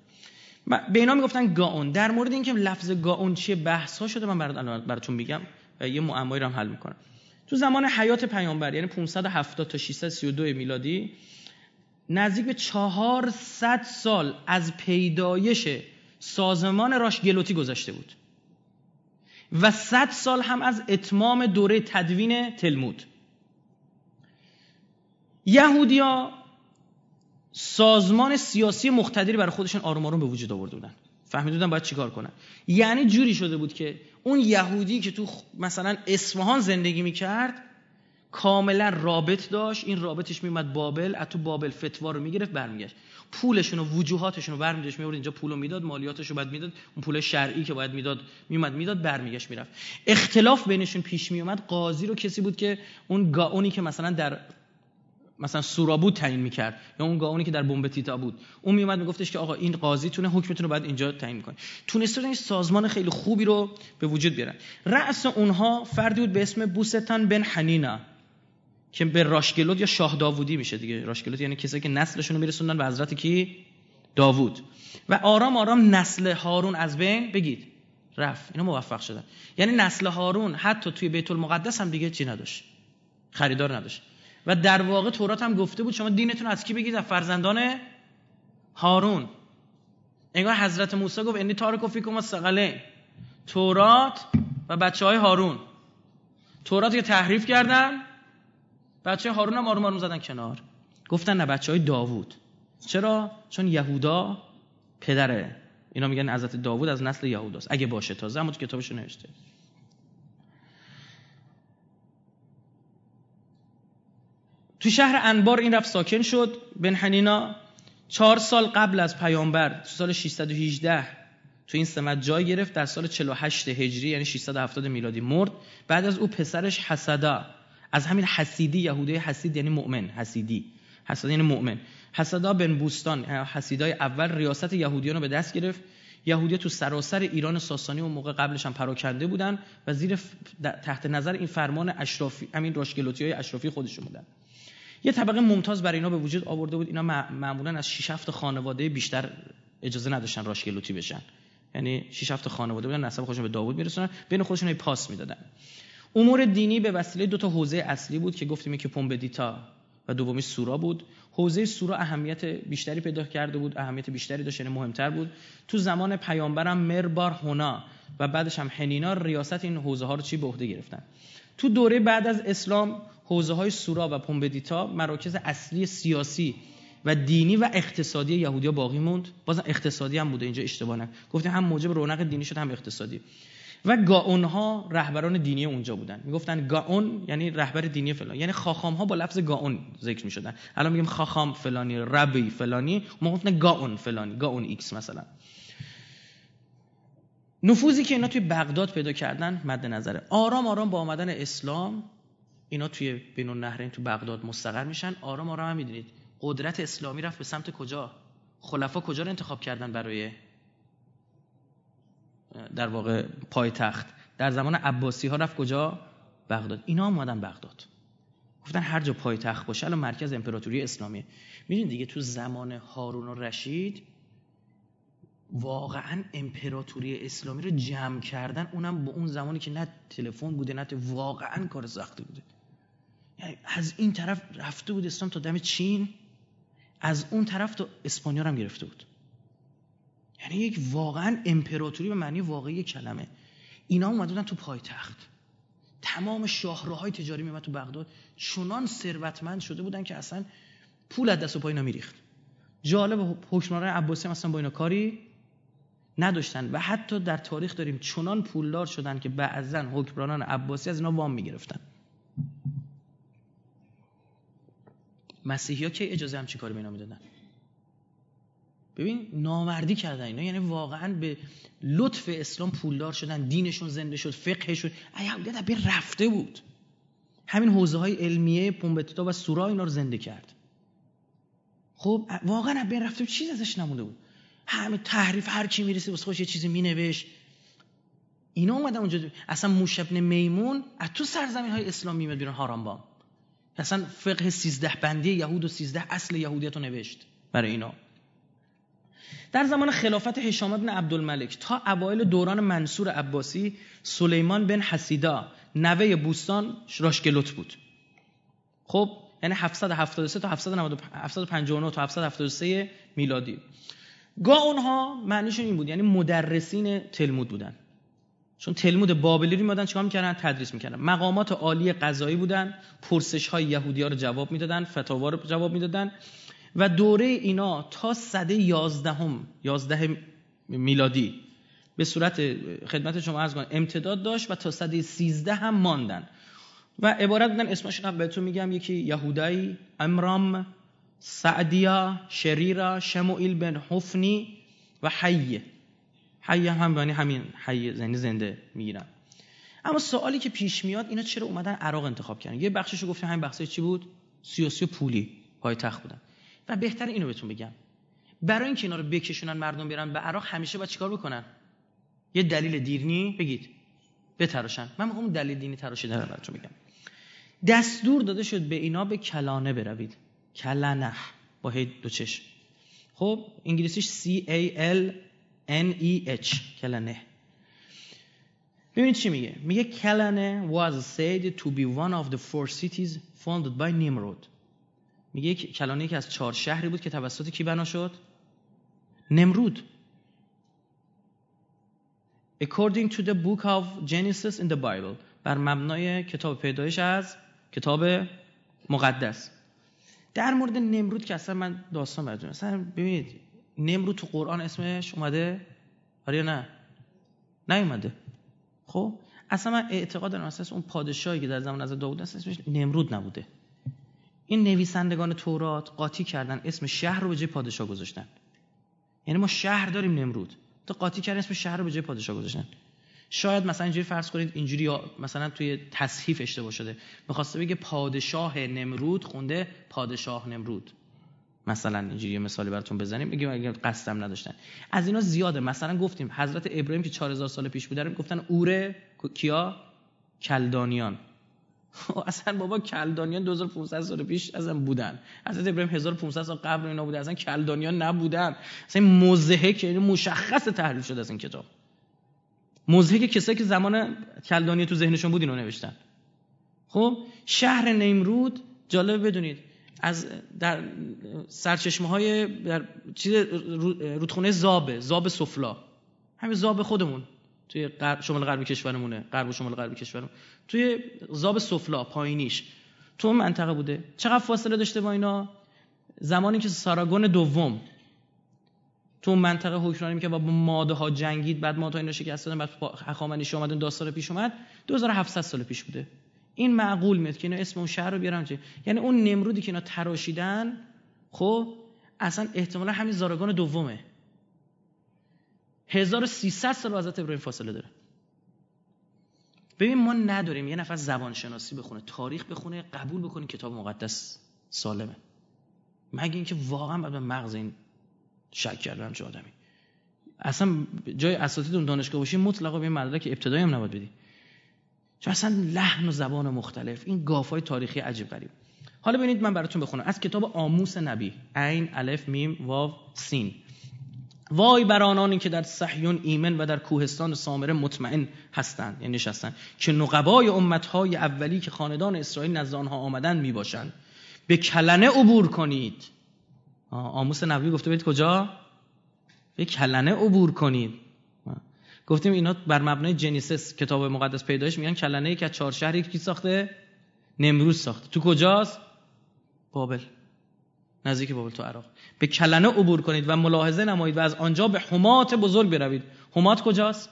به اینا می‌گفتن گاون. در مورد اینکه لفظ گاون چیه بحث ها شده من براتون میگم. یه معمایی رو هم حل می‌کنم. تو زمان حیات پیامبر یعنی 570 تا 632 میلادی نزدیک به چهارصد سال از پیدایش سازمان راشگلوتی گذشته بود. و صد سال هم از اتمام دوره تدوین تلمود. یهودیا سازمان سیاسی مقتدری برای خودشون آروم آروم به وجود آورده بودن. فهمیده بودن باید چیکار کنن. یعنی جوری شده بود که اون یهودی که تو مثلا اصفهان زندگی می‌کرد کاملا رابط داشت. این رابطش میومد بابل از تو بابل فتوا رو می‌گرفت برمیگشت. پولشون و وجوهاتشون رو برمیداشت میورد اینجا پولو می‌داد مالیاتش رو بعد می‌داد اون پول شرعی که باید می‌داد میومد می‌داد برمیگشت می‌رفت. اختلاف بینشون پیش میومد قاضی رو کسی بود که اون گاونی که مثلا در مثلا سورا بود تعیین می‌کرد یا اون گاونی که در بومبتیتا بود. اون میومد میگفتش که آقا این قاضی تونه حکمتون رو بعد اینجا تعیین می‌کنه تونستن این سازمان خیلی خوبی رو به وجود بیارن. رأس اونها فردی بود به اسم بوستان بن حنینا که به راشگلوت یا شاه داوودی میشه دیگه. راشگلوت یعنی کسایی که نسلشون رو میرسوندن به حضرت کی؟ داوود. و آرام آرام نسل هارون از بین بگید. رفت. اینا موفق شدن. یعنی نسل هارون حتی توی بیت المقدس هم دیگه چی نداشت؟ خریدار نداشت. و در واقع تورات هم گفته بود شما دینتون از کی بگید از فرزندان هارون. انگار حضرت موسی گفت انی تارک فیکم الثقلین. تورات و بچه های هارون. تورات که تحریف کردن. بچه هارون هم آروم آروم زدن کنار. گفتن نه بچه های داوود. چرا؟ چون یهودا پدره. اینا میگن حضرت داوود از نسل یهوداست. اگه باشه تازه اما تو کتابش نوشته. تو شهر انبار این رفت ساکن شد. بن حنینا چهار سال قبل از پیامبر تو سال 618 تو این سمت جای گرفت. در سال 48 هجری یعنی 670 میلادی مرد. بعد از او پسرش حسدا. از همین حسیدی یهودی حسید یعنی مؤمن حسیدی. حسدا یعنی مؤمن. حسدا بن بوستان حسیدای اول ریاست یهودیان رو به دست گرفت. یهودی تو سراسر ایران ساسانی و موقع قبلش هم پراکنده بودن و زیر تحت نظر این فرمان اشرافی همین راشگلوتی های اشرافی خودشون بودن. یه طبقه ممتاز برای اینا به وجود آورده بود. اینا معمولا از 6 7 خانواده بیشتر اجازه نداشتن راشگلوتی بشن. یعنی 6 7 خانواده بودن نسب خودشون به داوود میرسونن بین خودشون پاس می‌دادن. امور دینی به وسیله دو تا حوزه اصلی بود که گفتیم که پومبدیتا و دومی سورا بود. حوزه سورا اهمیت بیشتری پیدا کرده بود اهمیت بیشتری داشت یعنی مهمتر بود. تو زمان پیامبرم مربار هونا و بعدش هم حنینا ریاست این حوزه ها رو چی به عهده گرفتن؟ تو دوره بعد از اسلام حوزه های سورا و پومبدیتا مراکز اصلی سیاسی و دینی و اقتصادی یهودیا باقی موند. بازم اقتصادی هم بوده اینجا اشتباه نکن گفتیم هم موجب رونق دینی شد هم اقتصادی. و گاون ها رهبران دینی اونجا بودن. می‌گفتن گاون یعنی رهبر دینی فلان. یعنی خاخام ها با لفظ گاون ذکر می‌شدن. الان میگیم خاخام فلانی ربی فلانی. می‌گفتن گاون فلانی گاون ایکس مثلا. نفوذی که اینا توی بغداد پیدا کردن مد نظره. آرام آرام با آمدن اسلام اینا توی بین النهرین تو بغداد مستقر میشن. آرام آرام هم می‌دونید. قدرت اسلامی رفت به سمت کجا؟ خلفا کجا رو انتخاب کردن برای در واقع پایتخت؟ در زمان عباسی ها رفت کجا؟ بغداد. اینا اومدن بغداد. گفتن هر جا پایتخت باشه الان مرکز امپراتوری اسلامی می‌دونید دیگه تو زمان هارون و رشید واقعا امپراتوری اسلامی رو جمع کردن اونم با اون زمانی که نه تلفن بوده نه واقعا کار سختی بوده. از این طرف رفته بود اسلام تا دم چین از اون طرف تا اسپانیا هم گرفته بود. یعنی یک واقعا امپراتوری به معنی واقعی کلمه. اینا اومدن تو پایتخت. تمام شاهراهای تجاری میومد تو بغداد. چنان ثروتمند شده بودن که اصلا پول از دست و پای اینا میریخت. جالب حکمران عباسی هم اصلا با اینا کاری نداشتن. و حتی در تاریخ داریم چنان پولدار شدن که بعضا حکمرانان عباسی از اینا وام می‌گرفتن. مسیحی ها که اجازه هم چی کاری به اینا می‌دادن؟ ببین نامردی کردن اینا. یعنی واقعا به لطف اسلام پولدار شدن دینشون زنده شد فقهشون. ایالت به رفته بود. همین حوزه های علمیه پومبتتا و سورا اینا رو زنده کرد. خب واقعا به رفته بود. چیز ازش نمونده بود. همه تحریف هر کی می‌رسه واسه خوش یه چیزی مینوشت. اینا اومدن اونجا. اصلا موش ابن میمون از تو سرزمین های اسلامی میاد بیرون هارانبام اصلا فقه سیزده بندی یهود و سیزده اصل یهودیت رو نوشت برای اینا. در زمان خلافت هشام بن عبدالملک تا اوایل دوران منصور عباسی سلیمان بن حسیدا نوه بوستان راشگلوت بود. خب یعنی 773 تا 759 تا 773 میلادی. گاه اونها معنیشون این بود یعنی مدرسین تلمود بودن. چون تلمود بابلی رو میادن چیکار می‌کردن؟ تدریس می‌کردن. مقامات عالی قضایی بودن. پرسش های یهودی ها رو جواب می‌دادن فتاوا رو جواب می‌دادن. و دوره اینا تا صده یازدهم یازده میلادی به صورت خدمت شما عرض امتداد داشت و تا صده سیزده هم ماندن. و عبارت بودن اسمش هم بهتون میگم یکی یهودایی امرام سعدیا شریرا شموئیل بن حفنی و حیه حیه هم یعنی همین حیه یعنی زنده می‌گیرن. اما سوالی که پیش میاد اینا چرا اومدن عراق انتخاب کردن؟ یه بخششو گفتیم همین بخشش چی بود؟ سیاسی و پولی تخت بودن. و بهتر اینو بهتون بگم. برای اینکه اینا رو بکشونن مردم بیارن به عراق همیشه باید چیکار بکنن؟ یه دلیل دیرنی بگید. بتراشن. من می‌خوام دلیل دینی تراشیدن رو براتون بگم. دستور داده شد به اینا به کلانه بروید. کلنه با هی دو چشم خب انگلیسیش C A L N E H کلنه ببینید چی میگه؟ میگه کلنه was said to be one of the four cities founded by Nimrod. میگه کلانه که از چهار شهری بود که توسط کی بنا شد؟ نمرود. According to the book of Genesis in the Bible. بر مبنای کتاب پیدایش از کتاب مقدس. در مورد نمرود که اصلا من داستان براتون اصلا ببینید نمرود تو قرآن اسمش اومده؟ آره یا نه؟ نیومده. خب؟ اصلا من اعتقاد دارم اساس اون پادشاهی که در زمان از داوود است اسمش نمرود نبوده. این نویسندگان تورات قاطی کردن اسم شهر رو به جای پادشاه گذاشتن. یعنی ما شهر داریم نمرود. تو قاطی کردن اسم شهر رو به جای پادشاه گذاشتن. شاید مثلا اینجوری فرض کنید اینجوری یا مثلا توی تصحیف اشتباه شده. می‌خواسته بگه پادشاه نمرود خونده پادشاه نمرود. مثلا اینجوری یه مثالی براتون بزنیم. بگیم اگه قصدم نداشتن. از اینا زیاده. مثلا گفتیم حضرت ابراهیم که 4000 سال پیش بودن گفتن اوره کیا؟ کلدانیان. اصلا بابا کلدانیان 2500 سال پیش اصلا بودن. حضرت ابراهیم 1500 سال قبل اینا بوده. اصلا کلدانیان نبودن. اصلا که مشخص تحریف شده از این کتاب. موزه که کسایی که زمان کلدانی تو ذهنشون بود اینو نوشتن. خب شهر نیمرود جالب بدونید. از در سرچشمه های در چیز رودخونه زابه زاب سفلا. همین زاب خودمون. توی شمال غربی کشورمونه. غرب و شمال غربی کشورمون. توی زاب سفلا پایینیش. تو منطقه بوده. چقدر فاصله داشته با اینا؟ زمانی که ساراگون دوم. تو منطقه حکمرانی که با ماده ها جنگید. بعد ماده ها اینا شکست دادن. بعد هخامنشی اومدن دو سال پیش اومد. 2700 سال پیش بوده. این معقول میاد که اینا اسم اون شهر رو بیارم چه؟ یعنی اون نمرودی که اینا تراشیدن خب اصلا احتمالا همین زارگان دومه. 1300 سال حضرت ابراهیم فاصله داره. ببین ما نداریم یه نفر زبان شناسی بخونه تاریخ بخونه قبول بکنه کتاب مقدس سالمه. مگه اینکه واقعا به مغز این شک کردم چه آدمی؟ اصلا جای اساتید اون دانشگاه باشی مطلقا به مدرک ابتدایی هم نباید بدی. چون اصلا لحن و زبان مختلف. این گافای تاریخی عجیب غریب. حالا ببینید من براتون بخونم. از کتاب آموس نبی. عین الف میم واو سین. وای بر آنانی که در صحیون ایمن و در کوهستان سامره مطمئن هستند یعنی نشستند که نقبای امتهای اولی که خاندان اسرائیل نزد آنها آمدن می باشند به کلنه عبور کنید. آموس نبی گفته بید کجا؟ به کلنه عبور کنید. گفتیم اینا بر مبنای جنیسس کتاب مقدس پیدایش میگن کلنه ای که چهار شهری کی ساخته؟ نمروز ساخته. تو کجاست؟ بابل. نزدیک بابل تو عراق. به کلنه عبور کنید و ملاحظه نمایید و از آنجا به حمات بزرگ بروید. حمات کجاست؟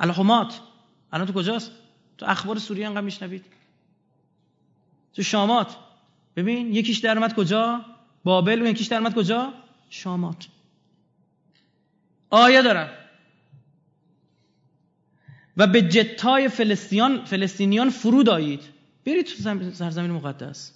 الحمات. الان تو کجاست؟ تو اخبار سوریه انقدر میشنوید. تو شامات. ببین یکیش درمت کجا؟ بابل و یکیش درمت کجا؟ شامات. آیه دارن و به جتای فلسطینیان فلسطینیان فرود آیید برید تو سرزمین مقدس.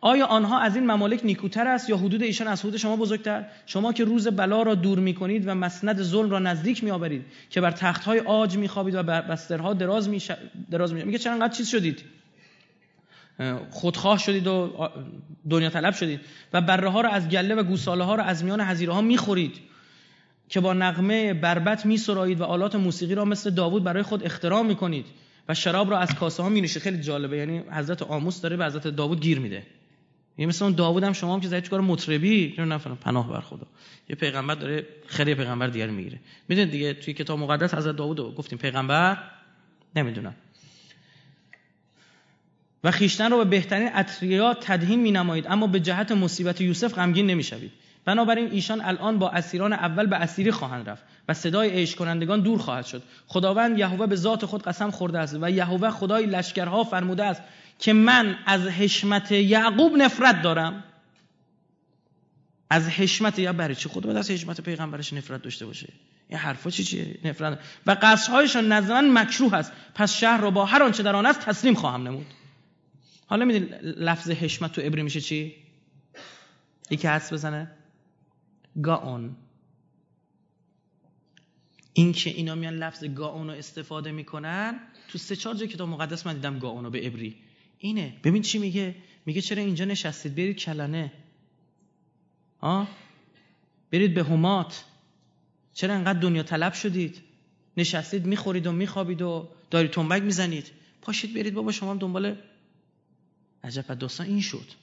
آیا آنها از این ممالک نیکوتر است یا حدود ایشان از حدود شما بزرگتر؟ شما که روز بلا را دور می کنید و مسند ظلم را نزدیک می آورید که بر تختهای آج می خوابید و بر بسترها دراز می, ش... دراز می... میگه چرا انقدر چیز شدید؟ خودخواه شدید و دنیا طلب شدید. و بره ها را از گله و گوساله ها را از میان حزیره ها می‌خورید. که با نغمه بربت میسرایید و آلات موسیقی را مثل داوود برای خود اختراع می‌کنید و شراب را از کاسه ها می خیلی جالبه. یعنی حضرت آموس داره به حضرت داوود گیر میده. یه مثل اون داوود هم شما هم که زدید چیکار مطربی نه پناه بر خدا. یه پیغمبر داره خیلی پیغمبر دیگر می‌گیره. می‌دونید دیگه توی کتاب مقدس حضرت داوود گفتیم پیغمبر؟ نمی‌دونم. و خیشتن رو به بهترین اطریا تدهین می نمایید اما به جهت مصیبت یوسف غمگین نمی‌شوید. بنابراین ایشان الان با اسیران اول به اسیری خواهند رفت و صدای عیش کنندگان دور خواهد شد. خداوند یهوه به ذات خود قسم خورده است و یهوه خدای لشکرها فرموده است که من از حشمت یعقوب نفرت دارم. از حشمت یا برای چی خود از حشمت پیغمبرش نفرت داشته باشه؟ این حرفا چی چیه؟ نفرت. و قصرهایشان نزد من مکروه است. پس شهر را با هر آنچه در آن است تسلیم خواهم نمود. حالا میدین لفظ حشمت تو عبری میشه چی؟ یکی حدس بزنه. گاون. این که اینا میان لفظ گاون رو استفاده می‌کنن تو سه چهار جای کتاب مقدس من دیدم گاون رو به عبری. اینه. ببین چی میگه؟ میگه چرا اینجا نشستید؟ برید کلنه آه برید به همات چرا انقدر دنیا طلب شدید؟ نشستید می‌خورید و میخوابید و داری تنبک می‌زنید. پاشید برید بابا شما هم دنبال عجب داستان. این شد.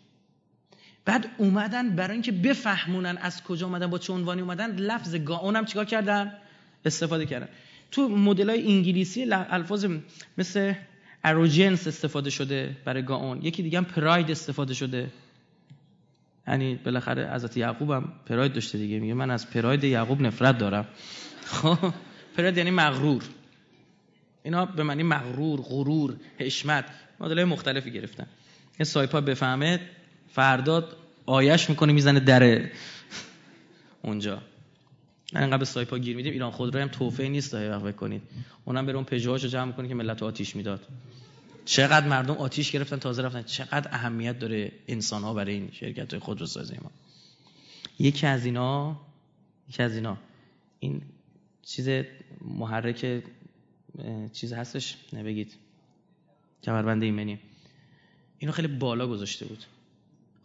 بعد اومدن برای اینکه بفهمونن از کجا اومدن با چه عنوانی اومدن لفظ گاون هم چیکار کردن؟ استفاده کردن. تو مدل های انگلیسی الفاظ مثل اروجنس استفاده شده برای گاون یکی دیگه هم پراید استفاده شده. یعنی بالاخره حضرت یعقوب هم پراید داشته دیگه. میگه من از پراید یعقوب نفرت دارم. خب پراید یعنی مغرور. اینا به معنی مغرور غرور حشمت. مدل مختلفی گرفتن. این سایپا بفهمه. فرداد آیش می‌کنه می‌زنه در اونجا. من انقدر سایپا گیر میدیم. ایران خودرو هم توفه نیست داره وقت کنید. اونم بره اون پژوهاشو جمع کنه که ملت آتیش می‌داد. چقدر مردم آتیش گرفتن تازه رفتن. چقدر اهمیت داره انسان ها برای این شرکت های خودروسازی ما. یکی از اینا یکی از اینا. این چیز محرک چیز هستش؟ نبگید کمربند ایمنی. اینو خیلی بالا گذاشته بود.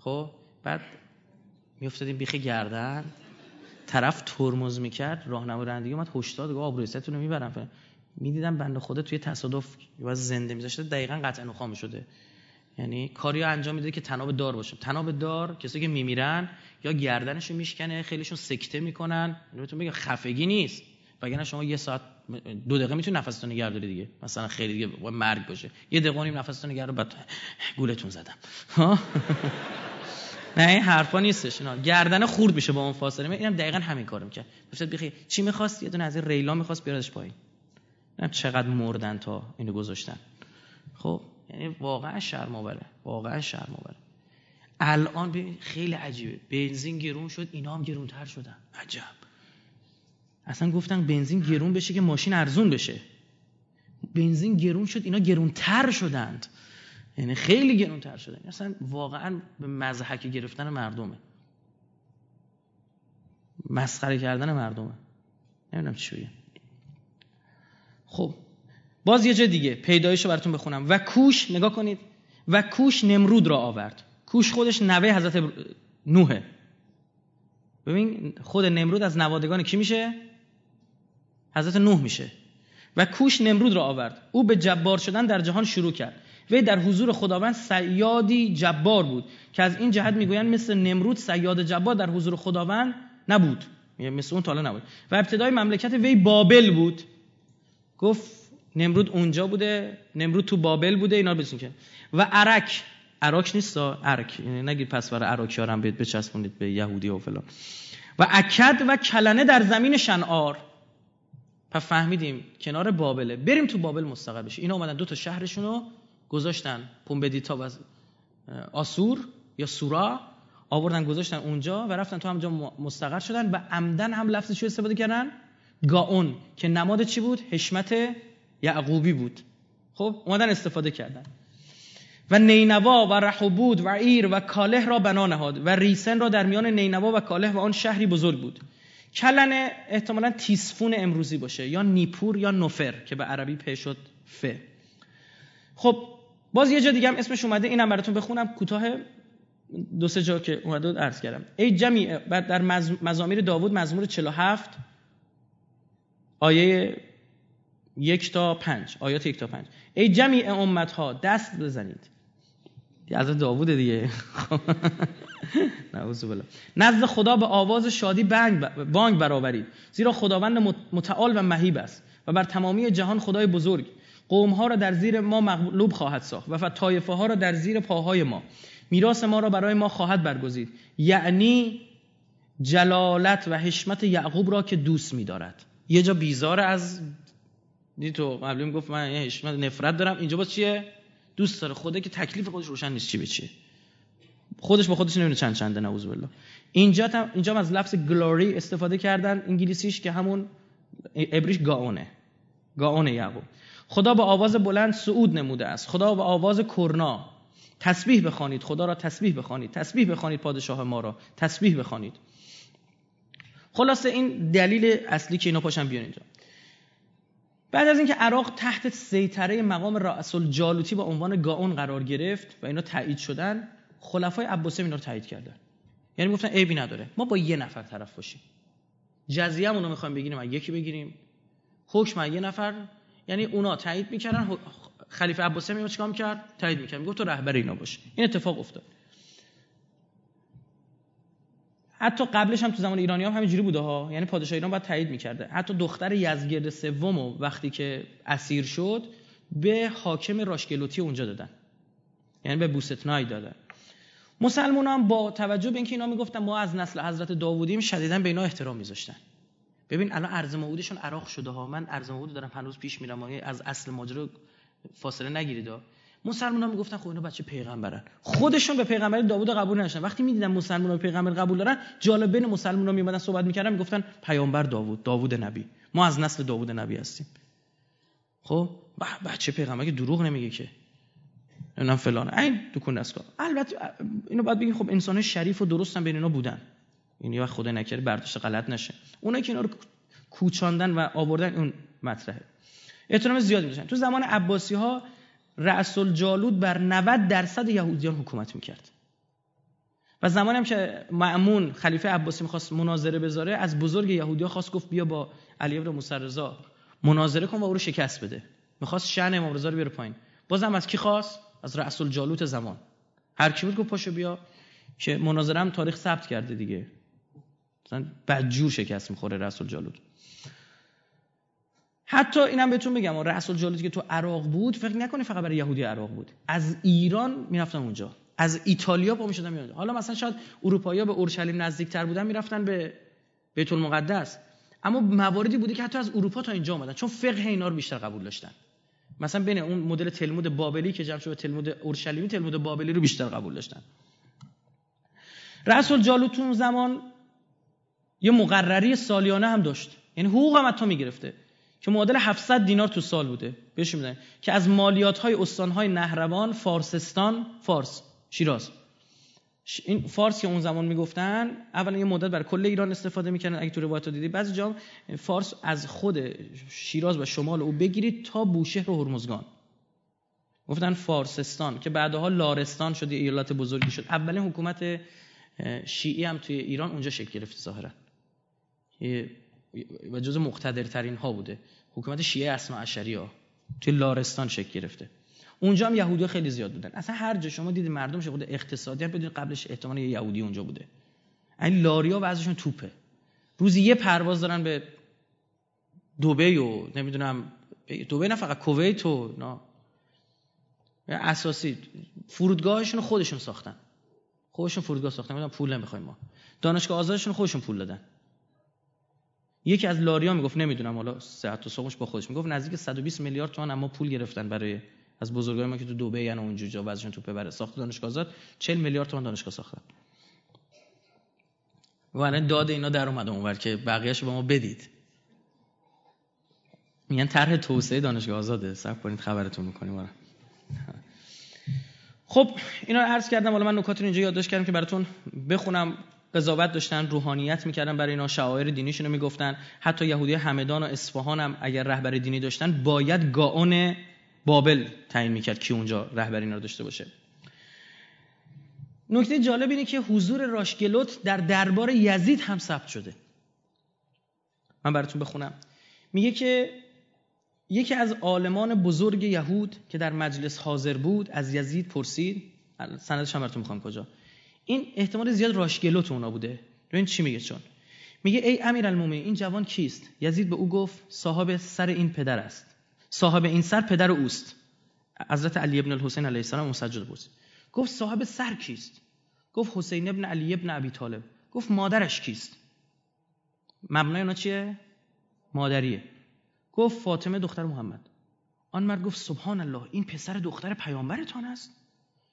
خب بعد میافتادیم بیخی گردن. طرف ترمز می‌کرد راهنما رانندگی اومد هشدار گفت آبروی رو می‌برم. می‌دیدم بنده خدا توی تصادف یا زنده میذاشته دقیقا قطع نخام شده. یعنی کاری انجام میده که تناب دار باشه. تناب دار کسی که میمیرن یا گردنشو میشکنه خیلیشون سکته می‌کنن. بهتون بگم خفگی نیست. وگرنه شما یه ساعت دو دقیقه می‌تونی نفستون نگه داری دیگه. مثلا خیلی دیگه مرگ باشه. یه دقیقه نیم نفستون نگه بعد گولتون زدم. نه این حرفا نیستش. اینا گردن خورد میشه با اون فاصله. اینم دقیقا همین کارو می‌کرد گفت بخی چی می‌خواست؟ یه دونه از این ریلا می‌خواست بیاردش پایین. نه چقدر مردن تا اینو گذاشتن. خب یعنی واقعا شرم آوره واقعا شرم آوره الان ببین خیلی عجیبه. بنزین گرون شد اینا هم گرونتر شدن. عجب. اصلا گفتن بنزین گرون بشه که ماشین ارزون بشه. بنزین گرون شد اینا گرونتر شدند. یعنی خیلی گرونتر شدن اصلا واقعا به مزحک گرفتن مردمه. مسخره کردن مردمه. نمی‌دونم چی بگم. خب باز یه جای دیگه پیدایش رو براتون بخونم. و کوش نگاه کنید. و کوش نمرود را آورد. کوش خودش نوه حضرت نوحه. ببین خود نمرود از نوادگان کی میشه؟ حضرت نوح میشه. و کوش نمرود را آورد. او به جبار شدن در جهان شروع کرد. وی در حضور خداوند سیادی جبار بود که از این جهت می‌گویند مثل نمرود سیاد جبار در حضور خداوند نبود. مثل اون تالا نبود. و ابتدای مملکت وی بابل بود. گفت نمرود اونجا بوده نمرود تو بابل بوده اینا رو که. و عرک عراک نیست عرک یعنی نگید پس برای عراکی ها هم بچسبونید به یهودی و فلان. و اکد و کلنه در زمین شنعار. پس فهمیدیم کنار بابله. بریم تو بابل مستقر بشه اینا اومدن دو تا شهرشون رو گذاشتن پومبدیتا و آسور یا سورا آوردن گذاشتن اونجا و رفتن تو همونجا مستقر شدن. و عمدن هم لفظ چی استفاده کردن. گاون که نماد چی بود؟ حشمت یعقوبی بود. خب اومدن استفاده کردن. و نینوا و رحبود و ایر و کاله را بنا نهاد و ریسن را در میان نینوا و کاله و آن شهری بزرگ بود. کلن احتمالا تیسفون امروزی باشه یا نیپور یا نوفر که به عربی شد ف. خب باز یه جا دیگه هم اسمش اومده اینم براتون بخونم. کوتاه دو سه جا که اومده عرض کردم. ای جمعی بعد در مزامیر داوود مزمور 47 آیه یک تا پنج. آیات یک تا پنج. ای جمیع امت ها دست بزنید. از داوود دیگه. نزد خدا به آواز شادی بانگ برآورید. زیرا خداوند متعال و مهیب است و بر تمامی جهان خدای بزرگ. قوم ها را در زیر ما مغلوب خواهد ساخت و طایفه ها را در زیر پاهای ما. میراث ما را برای ما خواهد برگزید. یعنی جلالت و حشمت یعقوب را که دوست می‌دارد. یه جا بیزار از دی تو قبلی گفت من حشمت نفرت دارم. اینجا با چیه؟ دوست داره. خوده که تکلیف خودش روشن نیست چی به چیه خودش با خودش نمی‌دونه چند چنده نعوذ بالله. اینجا هم اینجا از لفظ گلوری استفاده کردن انگلیسیش که همون ابریش گاونه. گاونه یعقوب. خدا به آواز بلند صعود نموده است. خدا به آواز کرنا. تسبیح بخوانید. خدا را تسبیح بخوانید. تسبیح بخوانید پادشاه ما را. تسبیح بخوانید. خلاصه این دلیل اصلی که اینا پاشن بیان اینجا. بعد از اینکه عراق تحت سیطره مقام رئیس الجالوتی با عنوان گاون قرار گرفت و اینا تایید شدن خلفای عباسی اینا رو تایید کردن. یعنی گفتن عیبی نداره. ما با یه نفر طرف باشیم. جزیه رو می‌خوایم بگیریم یکی بگیریم. حکم یه نفر یعنی اونا تایید می‌کردن. خلیفه عباسی میاد چیکار می‌کرد؟ تایید می‌کرد. می‌گفت تو رهبر اینا باش. این اتفاق افتاد. حتی قبلش هم تو زمان ایرانی هم همینجوری بوده ها. یعنی پادشاه ایران باید تایید می‌کرده حتی دختر یزگرد سوم وقتی که اسیر شد به حاکم راشگلوتی اونجا دادن. یعنی به بوستنای دادن. مسلمان هم با توجه به اینکه اینا می‌گفتن ما از نسل حضرت داوودیم شدیدا به اینا احترام میذاشتن. ببین الان ارز موعودشون عراق شده ها. من ارز موعود دارم هنوز پیش میرم. از اصل ماجرا فاصله نگیرید ها. می‌گفتن خب اینا بچه پیغمبرن. خودشون به پیغمبر داوود قبول نداشتن. وقتی می‌دیدن مسلمان ها پیغمبر قبول دارن جالب بین مسلمان ها میمدن صحبت می‌کردن می‌گفتن پیامبر داوود داوود نبی. ما از نسل داوود نبی هستیم. خب؟ بچه پیغمبر که دروغ نمیگه که؟ نمی‌دونم فلان. این دکون دستگاه. البته اینو باید بگیم خب انسان شریف و درستن بین اینا بودن. این وقت خدا نکرده برداشت غلط نشه. اونایی که اینا رو کوچاندن و آوردن اون مطرحه. احترام زیادی میشن تو زمان عباسی ها رأس الجالود بر 90 درصد یهودیان حکومت می‌کرد. و زمانی هم که معمون خلیفه عباسی می‌خواست مناظره بذاره از بزرگ یهودیا خواست گفت بیا با علی ابن موسی رضا مناظره کن و او رو شکست بده. می‌خواست شأن امام رضا رو بیاره پایین. بازم از کی خواست؟ از رأس الجالوت زمان. هر کی بود گفت پاشو بیا که مناظره هم تاریخ ثبت کرده دیگه. مثلا بدجور شکست می‌خوره رأس الجالوت حتی اینم بهتون بگم رسول جالوتی که تو عراق بود فکر نکنی فقط برای یهودی عراق بود. از ایران می‌رفتن اونجا. از ایتالیا پا می‌شدن میاد حالا مثلا شاید اروپایی‌ها به اورشلیم نزدیکتر بودن می‌رفتن به بیت المقدس. اما مواردی بوده که حتی از اروپا تا اینجا اومدن. چون فقه اینا رو بیشتر قبول داشتن. مثلا بین اون مدل تلمود بابلی که جمع شده تلمود اورشلیمی تلمود بابلی رو بیشتر قبول داشتن. رسول جالوت اون زمان یه مقرری سالیانه هم داشت. یعنی حقوق هم حتی می‌گرفته. که معادل 700 دینار تو سال بوده. بهش میدن. که از مالیات های استان های نهروان فارسستان فارس شیراز. این فارس که اون زمان می‌گفتن اولا یه مدت برای کل ایران استفاده می‌کنن اگه تو روایت دیدی. بعضی جا فارس از خود شیراز و شمال او بگیرید تا بوشهر و هرمزگان. گفتن فارسستان که بعدها لارستان شد ایالت بزرگی شد. اولین حکومت شیعی هم توی ایران اونجا شکل گرفت ظاهرا. و جز مقتدرترین ها بوده. حکومت شیعه اسما عشری ها. توی لارستان شکل گرفته. اونجا هم یهودی خیلی زیاد بودن. اصلا هر جا شما دیدید مردم خود اقتصادی هم بدون قبلش احتمال یه یهودی اونجا بوده. این لاریا وضعشون توپه. روزی یه پرواز دارن به دبی و نمی‌دونم دبی نه فقط کویت و نه اساسی فرودگاهشون خودشون ساختن. خودشون فرودگاه ساختن. پول نمی‌خوایم ما. دانشگاه آزادشون خودشون پول دادن. یکی از لاریا می‌گفت نمی‌دونم حالا صحت و سقمش با خودش می‌گفت نزدیک 120 میلیارد تومان اما پول گرفتن برای از بزرگای ما که تو دبی یعنی اونجا جا واسهشون تو ببره. ساخت دانشگاه آزاد 40 میلیارد تومان دانشگاه ساختن. و الان داد اینا در اومده اونور که بقیه‌اش به ما بدید. میگن طرح توسعه دانشگاه آزاده. صبر کنید خبرتون می‌کنیم. خب اینا رو عرض کردم. حالا من نکات رو اینجا یادداشت کردم که براتون بخونم. قضاوت داشتن روحانیت می‌کردن برای اینا شعائر دینیشون رو می‌گفتن. حتی یهودی همدان و اصفهان هم اگر رهبر دینی داشتن باید گاون بابل تعیین می‌کرد کی اونجا رهبر اینا رو داشته باشه. نکته جالب اینه که حضور راشگلوت در دربار یزید هم ثبت شده. من براتون بخونم. میگه که یکی از عالمان بزرگ یهود که در مجلس حاضر بود از یزید پرسید. سندش هم براتون می‌خوام کجا؟ این احتمال زیاد راشگلو تو اونا بوده. ببین چی میگه چون؟ میگه ای امیرالمومنین این جوان کیست؟ یزید به او گفت صاحب سر این پدر است. صاحب این سر پدر اوست. حضرت علی ابن الحسین علیه السلام مسجد بود گفت صاحب سر کیست؟ گفت حسین ابن علی ابن ابی طالب. گفت مادرش کیست؟ مبنای اونا چیه؟ مادریه. گفت فاطمه دختر محمد. آن مرد گفت سبحان الله این پسر دختر پیامبرتان است؟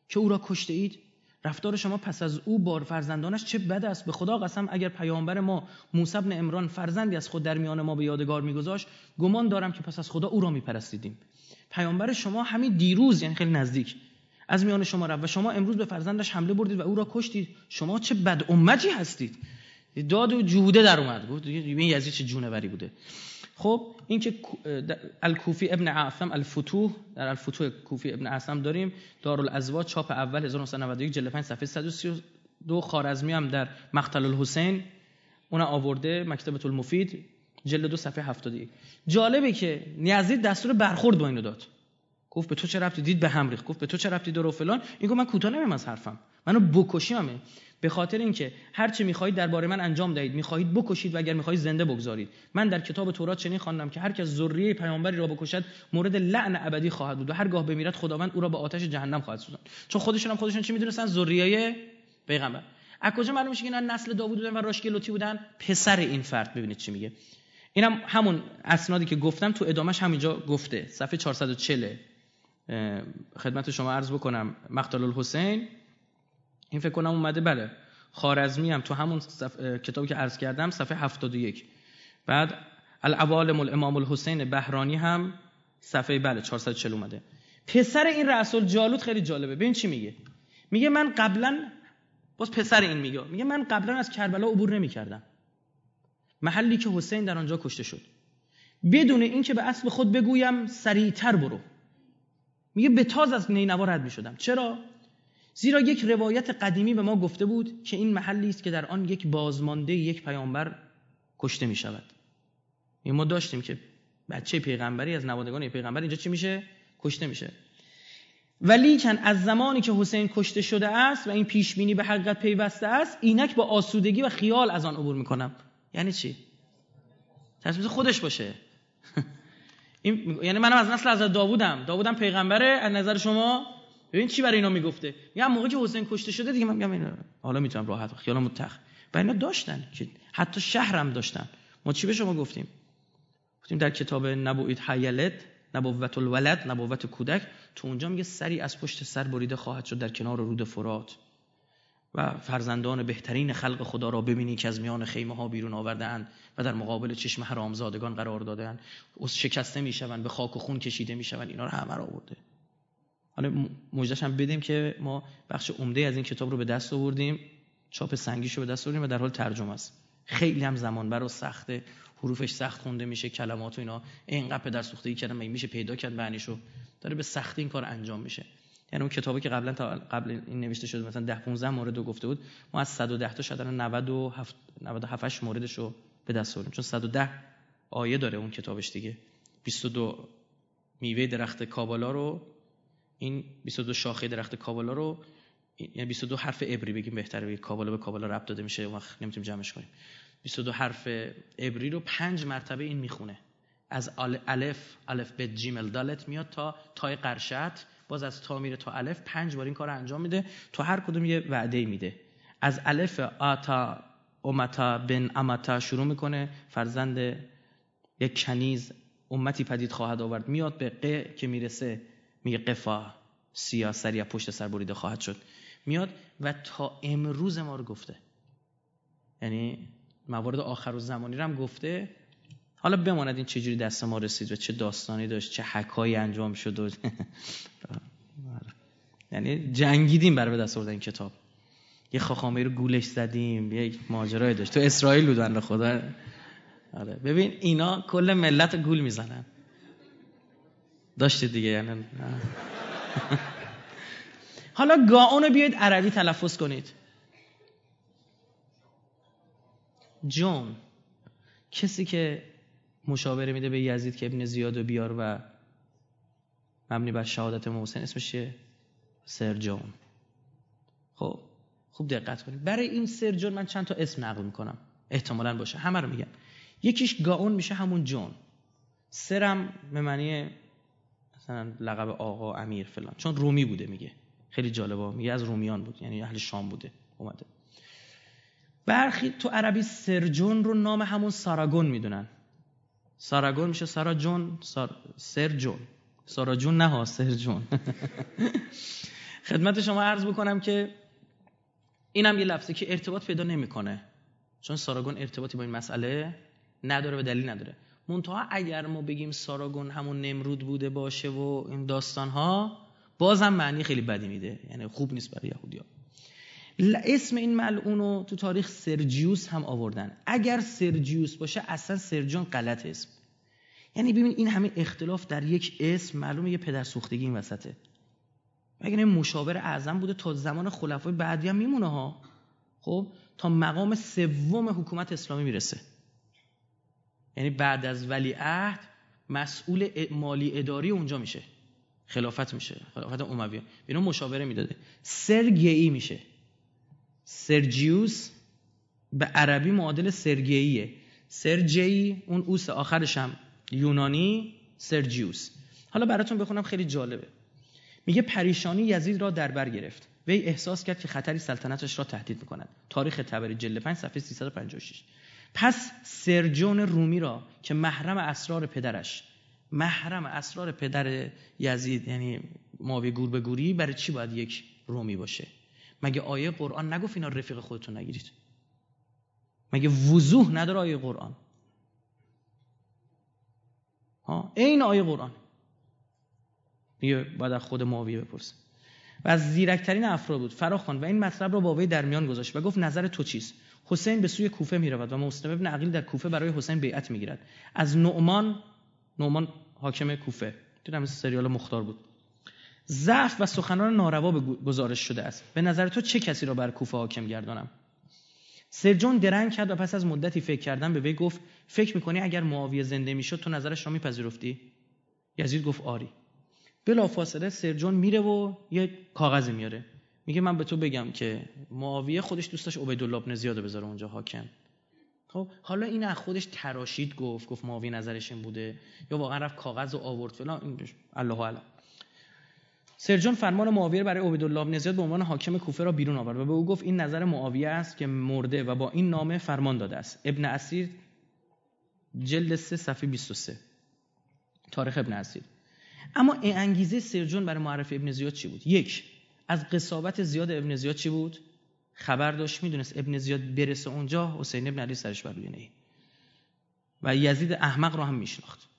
که او را کشته اید؟ رفتار شما پس از او بار فرزندانش چه بد است؟ به خدا قسم اگر پیامبر ما موسی بن عمران فرزندی از خود در میان ما به یادگار میگذاشت گمان دارم که پس از خدا او را میپرستیدیم. پیامبر شما همین دیروز یعنی خیلی نزدیک از میان شما رفت و شما امروز به فرزندش حمله بردید و او را کشتید. شما چه بد امتی هستید؟ داد و جوده در اومد. گفت این یزید چه جونوری بوده؟ خب این که الکوفی ابن عاصم الفتوح در الفتوح کوفی ابن عاصم داریم دارالازواج چاپ اول 1991 جلد 5 صفحه 132 خارزمی هم در مقتل الحسین اون آورده مکتبه المفید جلد دو صفحه 71 جالبه که یزید دستور برخورد با اینو داد. گفت به تو چه رفتی دید به هم ریخت. گفت به تو چه رفتی دور و فلان؟ این گفت من کوتاه نمیم از حرفم. منو بکشیمه به خاطر اینکه هر چه می‌خواهید درباره من انجام دهید. می‌خواهید بکشید و اگر می‌خواهید زنده بگذارید. من در کتاب تورات چنین خواندم که هر کس ذریه پیامبری را بکشد مورد لعن ابدی خواهد بود و هرگاه بمیرد خداوند او را به آتش جهنم خواهد سوزاند. چون خودشون هم خودشون چی می‌دونستن؟ ذریه پیغمبر. از کجا معلوم میشه که اینا نسل داوود بودن و راشگلوتی بودن؟ پسر این فرد. ببینید چی میگه. اینم همون اسنادی که گفتم تو ادامش همینجا گفته. صفحه 440 خدمت شما عرض بکنم. مقتل الحسین. این فکر کنم اومده. بله. خارزمی هم تو همون کتابی که عرض کردم صفحه 71 بعد العوالم الامام الحسین بهرانی هم صفحه بله 440 اومده. پسر این رسول جالوت خیلی جالبه. ببین چی میگه؟ میگه من قبلا باز پسر این میگه. میگه من قبلا از کربلا عبور نمی‌کردم. محلی که حسین در آنجا کشته شد. بدون اینکه به اسب خود بگویم سریعتر برو. میگه به تاز از نینوا رد می‌شدم. چرا؟ زیرا یک روایت قدیمی به ما گفته بود که این محلی است که در آن یک بازمانده یک پیامبر کشته می شود ما داشتیم که بچه پیغمبری از نوادگان پیغمبر اینجا چی میشه؟ کشته میشه. ولی کن از زمانی که حسین کشته شده است و این پیش بینی به حقیقت پیوسته است اینک با آسودگی و خیال از آن عبور می‌کنم. یعنی چی؟ تصمیم خودش باشه. این یعنی منم از نسل از داوودم. داوودم پیغمبره. از نظر شما؟ ببین چی برای اینا می‌گفته. میگم موقعی که حسین کشته شده دیگه من میگم اینا حالا می‌تونم راحت خیالمو تخ و اینا داشتن که حتی شهرم داشتن. ما چی به شما گفتیم؟ گفتیم در کتاب نبوید حیلت نبوت الولد نبوت کودک تو اونجا میگه سری از پشت سر بریده خواهد شد در کنار رود فرات. و فرزندان بهترین خلق خدا را ببینی که از میان خیمه ها بیرون آورده اند و در مقابل چشم حرامزادگان قرار دادن از شکسته می‌شوند به خاک و خون کشیده می‌شوند. اینا رو همه را آورده. حالا مجدش هم بدیم که ما بخش عمده از این کتاب رو به دست آوردیم. چاپ سنگیش رو به دست آوردیم و در حال ترجمه است. خیلی هم زمان برای سخته حروفش سخت خونده میشه کلمات و اینا. اینقدر در سوختگی کردن میشه پیدا کرد معنیشو. داره به سختی این کار انجام میشه. یعنی اون کتابی که قبلا تا قبل این نوشته شده مثلا 10 15 مورد رو گفته بود ما از 110 تا شاید 97 97 موردش رو به دست آوردیم. چون 110 آیه داره اون کتابش دیگه. 22 میوه درخت کابالا رو این 22 شاخه درخت کابالا رو یعنی 22 حرف عبری بگیم بهتره بگیم کابالا به کابالا ربط داده میشه وقت نمی‌تونیم جمعش کنیم. 22 حرف عبری رو پنج مرتبه این می‌خونه. از الف الف به جیمل دالت میاد تا تای قرشت باز از تا میره تا الف پنج بار این کار انجام میده. تو هر کدوم یه وعده میده. از الف آتا امتا بن امتا شروع می‌کنه. فرزند یک کنیز امتی پدید خواهد آورد. میاد به ق که می‌رسه میگه قفا سیاه سریع پشت سر بریده خواهد شد. میاد و تا امروز ما رو گفته. یعنی موارد آخر و زمانی رو هم گفته. حالا بماند این چجوری دست ما رسید و چه داستانی داشت چه حکایی انجام شد و یعنی جنگیدیم برای دست آوردن این کتاب. یه خاخامه رو گولش زدیم یه ماجرای داشت. تو اسرائیل بودن خدا. آره. ببین اینا کل ملت گول می‌زنن. داشتید دیگه یعنی حالا گاون بیاید عربی تلفظ کنید. جون. کسی که مشاوره میده به یزید که ابن زیاد و بیار و مبنی بر شهادت محسن. اسمش سرجون خب خوب دقت کنید. برای این سرجون من چند تا اسم نقل می‌کنم. احتمالا باشه. همه رو میگم. یکیش گاون میشه همون جون سرم به معنی مثلا لقب آقا امیر فلان. چون رومی بوده میگه. خیلی جالبه. میگه از رومیان بود یعنی اهل شام بوده اومده. برخی تو عربی سرجون رو نام همون ساراگون می‌دونن. ساراگون میشه ساراجون سار... سرجون ساراجون نه ها سرجون خدمت شما عرض بکنم که اینم یه لفظه که ارتباط پیدا نمی‌کنه. چون ساراگون ارتباطی با این مسئله نداره و دلیل نداره. منتها اگر ما بگیم ساراگون همون نمرود بوده باشه و این داستان ها بازم معنی خیلی بدی میده. یعنی خوب نیست برای یهودیا اسم این ملعون رو تو تاریخ سرجیوس هم آوردن. اگر سرجیوس باشه اصلا سرجون غلط اسم. یعنی ببین این همه اختلاف در یک اسم معلومه یه پدر سوختگی این وسطه. اگر این مشاور اعظم بوده تا زمان خلفای بعدی هم میمونه ها؟ خب تا مقام سوم حکومت اسلامی می‌رسه. یعنی بعد از ولی عهد مسئول مالی اداری اونجا میشه. خلافت میشه. خلافت امویه اینا مشاوره می‌داده. سرگئی میشه. سرجیوس به عربی معادل سرگیه. سرجی اون اوس آخرش هم یونانی سرجیوس. حالا براتون بخونم خیلی جالبه. میگه پریشانی یزید را در بر گرفت. وی احساس کرد که خطری سلطنتش را تهدید می‌کند. تاریخ تبری جلد 5 صفحه 356 پس سرجون رومی را که محرم اسرار پدرش محرم اسرار پدر یزید یعنی ماوی گور به گوری برای چی باید یک رومی باشه؟ مگه آیه قرآن نگفت اینا رفیق خودتون نگیرید؟ مگه وضوح نداره آیه قرآن؟ ها؟ این آیه قرآن. میگه باید از خود معاویه بپرسه و از زیرکترین افراد بود. فراخوان و این مطلب را با وی در میان گذاشت و گفت نظر تو چیست؟ حسین به سوی کوفه می رود و مسلم ابن عقیل در کوفه برای حسین بیعت می گیرد از نعمان نعمان حاکم کوفه. دیدم سریال مختار بود. ضعف و سخنان ناروا گزارش شده است. به نظر تو چه کسی را بر کوفه حاکم گردانم؟ سرجون درنگ کرد و پس از مدتی فکر کردن به وی گفت فکر می‌کنی اگر معاویه زنده می‌شد تو نظرش را میپذیرفتی؟ یزید گفت آری. بلا فاصله سرجون میره و یه کاغذی میاره. میگه من به تو بگم که معاویه خودش دوست داشت عبیدالله ابن زیاد بذاره اونجا حاکم. خب حالا این از خودش تراشید گفت گفت معاویه نظرش این بوده یا واقعا رفت کاغذ و آورد فلان الله اعلم. سرجان فرمان معاویه برای عبیدالله بن زیاد به عنوان حاکم کوفه را بیرون آورد و به او گفت این نظر معاویه است که مرده و با این نامه فرمان داده است. ابن اسیر جلد 3 صفحه 23 تاریخ ابن اسیر. اما انگیزه سرجون برای معرفی ابن زیاد چی بود؟ یک از قصابت زیاد ابن زیاد چی بود؟ خبر داشت می‌دونست ابن زیاد برسه اونجا حسین ابن علی سرش بر روی و یزید احمق رو هم میشناخت.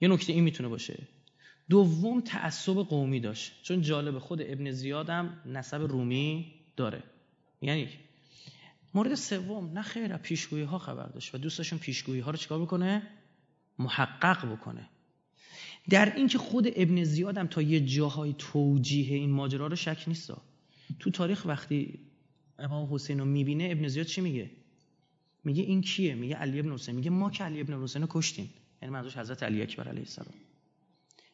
یه نکته این می‌تونه باشه. دوم تعصب قومی داشت. چون جالب خود ابن زیادم نسب رومی داره. یعنی مورد سوم نه خیر پیشگویی ها خبر داشت و دوستشون پیشگویی ها رو چیکار بکنه؟ محقق بکنه. در اینکه خود ابن زیادم تا یه جاهای توجیه این ماجرا رو شک نیست. تو تاریخ وقتی امام حسین رو می‌بینه ابن زیاد چی میگه؟ میگه این کیه؟ میگه علی ابن حسین. میگه ما که علی ابن حسین رو کشتیم. یعنی منظورش حضرت علی اکبر علیه السلام.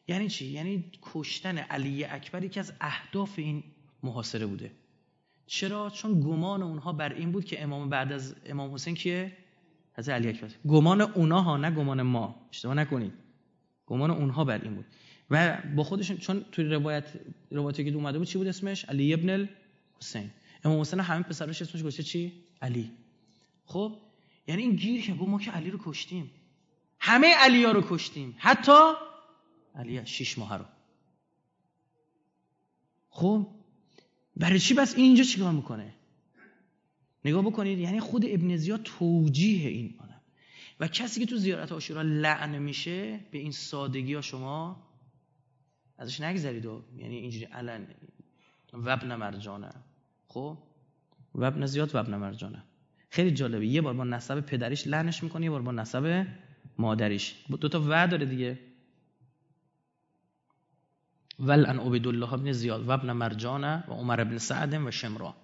یعنی چی؟ یعنی کشتن علی اکبر یکی از اهداف این محاصره بوده. چرا؟ چون گمان اونها بر این بود که امام بعد از امام حسین کیه؟ حضرت علی اکبر. گمان اونها ها نه گمان ما. اشتباه نکنید. گمان اونها بر این بود. و با خودشون چون توی روایت روایتی که اومده بود چی بود اسمش؟ علی ابن حسین امام حسین همین پسرش اسمش گذاشته چی؟ علی. خب؟ یعنی این گیر که ما که علی رو کشتیم. همه علی ها رو کشتیم. حتی علی شش ماه رو. خب برای چی بس اینجا چیکار می‌کنه؟ نگاه بکنید یعنی خود ابن زیاد توجیه این کنه و کسی که تو زیارت آشورا لعن میشه به این سادگی ها شما ازش نگذرید و یعنی اینجوری علن وبن مرجانه. خب وبن زیاد وبن مرجانه. خیلی جالبه. یه بار با نسب پدریش لعنش می‌کنه یه بار با نسب مادریش. دو تا و داره دیگه. ول ان عبدالله ابن زیاد و ابن مرجانه و عمر ابن سعد و شمرا.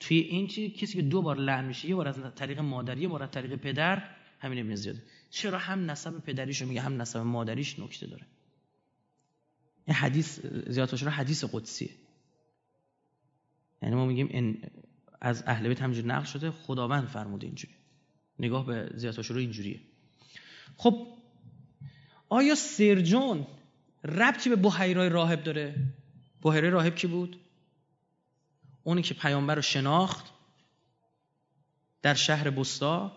توی این چی کسی که دو بار لعن میشه یه بار از طریق مادر یه بار از طریق پدر همین ابن زیاد. چرا هم نسب پدریش رو میگه هم نسب مادریش نکته داره؟ این حدیث زیاد حدیث قدسیه؟ یعنی ما میگیم این از اهل بیت همینجوری نقل شده خداوند فرموده اینجوری. نگاه به زیاد اینجوریه. خب آیا سرجون ربطی به بحیرای راهب داره. بحیرای راهب کی بود؟ اونی که پیامبر رو شناخت در شهر بستا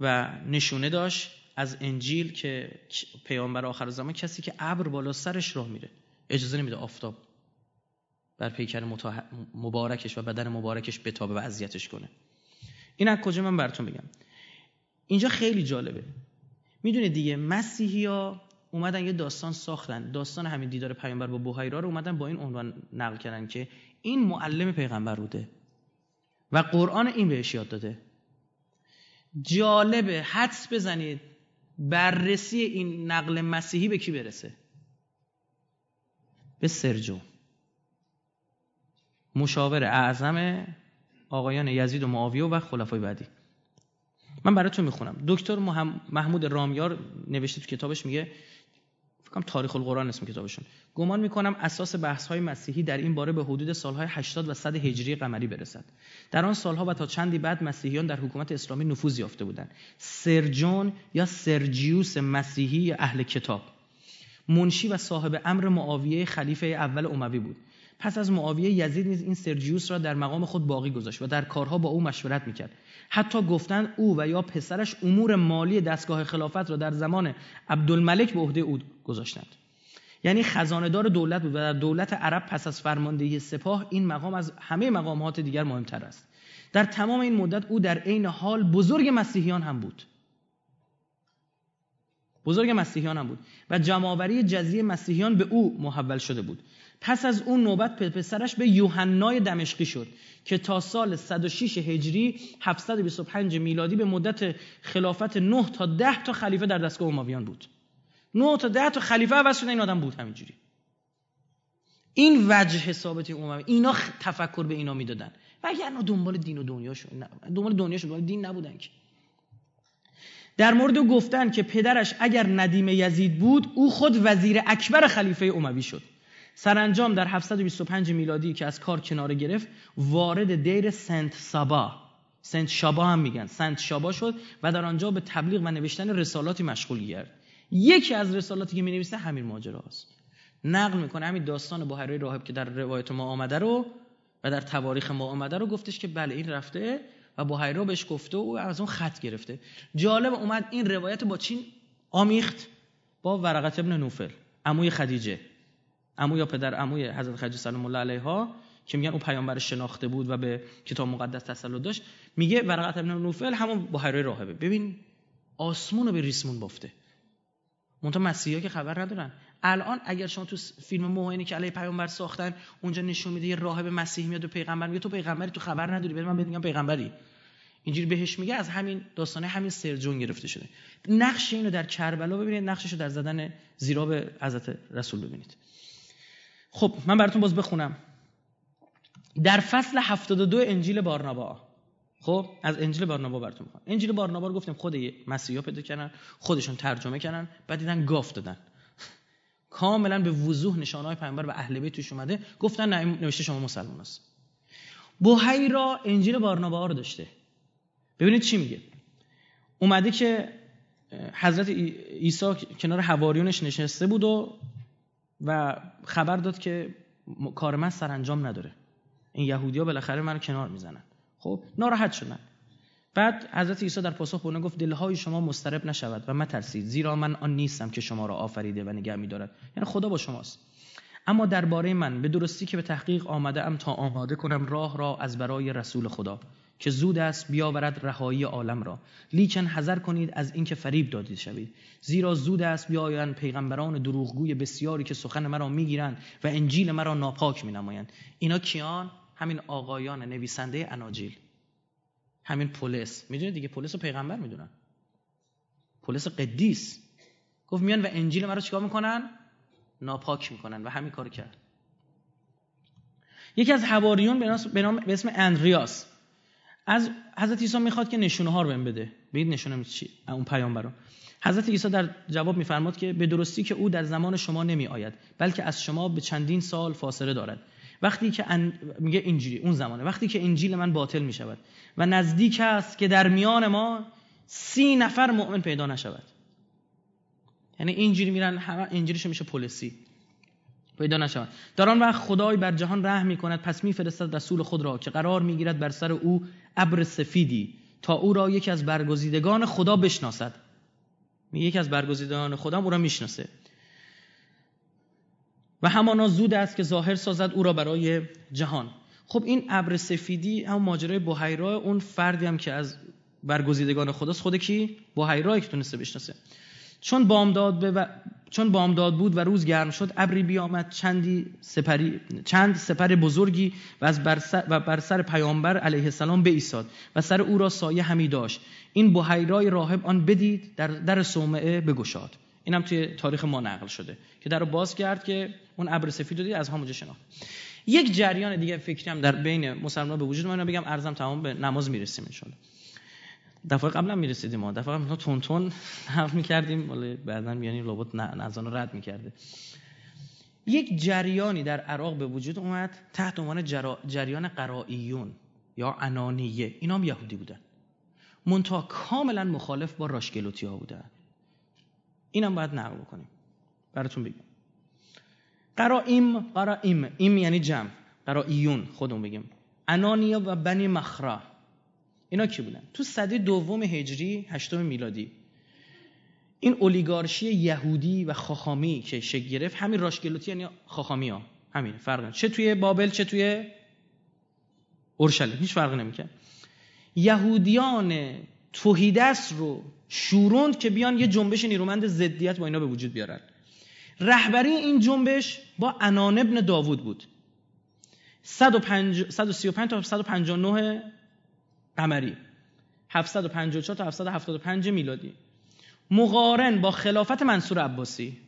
و نشونه داشت از انجیل که پیامبر آخر زمان کسی که ابر بالا سرش راه میره. اجازه نمیده آفتاب بر پیکر مبارکش و بدن مبارکش بتابه و اذیتش کنه. این از کجا من براتون بگم؟ اینجا خیلی جالبه. می‌دونه دیگه مسیحی ها اومدن یه داستان ساختن. داستان همین دیدار پیامبر با بوهیرا رو اومدن با این عنوان نقل کردن که این معلم پیغمبر بوده. و قرآن این بهش یاد داده. جالبه حدس بزنید بررسی این نقل مسیحی به کی برسه؟ به سرجو. مشاور اعظم آقایان یزید و معاویه و خلفای بعدی. من براتون می‌خونم. دکتر محمود رامیار نوشته تو کتابش میگه فکرم تاریخ القرآن اسم کتابشون. گمان می‌کنم اساس بحث های مسیحی در این باره به حدود سالهای 80 و 100 هجری قمری برسد. در آن سالها و تا چندی بعد مسیحیان در حکومت اسلامی نفوذ یافته بودند. سرجون یا سرجیوس مسیحی اهل کتاب. منشی و صاحب امر معاویه خلیفه اول اموی بود. پس از معاویه یزید نیز این سرجیوس را در مقام خود باقی گذاشت و در کارها با او مشورت می‌کرد. حتی گفتند او و یا پسرش امور مالی دستگاه خلافت را در زمان عبدالملک به عهده او گذاشتند. یعنی خزاندار دولت بود و در دولت عرب پس از فرماندهی سپاه این مقام از همه مقامات دیگر مهمتر است. در تمام این مدت او در عین حال بزرگ مسیحیان هم بود. بزرگ مسیحیان هم بود و جمعآوری جزیه مسیحیان به او محول شده بود. پس از اون نوبت پسرش به یوحنای دمشقی شد که تا سال 106 هجری 725 میلادی به مدت خلافت 9 تا 10 تا خلیفه در دستگاه امویان بود. 9 تا 10 تا خلیفه عوض این آدم بود همینجوری. این وجه حسابت اموی اینا تفکر به اینا می‌دادن. و اگر دنبال دین و دنیاشون دنبال دنیاشون دنبال دین نبودن که. در مورد گفتن که پدرش اگر ندیم یزید بود او خود وزیر اکبر خلیفه اموی شد. سرانجام در 725 میلادی که از کار کناره گرفت وارد دیر سنت سابا. سنت شابا هم میگن. سنت شابا شد و در آنجا به تبلیغ و نوشتن رسالاتی مشغول گرد. یکی از رسالاتی که می همین ماجرا است نقل می‌کنه همین داستان بحیره راهب که در روایت ما آمده رو و در تواریخ ما آمده رو گفتش که بله این رفته و بحیره بهش گفته و از اون خط گرفته. جالب اومد این روایت با چین آمیخت؟ با ورقت ابن نوفل عموی خدیجه. عمو یا پدر عموی حضرت خدیجه سلام الله علیها که میگن او پیامبر شناخته بود و به کتاب مقدس تسلط داشت میگه ورقت ابن نوفل همون بحیره راهبه. ببین آسمون رو به ریسمون بافته. منتها مسیحا که خبر ندارن. الان اگر شما تو فیلم موهینی که علیه پیامبر ساختن اونجا نشون میده یه راهب مسیحی میاد و پیغمبر میگه تو پیغمبری تو خبر نداری. ببین من بهت میگم پیغمبری. اینجوری بهش میگه از همین داستانه همین سرجون گرفته شده. نقش اینو در کربلا ببینید نقششو در زدن زیراب حضرت رسول ببینید. خب من براتون باز بخونم. در فصل 72 انجیل بارنابا. خب از انجیل بارنابا براتون می‌خوام. انجیل بارنابا رو گفتیم خود مسیحا پیدا کردن خودشون ترجمه کردن بعد دیدن گاف دادن. کاملا به وضوح نشانه های پیامبر و اهل بیت توش اومده. گفتن نه نوشته شما مسلمان است. را انجیل بارنابا رو داشته. ببینید چی میگه. اومده که حضرت عیسی کنار حواریونش نشسته بود و و خبر داد که کار من سرانجام نداره. این یهودیا بالاخره منو کنار می‌زنن. خب ناراحت شدن. بعد حضرت عیسی در پاسخ به گفت دلهای شما مسترب نشود و ترسید زیرا من آن نیستم که شما را آفریده و نگه میدارد. یعنی خدا با شماست. اما درباره من به درستی که به تحقیق آمده ام تا آماده کنم راه را از برای رسول خدا که زود است بیاورد رهایی عالم را. لیکن حذر کنید از اینکه فریب دادید شوید. زیرا زود است بیایند پیغمبران دروغگوی بسیاری که سخن مرا می‌گیرند و انجیل مرا ناپاک مینمایند. اینا کیان؟ همین آقایان نویسنده اناجیل. همین پولس. می‌دونید دیگه پولس رو پیغمبر می‌دونن. پولس قدیس. گفت میان و انجیل مرا چیکار می‌کنن؟ ناپاک می‌کنن و همین کار کرد. یکی از حواریون به اسم اندریاس. از حضرت عیسی می‌خواد که نشونه ها رو بهم بده. بگید نشونه چی؟ اون پیامبرو حضرت عیسی در جواب میفرماد که به درستی که او در زمان شما نمی آید بلکه از شما به چندین سال فاصله دارد. وقتی که میگه انجیلی اون زمانه. وقتی که انجیل من باطل می شود و نزدیک است که در میان ما سی نفر مؤمن پیدا نشود. یعنی اینجوری میرن همه انجیلش میشه پلیسی. پیدا نشود. در آن وقت خدای بر جهان رحم می کند پس میفرستد رسول خود را که قرار می‌گیرد بر سر او ابر سفیدی تا او را یکی از برگزیدگان خدا بشناسد. یکی از برگزیدگان خدا او را می‌شناسه. و همانا زود است که ظاهر سازد او را برای جهان. خب این ابر سفیدی هم ماجرای بحیرا اون فردی هم که از برگزیدگان خداست. خود کی؟ بحیرا که تونسته بشناسه. چون بامداد و... چون بامداد بود و روز گرم شد ابری بیامد چندی سپری چند سپر بزرگی و از بر سر, و بر سر پیامبر علیه السلام ایستاد و سر او را سایه همی داشت. این بحیرای راهب آن بدید در در صومعه بگشاد. این هم توی تاریخ ما نقل شده که در باز کرد که اون ابر سفید رو دید از همونجا شناخت. یک جریان دیگه فکری هم در بین مسلمان به وجود ما بگم ارزم تمام به نماز می‌رسیم ان دفعه قبلا می‌رسیدیم ما. دفعه قبلا تون تون حرف می‌کردیم. ولی بعدا میانیم لابد نزان رد می‌کرده. یک جریانی در عراق به وجود اومد تحت عنوان جریان قرائیون یا انانیه. اینا هم یهودی بودن. منتها کاملا مخالف با راشگلوتی ها بودن. اینم باید نقل بکنیم. براتون بگم. قرائیم قرائیم ایم یعنی جمع. قرائیون خودمون بگیم. انانیه و بنی مخرا. اینا کی بودن؟ تو صده دوم هجری هشتم میلادی. این اولیگارشی یهودی و خاخامی که شکل گرفت همین راشگلوتی یعنی خاخامی ها. همین فرق چه توی بابل چه توی اورشلیم. هیچ فرق نمی‌کنه یهودیان توحیدس رو شوروند که بیان یه جنبش نیرومند ضدیت با اینا به وجود بیارن. رهبری این جنبش با انان ابن داوود بود. 135 تا 159 قمری. 754 تا 775 میلادی. مقارن با خلافت منصور عباسی.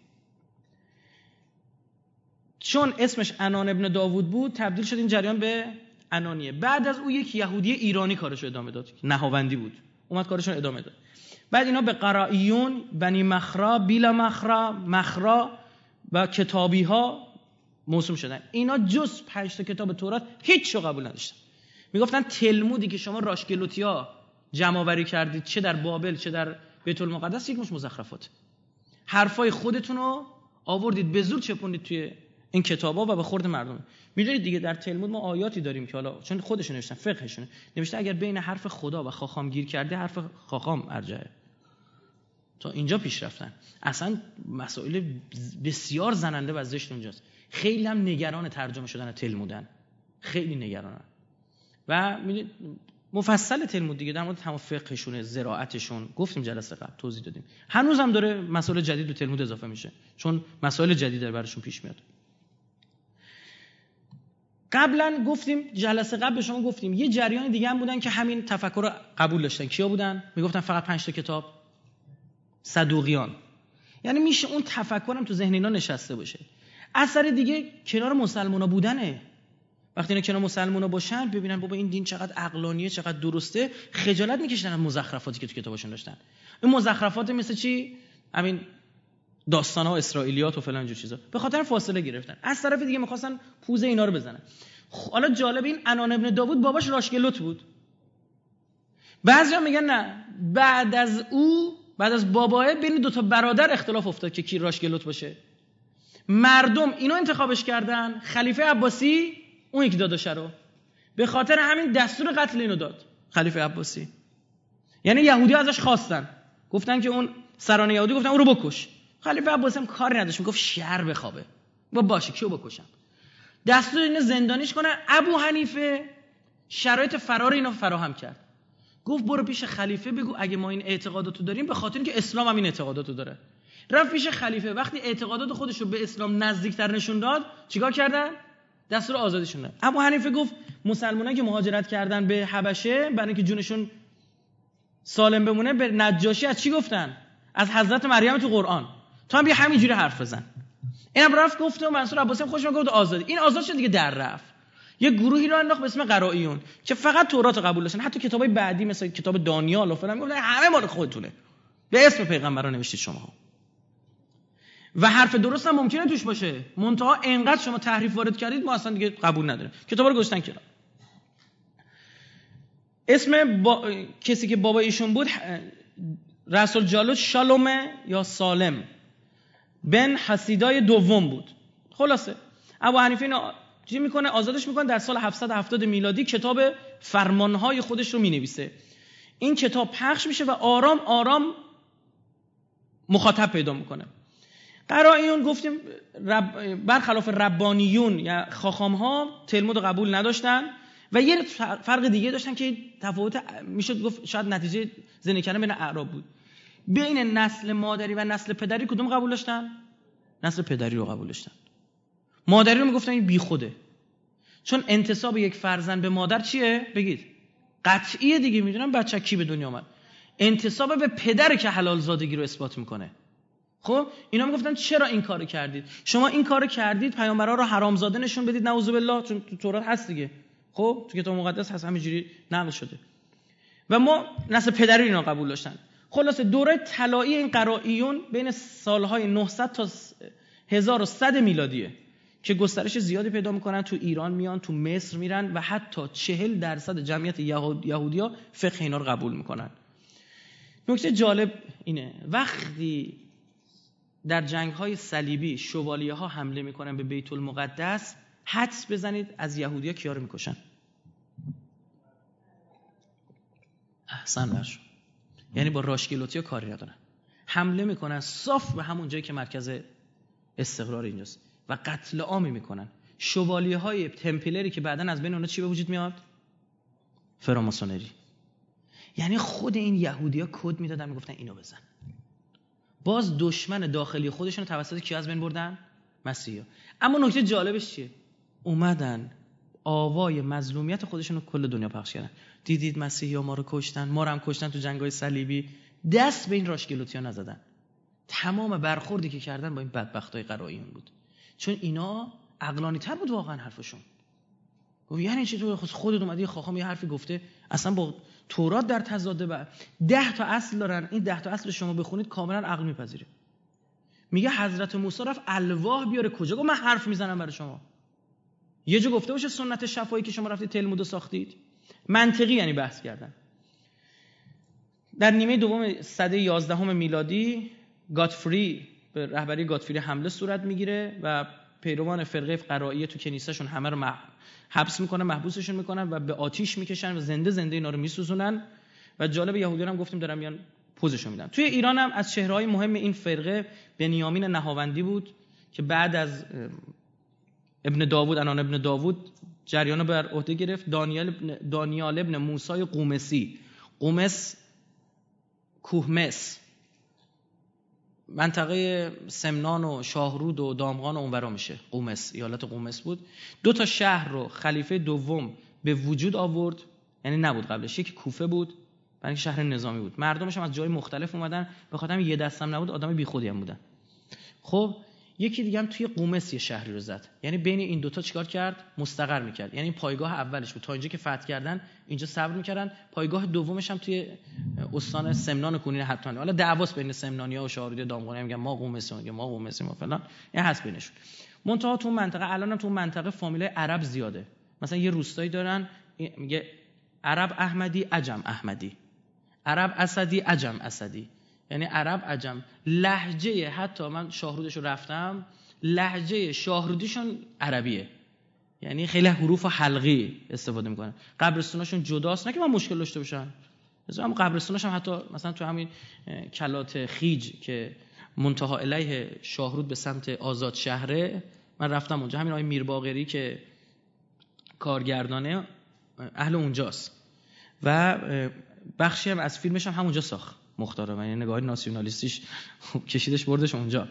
چون اسمش انان ابن داوود بود تبدیل شد این جریان به انانیه. بعد از او یک یهودی ایرانی کارش ادامه داد نهاوندی بود. اومد کارشون ادامه داد. بعد اینا به قرائیون بنی مخرا بیلا مخرا مخرا و کتابی ها موسوم شدن. اینا جز پنج تا کتاب تورات هیچ قبول نداشتن. می‌گفتن تلمودی که شما راشگلوتیا جمع آوری کردید چه در بابل چه در بیت المقدس یک مش مزخرفات. حرفای خودتون رو آوردید به زور چپوندید توی این کتابا و به خورد مردم. می‌دونید دیگه در تلمود ما آیاتی داریم که حالا چون خودشون نوشتن فقهشون. نوشته اگر بین حرف خدا و خاخام گیر کرده حرف خاخام ارجعه. تا اینجا پیش رفتن. اصلا مسائل بسیار زننده و زشت اونجاست. خیلی هم نگران ترجمه شدن تلمودن. خیلی نگرانن. و مفصل تلمود دیگه در مورد تمام فقهشون زراعتشون گفتیم جلسه قبل توضیح دادیم. هنوز هم داره مسائل جدید به تلمود اضافه میشه چون مسائل جدید در براشون پیش میاد. قبلا گفتیم جلسه قبل به شما گفتیم یه جریان دیگه هم بودن که همین تفکر رو قبول داشتن. کیا بودن؟ می‌گفتن فقط پنج تا کتاب. صدوقیان. یعنی میشه اون تفکرم تو ذهن اینا نشسته باشه. اثر دیگه کنار مسلمونا بودنه. وقتی اینا کنار مسلمونا باشن ببینن بابا این دین چقدر عقلانیه چقدر درسته. خجالت می‌کشن از مزخرفاتی که تو کتابشون داشتن. این مزخرفات مثل چی؟ همین داستان ها اسرائیلیات و فلان جور چیزا. به خاطر فاصله گرفتن. از طرف دیگه می‌خواستن پوزه اینا رو بزنن. حالا جالب این انان ابن داوود باباش راشگلوت بود. بعضیا میگن نه. بعد از او بعد از باباه بین دو تا برادر اختلاف افتاد که کی راشگلوت باشه. مردم اینو انتخابش کردن. خلیفه عباسی اون یکی داداشه رو. به خاطر همین دستور قتل اینو داد خلیفه عباسی. یعنی یهودی ازش خواستن. گفتن که اون سران یهودی گفتن اون رو بکش. خلیفه عباسی هم کاری نداشت می‌گفت شهر بخوابه. با باشه کیو بکشم؟ دستور اینو زندانیش کنن ابو حنیفه شرایط فرار اینو فراهم کرد. گفت برو پیش خلیفه بگو اگه ما این اعتقاداتو داریم به خاطر اینکه اسلام هم این اعتقاداتو داره. رفت پیش خلیفه. وقتی اعتقادات خودش رو به اسلام نزدیکتر نشون داد چیکار کردن؟ دستور آزادیشون داد ابو حنیفه گفت مسلمانان که مهاجرت کردن به حبشه برای اینکه جونشون سالم بمونه به نجاشی از چی گفتن؟ از حضرت مریم تو قرآن. تو هم بیا همینجوری حرف بزن. اینم رفت گفت و منصور عباسی هم خوش گفت آزادی. این آزاد شد دیگه در رفت. یه گروهی رو انداخت به اسم قرائیون که فقط تورات قبول داشتن. حتی کتابای بعدی مثل کتاب دانیال و فلان همه مال خودتونه. به اسم پیغمبران نوشتید شما و حرف درست هم ممکنه توش باشه. منتها انقدر شما تحریف وارد کردید ما اصلا دیگه قبول نداریم. کتاب رو گذاشتن کنار. اسم با... کسی که بابا ایشون بود رسول جالوت شالومه یا سالم؟ بن حسیدای دوم بود. خلاصه. ابو حنیفه اینو چی می‌کنه؟ آزادش می‌کنه. در سال 770 میلادی کتاب فرمانهای خودش رو می‌نویسه. این کتاب پخش میشه و آرام آرام مخاطب پیدا می‌کنه. قرائیون گفتیم رب برخلاف ربانیون یا خاخام ها تلمود قبول نداشتن و یه فرق دیگه داشتن که تفاوت می‌شد گفت شاید نتیجه زنده کردن بین اعراب بود. بین نسل مادری و نسل پدری کدوم قبول داشتن؟ نسل پدری رو قبول داشتن. مادری رو می‌گفتن این بی خوده چون انتصاب یک فرزند به مادر چیه؟ بگید. قطعیه دیگه می‌دونم بچه کی به دنیا آمد انتصاب به پدر که حلال زادگی رو اثبات می‌کنه. خب؟ اینا می‌گفتن چرا این کارو کردید؟ شما این کارو کردید پیامبرا رو حرامزاده نشون بدید نعوذ بالله چون تو تورات هست دیگه. خب؟ تو کتاب مقدس هست همینجوری نقل شده. و ما نسل پدری اینا قبول داشتن. خلاصه دوره طلایی این قرائیون بین سالهای 900 تا 1100 میلادیه که گسترش زیادی پیدا می‌کنن. تو ایران میان تو مصر میرن و حتی چهل درصد جمعیت یهود، یهودیا فقه اینا رو قبول می‌کنن. نکته جالب اینه. وقتی در جنگ های صلیبی شوالیه ها حمله می‌کنن به بیت المقدس حدس بزنید از یهودیا کیا رو می‌کشن. احسن برشون یعنی با راشکیلوتیا کاری ندارن حمله می‌کنن صاف به همون جایی که مرکز استقرار اینجاست و قتل عامی می‌کنن. شوالیه های تمپلری که بعدا از بین اونا چی به وجود میاد؟ فراماسونری. یعنی خود این یهودی ها کد می‌دادن می‌گفتن اینو بزن. باز دشمن داخلی خودشون توسط کی از بین بردن؟ مسیحا. اما نکته جالبش چیه؟ اومدن آوای مظلومیت خودشون رو کل دنیا پخش کردن. دیدید مسیحی ما رو کشتن ما رو هم کشتن تو جنگ های صلیبی. دست به این راشگلوتی ها نزدن. تمام برخوردی که کردن با این بدبخت های قرائیون بود. چون اینا عقلانی تر بود واقعا حرفشون. یعنی چی تو خودت اومدی خاخام یه حرفی گفته اصلا با تورات در تضاد به ده تا اصل دارن. این ده تا اصل شما بخونید کاملا عقل میپذیره. میگه حضرت موسی رفت الواح بیاره کجا؟ گفت من حرف می‌زنم برای شما. یه جا گفته باشه سنت شفایی که شما رفتید تلمود ساختید. منطقی یعنی بحث کردن. در نیمه دوم صده 11 میلادی گاتفری به رهبری گاتفری حمله صورت می‌گیره و پیروان فرقه قرائیه تو کنیسهشون همه رو حبس می‌کنن محبوسشون می‌کنن و به آتیش می‌کشن و زنده زنده اینا رو میسوزونن. و جالب یهودیان هم گفتیم دارم میان پوزشون میدن. توی ایران هم از چهرهای مهم این فرقه بنیامین نهاوندی بود که بعد از ابن داوود انان ابن داوود جریان بر عهده گرفت. دانیال دانیال ابن موسی قومسی. قومس کوهمس. منطقه سمنان و شاهرود و دامغان و اونورا میشه. قومس ایالت قومس بود. دو تا شهر رو خلیفه دوم به وجود آورد. یعنی نبود قبلش. یکی کوفه بود برای شهر نظامی بود. مردمش هم از جای مختلف اومدن. به خاطر یه دستم نبود. آدم بیخودی هم بودن. خب یکی دیگه هم توی قومس یه شهری رو زد. یعنی بین این دوتا چیکار کرد؟ مستقر می‌کرد. یعنی پایگاه اولش بود. تا اینجا که فتح کردن اینجا صبر می‌کردن. پایگاه دومش هم توی استان سمنان و کونین حتانی حالا دعواس بین سمنانیا و شاهرودی دامغانی میگن ما قومسی میگن ما قومسی ما فلان. این هست بینشون. منتها تو منطقه الان هم تو منطقه فامیلای عرب زیاده. مثلا یه روستایی دارن میگه عرب احمدی عجم احمدی. عرب اسدی عجم اسدی. یعنی عرب عجم. لحجه حتی من شاهرودش رو رفتم لحجه شاهرودیشون عربیه. یعنی خیلی حروف حلقی استفاده می‌کنن. قبرستوناشون جداست. نه که من مشکل داشته باشن. اما قبرستوناش هم حتی مثلا تو همین کلات خیج که منتها علیه شاهرود به سمت آزاد شهره من رفتم اونجا. همین آقای میرباغری که کارگردانه اهل اونجاست. و بخشی هم از فیلمش هم همونجا ساخت. مختار من. یعنی نگاه ناسیونالیستیش کشیدش بردش اونجا.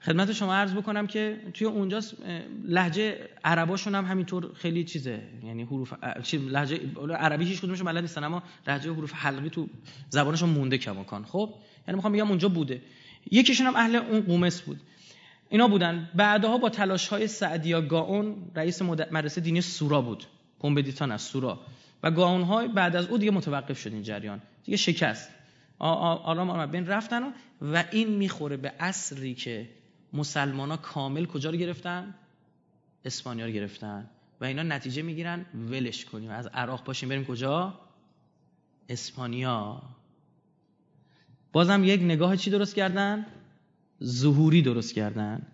خدمت شما عرض بکنم که توی اونجا لهجه عرباشون هم همینطور خیلی چیزه. یعنی حروف لهجه عربی هیچ کدومشون بلد نیستن اما لهجه حروف حلقی تو زبانشون مونده کماکان. خب؟ یعنی می‌خوام بگم اونجا بوده. یکیشون هم اهل اون قومس بود. اینا بودن. بعدها با تلاش های سعدیا گاون رئیس مدرسه دینی سورا بود. پومبدیتان از سورا. و گاون های بعد از او دیگه متوقف شد این جریان. دیگه شکست. آرام آرام. بین رفتن و این می‌خوره به اصری که مسلمان ها کامل کجا رو گرفتن؟ اسپانیا رو گرفتن. و اینا نتیجه می‌گیرن ولش کنیم. از عراق باشیم بریم کجا؟ اسپانیا. بازم یک نگاه چی درست کردن؟ ظهوری درست کردن.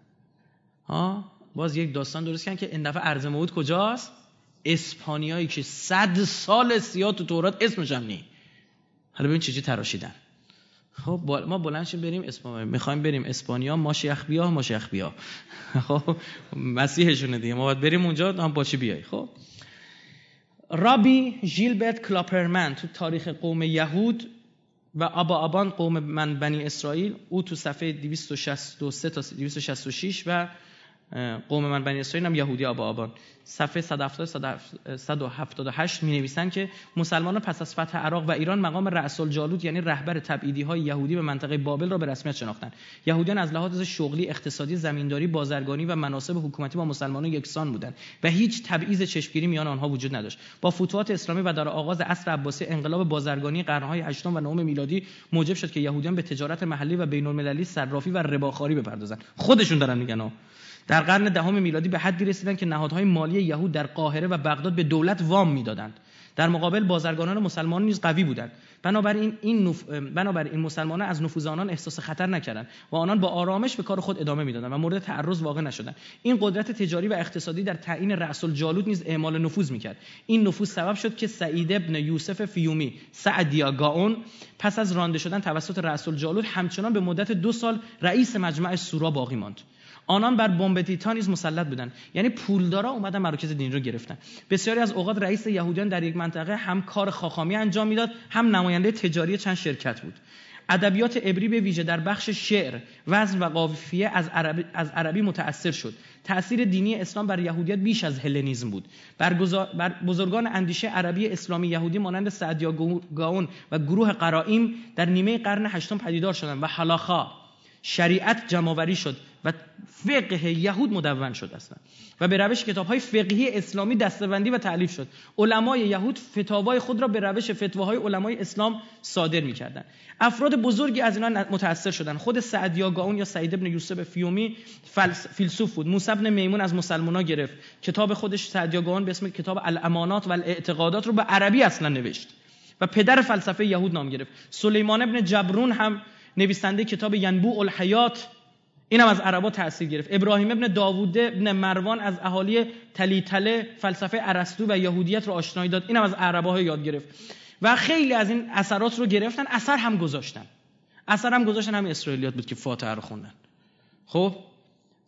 ها؟ باز یک داستان درست کردن که این دفعه ارز موعود کجاست؟ اسپانیایی که صد سال سیاه تو تورات اسمش هم نی حالا ببین چیزی تراشیدن. خب ما بلند بریم اسپانیا می‌خوایم بریم اسپانیا ماشیخ بیا ماشیخ بیا خب مسیحشونه دیگه. ما باید بریم اونجا هم با چی بیای؟ خب. رابی ژیلبرت کلاپرمن تو تاریخ قوم یهود و آبا آبان قوم من بنی اسرائیل او تو صفحه 263 تا 266 و قوم من بنی اسرائیل هم یهودی آبا آبان. صفحه 178 می نویسن که مسلمانان پس از فتح عراق و ایران مقام رأس الجالوت یعنی رهبر تبعیدی های یهودی به منطقه بابل را به رسمیت شناختند یهودیان از لحاظ شغلی اقتصادی زمینداری بازرگانی و مناسب حکومتی با مسلمانان یکسان بودند و هیچ تبعیض چشمگیری میان آنها وجود نداشت. با فتوحات اسلامی و در آغاز عصر عباسی انقلاب بازرگانی قرنهای هشتم و نهم میلادی موجب شد که یهودیان به تجارت محلی و بین‌المللی صرافی و رباخواری بپردازند. خودشون دارن میگن در قرن دهم میلادی به حدی رسیدند که نهادهای مالی یهود در قاهره و بغداد به دولت وام می‌دادند. در مقابل بازرگانان مسلمان نیز قوی بودند. بنابراین این نف... بنابراین مسلمانان از نفوذ آنان احساس خطر نکردند و آنان با آرامش به کار خود ادامه می‌دادند و مورد تعرض واقع نشدند. این قدرت تجاری و اقتصادی در تعیین رأس الجالوت نیز اعمال نفوذ می‌کرد. این نفوذ سبب شد که سعید ابن یوسف فیومی سعدیا گاون پس از رانده شدن توسط رأس الجالوت همچنان به مدت دو سال رئیس مجمع سورا باقی ماند. آنان بر بومبتیتا نیز مسلط بودند. یعنی پولدارا اومدن مراکز دینی رو گرفتن. بسیاری از اوقات رئیس یهودیان در یک منطقه هم کار خاخامی انجام می‌داد هم نماینده تجاری چند شرکت بود. ادبیات عبری به ویژه در بخش شعر وزن و قافیه از عربی, از عربی متأثر شد. تأثیر دینی اسلام بر یهودیت بیش از هلنیزم بود. بر, بر بزرگان اندیشه عربی اسلامی یهودی مانند سعدیا گاون و گروه قرائیم در نیمه قرن هشتم پدیدار شدند و حلاخا. شریعت جمعوری شد. و فقه یهود مدون شد اصلا. و به روش کتاب های فقهی اسلامی دستبندی و تعلیف شد. علمای یهود فتاوای خود را به روش فتواهای علمای اسلام صادر می‌کردند. افراد بزرگی از اینا متاثر شدند. خود سعد یا سعید ابن یوسف فیومی فیلسوف بود. موسی ابن میمون از مسلمانا گرفت. کتاب خودش سعد به اسم کتاب الامانات و الاعتقادات رو به عربی اصلا نوشت. و پدر فلسفه یهود نام گرفت. سلیمان ابن جبرون هم نویسنده کتاب ینبوع الحیات اینم از عربا تاثیر گرفت. ابراهیم ابن داوود ابن مروان از اهالی تلیتله فلسفه ارسطو و یهودیت رو آشنایی داد. اینم از عربا یاد گرفت. و خیلی از این اثرات رو گرفتن اثر هم گذاشتن. اثر هم گذاشتن هم اسرائیلیات بود که فاتحه رو خوندن. خب؟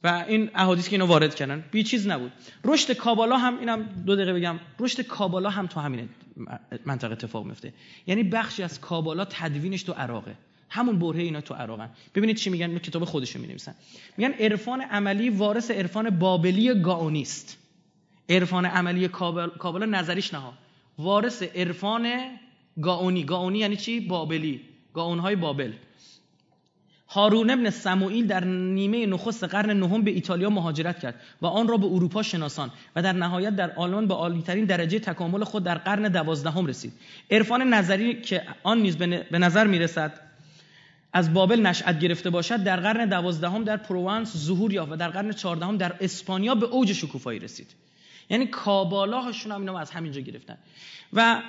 و این احادیث که اینو وارد کردن. بی چیز نبود. رشد کابالا هم اینم دو دقیقه بگم رشد کابالا هم تو همین منطقه اتفاق میفته. یعنی بخشی از کابالا تدوینش تو عراقه. همون برهه اینا تو عراقن. ببینید چی میگن؟ کتاب خودشون می‌نویسن. میگن عرفان عملی وارث عرفان بابلی گاونیست. عرفان عملی کابل نظریش نه وارث عرفان گاونی. گاونی یعنی چی؟ بابلی. گاونهای بابل. هارون ابن سموئیل در نیمه نخست قرن نهم به ایتالیا مهاجرت کرد و آن را به اروپا شناسان و در نهایت در آلمان به عالیترین درجه تکامل خود در قرن دوازدهم رسید. عرفان نظری که آن نیز به نظر می‌رسد از بابل نشأت گرفته باشد در قرن دوازدهم در پروانس ظهور یافت و در قرن چهاردهم در اسپانیا به اوج شکوفایی رسید. یعنی کابالا هاشون هم اینا از همینجا گرفتن. و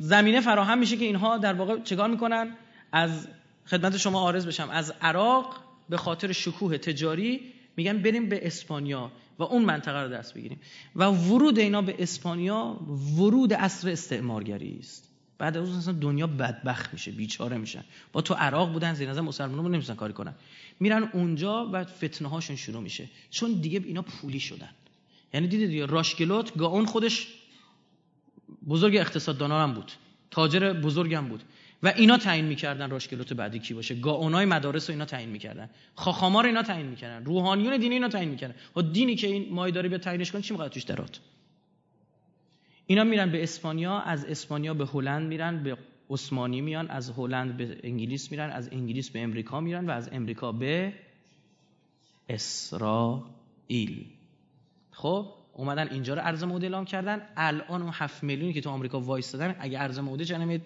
زمینه فراهم میشه که اینها در واقع چگاه می‌کنن؟ از خدمت شما آرز بشم. از عراق به خاطر شکوه تجاری میگن بریم به اسپانیا و اون منطقه رو دست بگیریم. و ورود اینا به اسپانیا ورود اصر استعمارگری است. بعد از اصلا دنیا بدبخت میشه بیچاره میشن. با تو عراق بودن زیر نظر مسلمانان نمی‌تونن کاری کنن. میرن اونجا و فتنه هاشون شروع میشه. چون دیگه اینا پولی شدن. یعنی دیدید دیگه راشکلوت گاون خودش بزرگ اقتصاددان هم بود. تاجر بزرگم بود. و اینا تعیین می‌کردن راشکلوت بعدی کی باشه. گاونای مدارس رو اینا تعیین می‌کردن. خاخامار اینا تعیین می‌کردن. روحانیون دینی اینا تعیین می‌کردن. و دینی که این مایداری به تعیینش کنه چی می‌خواد توش درات؟ اینا میرن به اسپانیا از اسپانیا به هلند میرن به عثمانی میان از هلند به انگلیس میرن از انگلیس به امریکا میرن و از امریکا به اسرائیل. خب اومدن اینجا رو ارز مورد اعلام کردن. الان اون 7 میلیونی که تو آمریکا وایستادن اگه ارز مورد چه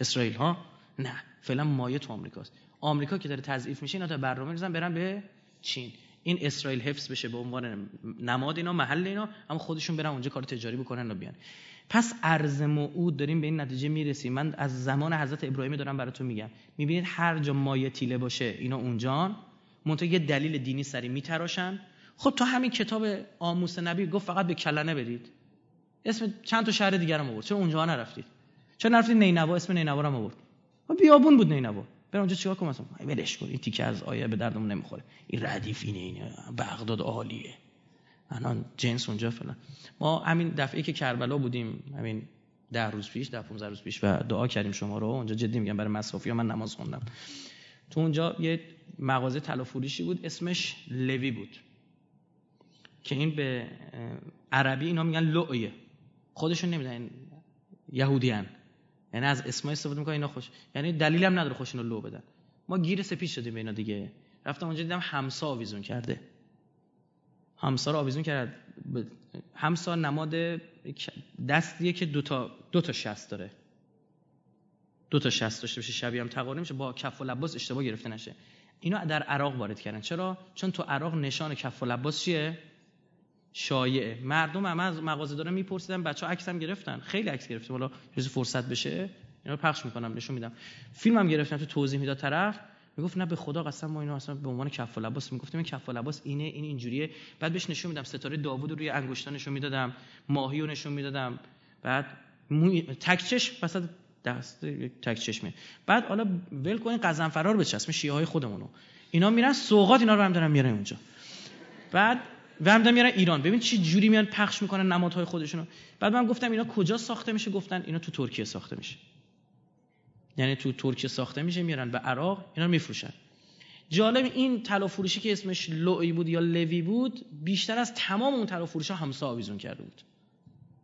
اسرائیل ها؟ نه فعلا مایه تو آمریکاست. آمریکا که داره تضعیف میشه اینا تا برنامه می‌ذارن برن به چین. این اسرائیل حفظ بشه به عنوان نماد اینا محل اینا اما خودشون برن اونجا کار تجاری بکنن و بیان. پس ارز موعود داریم به این نتیجه می‌رسیم. من از زمان حضرت ابراهیم دارم براتون میگم. می‌بینید هر جا مایه تیله باشه اینا اونجان. منتها یه دلیل دینی سری میتراشن. خب تو همین کتاب آموس نبی گفت فقط به کلنه بدید اسم چند تا شهر دیگر هم آورد. چرا اونجا نرفتید؟ چرا نرفتید نینوا؟ اسم نینوا رو آورد. خب بیابون بود نینوا. برم اونجا چیکار کنم؟ مثلا ولش کن این تیکه از آیه به دردمون نمی‌خوره. این ردیف اینه اینه بغداد عالیه. الان جنس اونجا فلان. ما همین دفعه که کربلا بودیم همین ده روز پیش ده 15 روز پیش و دعا کردیم شما رو. اونجا جدی میگم برای مصافی من نماز خوندم. تو اونجا یه مغازه طلا بود اسمش لوی بود. که این به عربی اینا میگن لؤیه. خودشون نمیدن یهودیان. یعنی از اسم استفاده می‌کنن اینا خوش. یعنی دلیلی هم نداره خوشونو لو بدن. ما گیر سپید شدیم به اینا دیگه. رفتم اونجا دیدم همسا آویزون کرده. همسا رو آویزون کرد. همسا نماد دستیه که دو تا دو تا شست داره. دو تا شست داشته باشه شبیه هم تقارن میشه با کف و لباس اشتباه گرفته نشه. اینا در عراق وارد کردن. چرا؟ چون تو عراق نشان کف و لباس چیه؟ شایعه. مردم هم از مغازه دارن میپرسیدن بچه ها عکس هم گرفتن. خیلی عکس گرفتیم حالا روز فرصت بشه اینا رو پخش می‌کنم نشون میدم. فیلم هم گرفتم تو توضیح می‌داد طرف. می‌گفت نه به خدا قسم ما اینو اصلا به عنوان کف و لباس می‌گفتیم. این کف و لباس اینه این اینجوریه. بعد بهش نشون میدم ستاره داوود رو روی انگشتا نشون می‌دادم ماهی رو نشون می‌دادم. بعد موی... تک چشم وسط دست تک چشمه. بعد حالا ول کنین قزنفرار بچسم شیعه های خودمونو. اینا میرن سوغات اینا رو هم دارن میارن اونجا. بعد و هم میارن ایران. ببین چی جوری میان پخش می‌کنن نمادهای خودشونو. بعد من گفتم اینا کجا ساخته میشه؟ گفتن اینا تو ترکیه ساخته میشه. یعنی تو ترکیه ساخته میشه میارن به عراق اینا رو میفروشن. جالب این طلا فروشی که اسمش لوی بود یا لوی بود بیشتر از تمام اون طلا فروشا همسا آویزون کرده بود.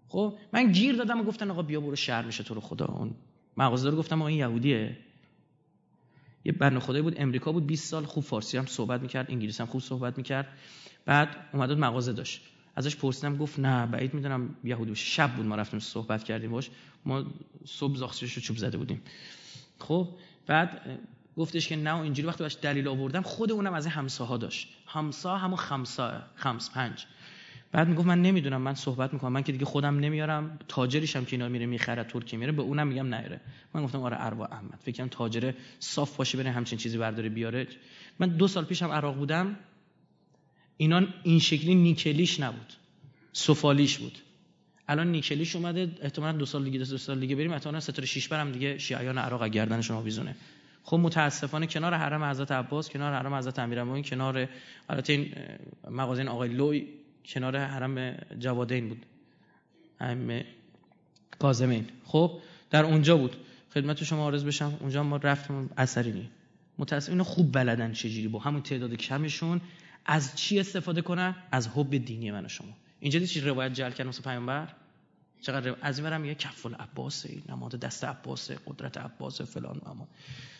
خب من گیر دادم و گفتن آقا بیا برو شهر میشه تو رو خدا. اون مغازه رو گفتم آقا این یهودیه. یه بنده خدایی بود امریکا بود 20 سال خوب فارسی هم صحبت می‌کرد انگلیسی هم خوب صحبت می‌کرد. بعد اومد مغازه داشت. ازش پرسیدم گفت نه بعید می‌دونم یهودی باشه. شب بود ما رفتیم صحبت کردیم باش. ما صبح زاخسیش رو چوب زده بودیم. خب بعد گفتش که نه اینجوری وقتی باش دلیل آوردم خود اونم از همساها داشت. همسا همون خمسا خمس پنج. بعد می‌گفت من نمی‌دونم من صحبت می‌کنم. من که دیگه خودم نمیارم. تاجریشم که اینا میره می‌خره ترکیه میره به اونم میگم نیاره من گفتم آره اروا احمد. فکر کنم تاجر صاف باشه بره همچین چیزی برداره بیاره. من دو سال پیشم عراق بودم. اینا این شکلی نیکلیش نبود. سفالیش بود. الان نیکلیش اومده احتمالاً دو سال دیگه دو سال دیگه بریم احتمالاً ستاره شیش برم دیگه شیعیان عراق گردنشون آویزونه خب متاسفانه کنار حرم حضرت عباس کنار حرم حضرت امیرالمومنین کنار البته این مغازه آقای لوی کنار حرم جوادین بود. هم کاظمین. خب در اونجا بود. خدمت شما عرض بشم اونجا ما رفتیم اثری نی متاسف اینا خوب بلدن چجوری با همون تعداد کمشون از چی استفاده کنن؟ از حب دینی من و شما. اینجا چی روایت جل کردن مثل پیامبر؟ چقدر از این میگه کف العباس نماد دست عباس قدرت عباس فلان اما.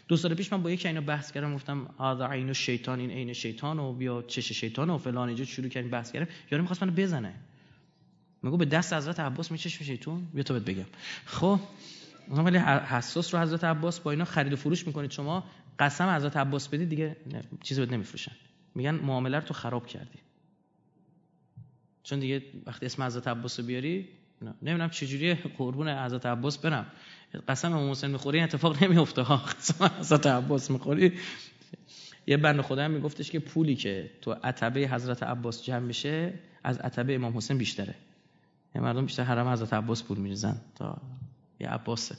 دو سال پیش من با یکی اینا بحث کردم گفتم هذا عین شیطان این عین شیطان و بیا چش شیطان و فلان. اینجا شروع کردیم بحث کردم یارو می‌خواست منو بزنه. میگه به دست حضرت عباس میچش شیطان بیا تو بهت بگم. خب ولی حساس رو حضرت عباس با اینا خرید و فروش می‌کنید شما. قسم حضرت عباس بدید دیگه چیزی بهت نمیفروشن. میگن معامله تو خراب کردی. چون دیگه وقتی اسم حضرت عباس رو بیاری نمی‌دونم چجوری قربون حضرت عباس برم. قسم امام حسین می‌خوری اتفاق نمیفته ها قسم حضرت عباس می‌خوری. یه بند خدا میگفتش که پولی که تو عتبه حضرت عباس جمع میشه از عتبه امام حسین بیشتره. یه مردم بیشتر حرم حضرت عباس پول میریزن تا یه عباسه.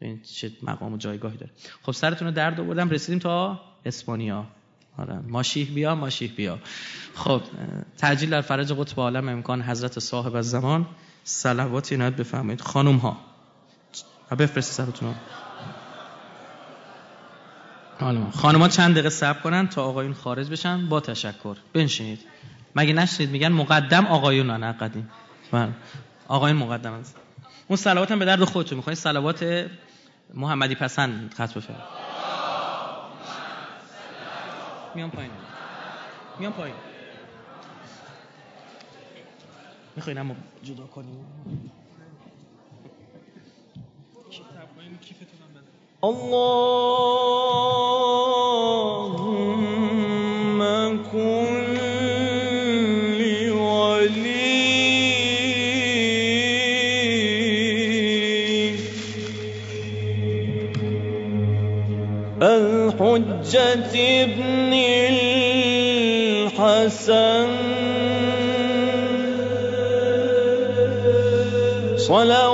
این چه مقام و جایگاهی داره. خب سرتون رو درد آوردم رسیدیم تا اسپانیا. آره. ماشیح بیا ماشیح بیا. خب تعجیل در فرج قطب عالم امکان حضرت صاحب از زمان. صلوات اینایت بفرمایید. خانم ها بفرست سرتون خانم ها چند دقیقه صبر کنن تا آقایون خارج بشن؟ با تشکر. بنشینید. مگه نشنید میگن مقدم آقایون نه قدیم. بله. آقایون مقدم است. اون صلوات هم به درد خودتون می‌خواین صلوات محمدی پسند خط بفرمایید. Mianpaina. Mianpaina. میخواین اما جدا کنیم اللهم كن لي ولي الحجة ابن الإحسان. صلوات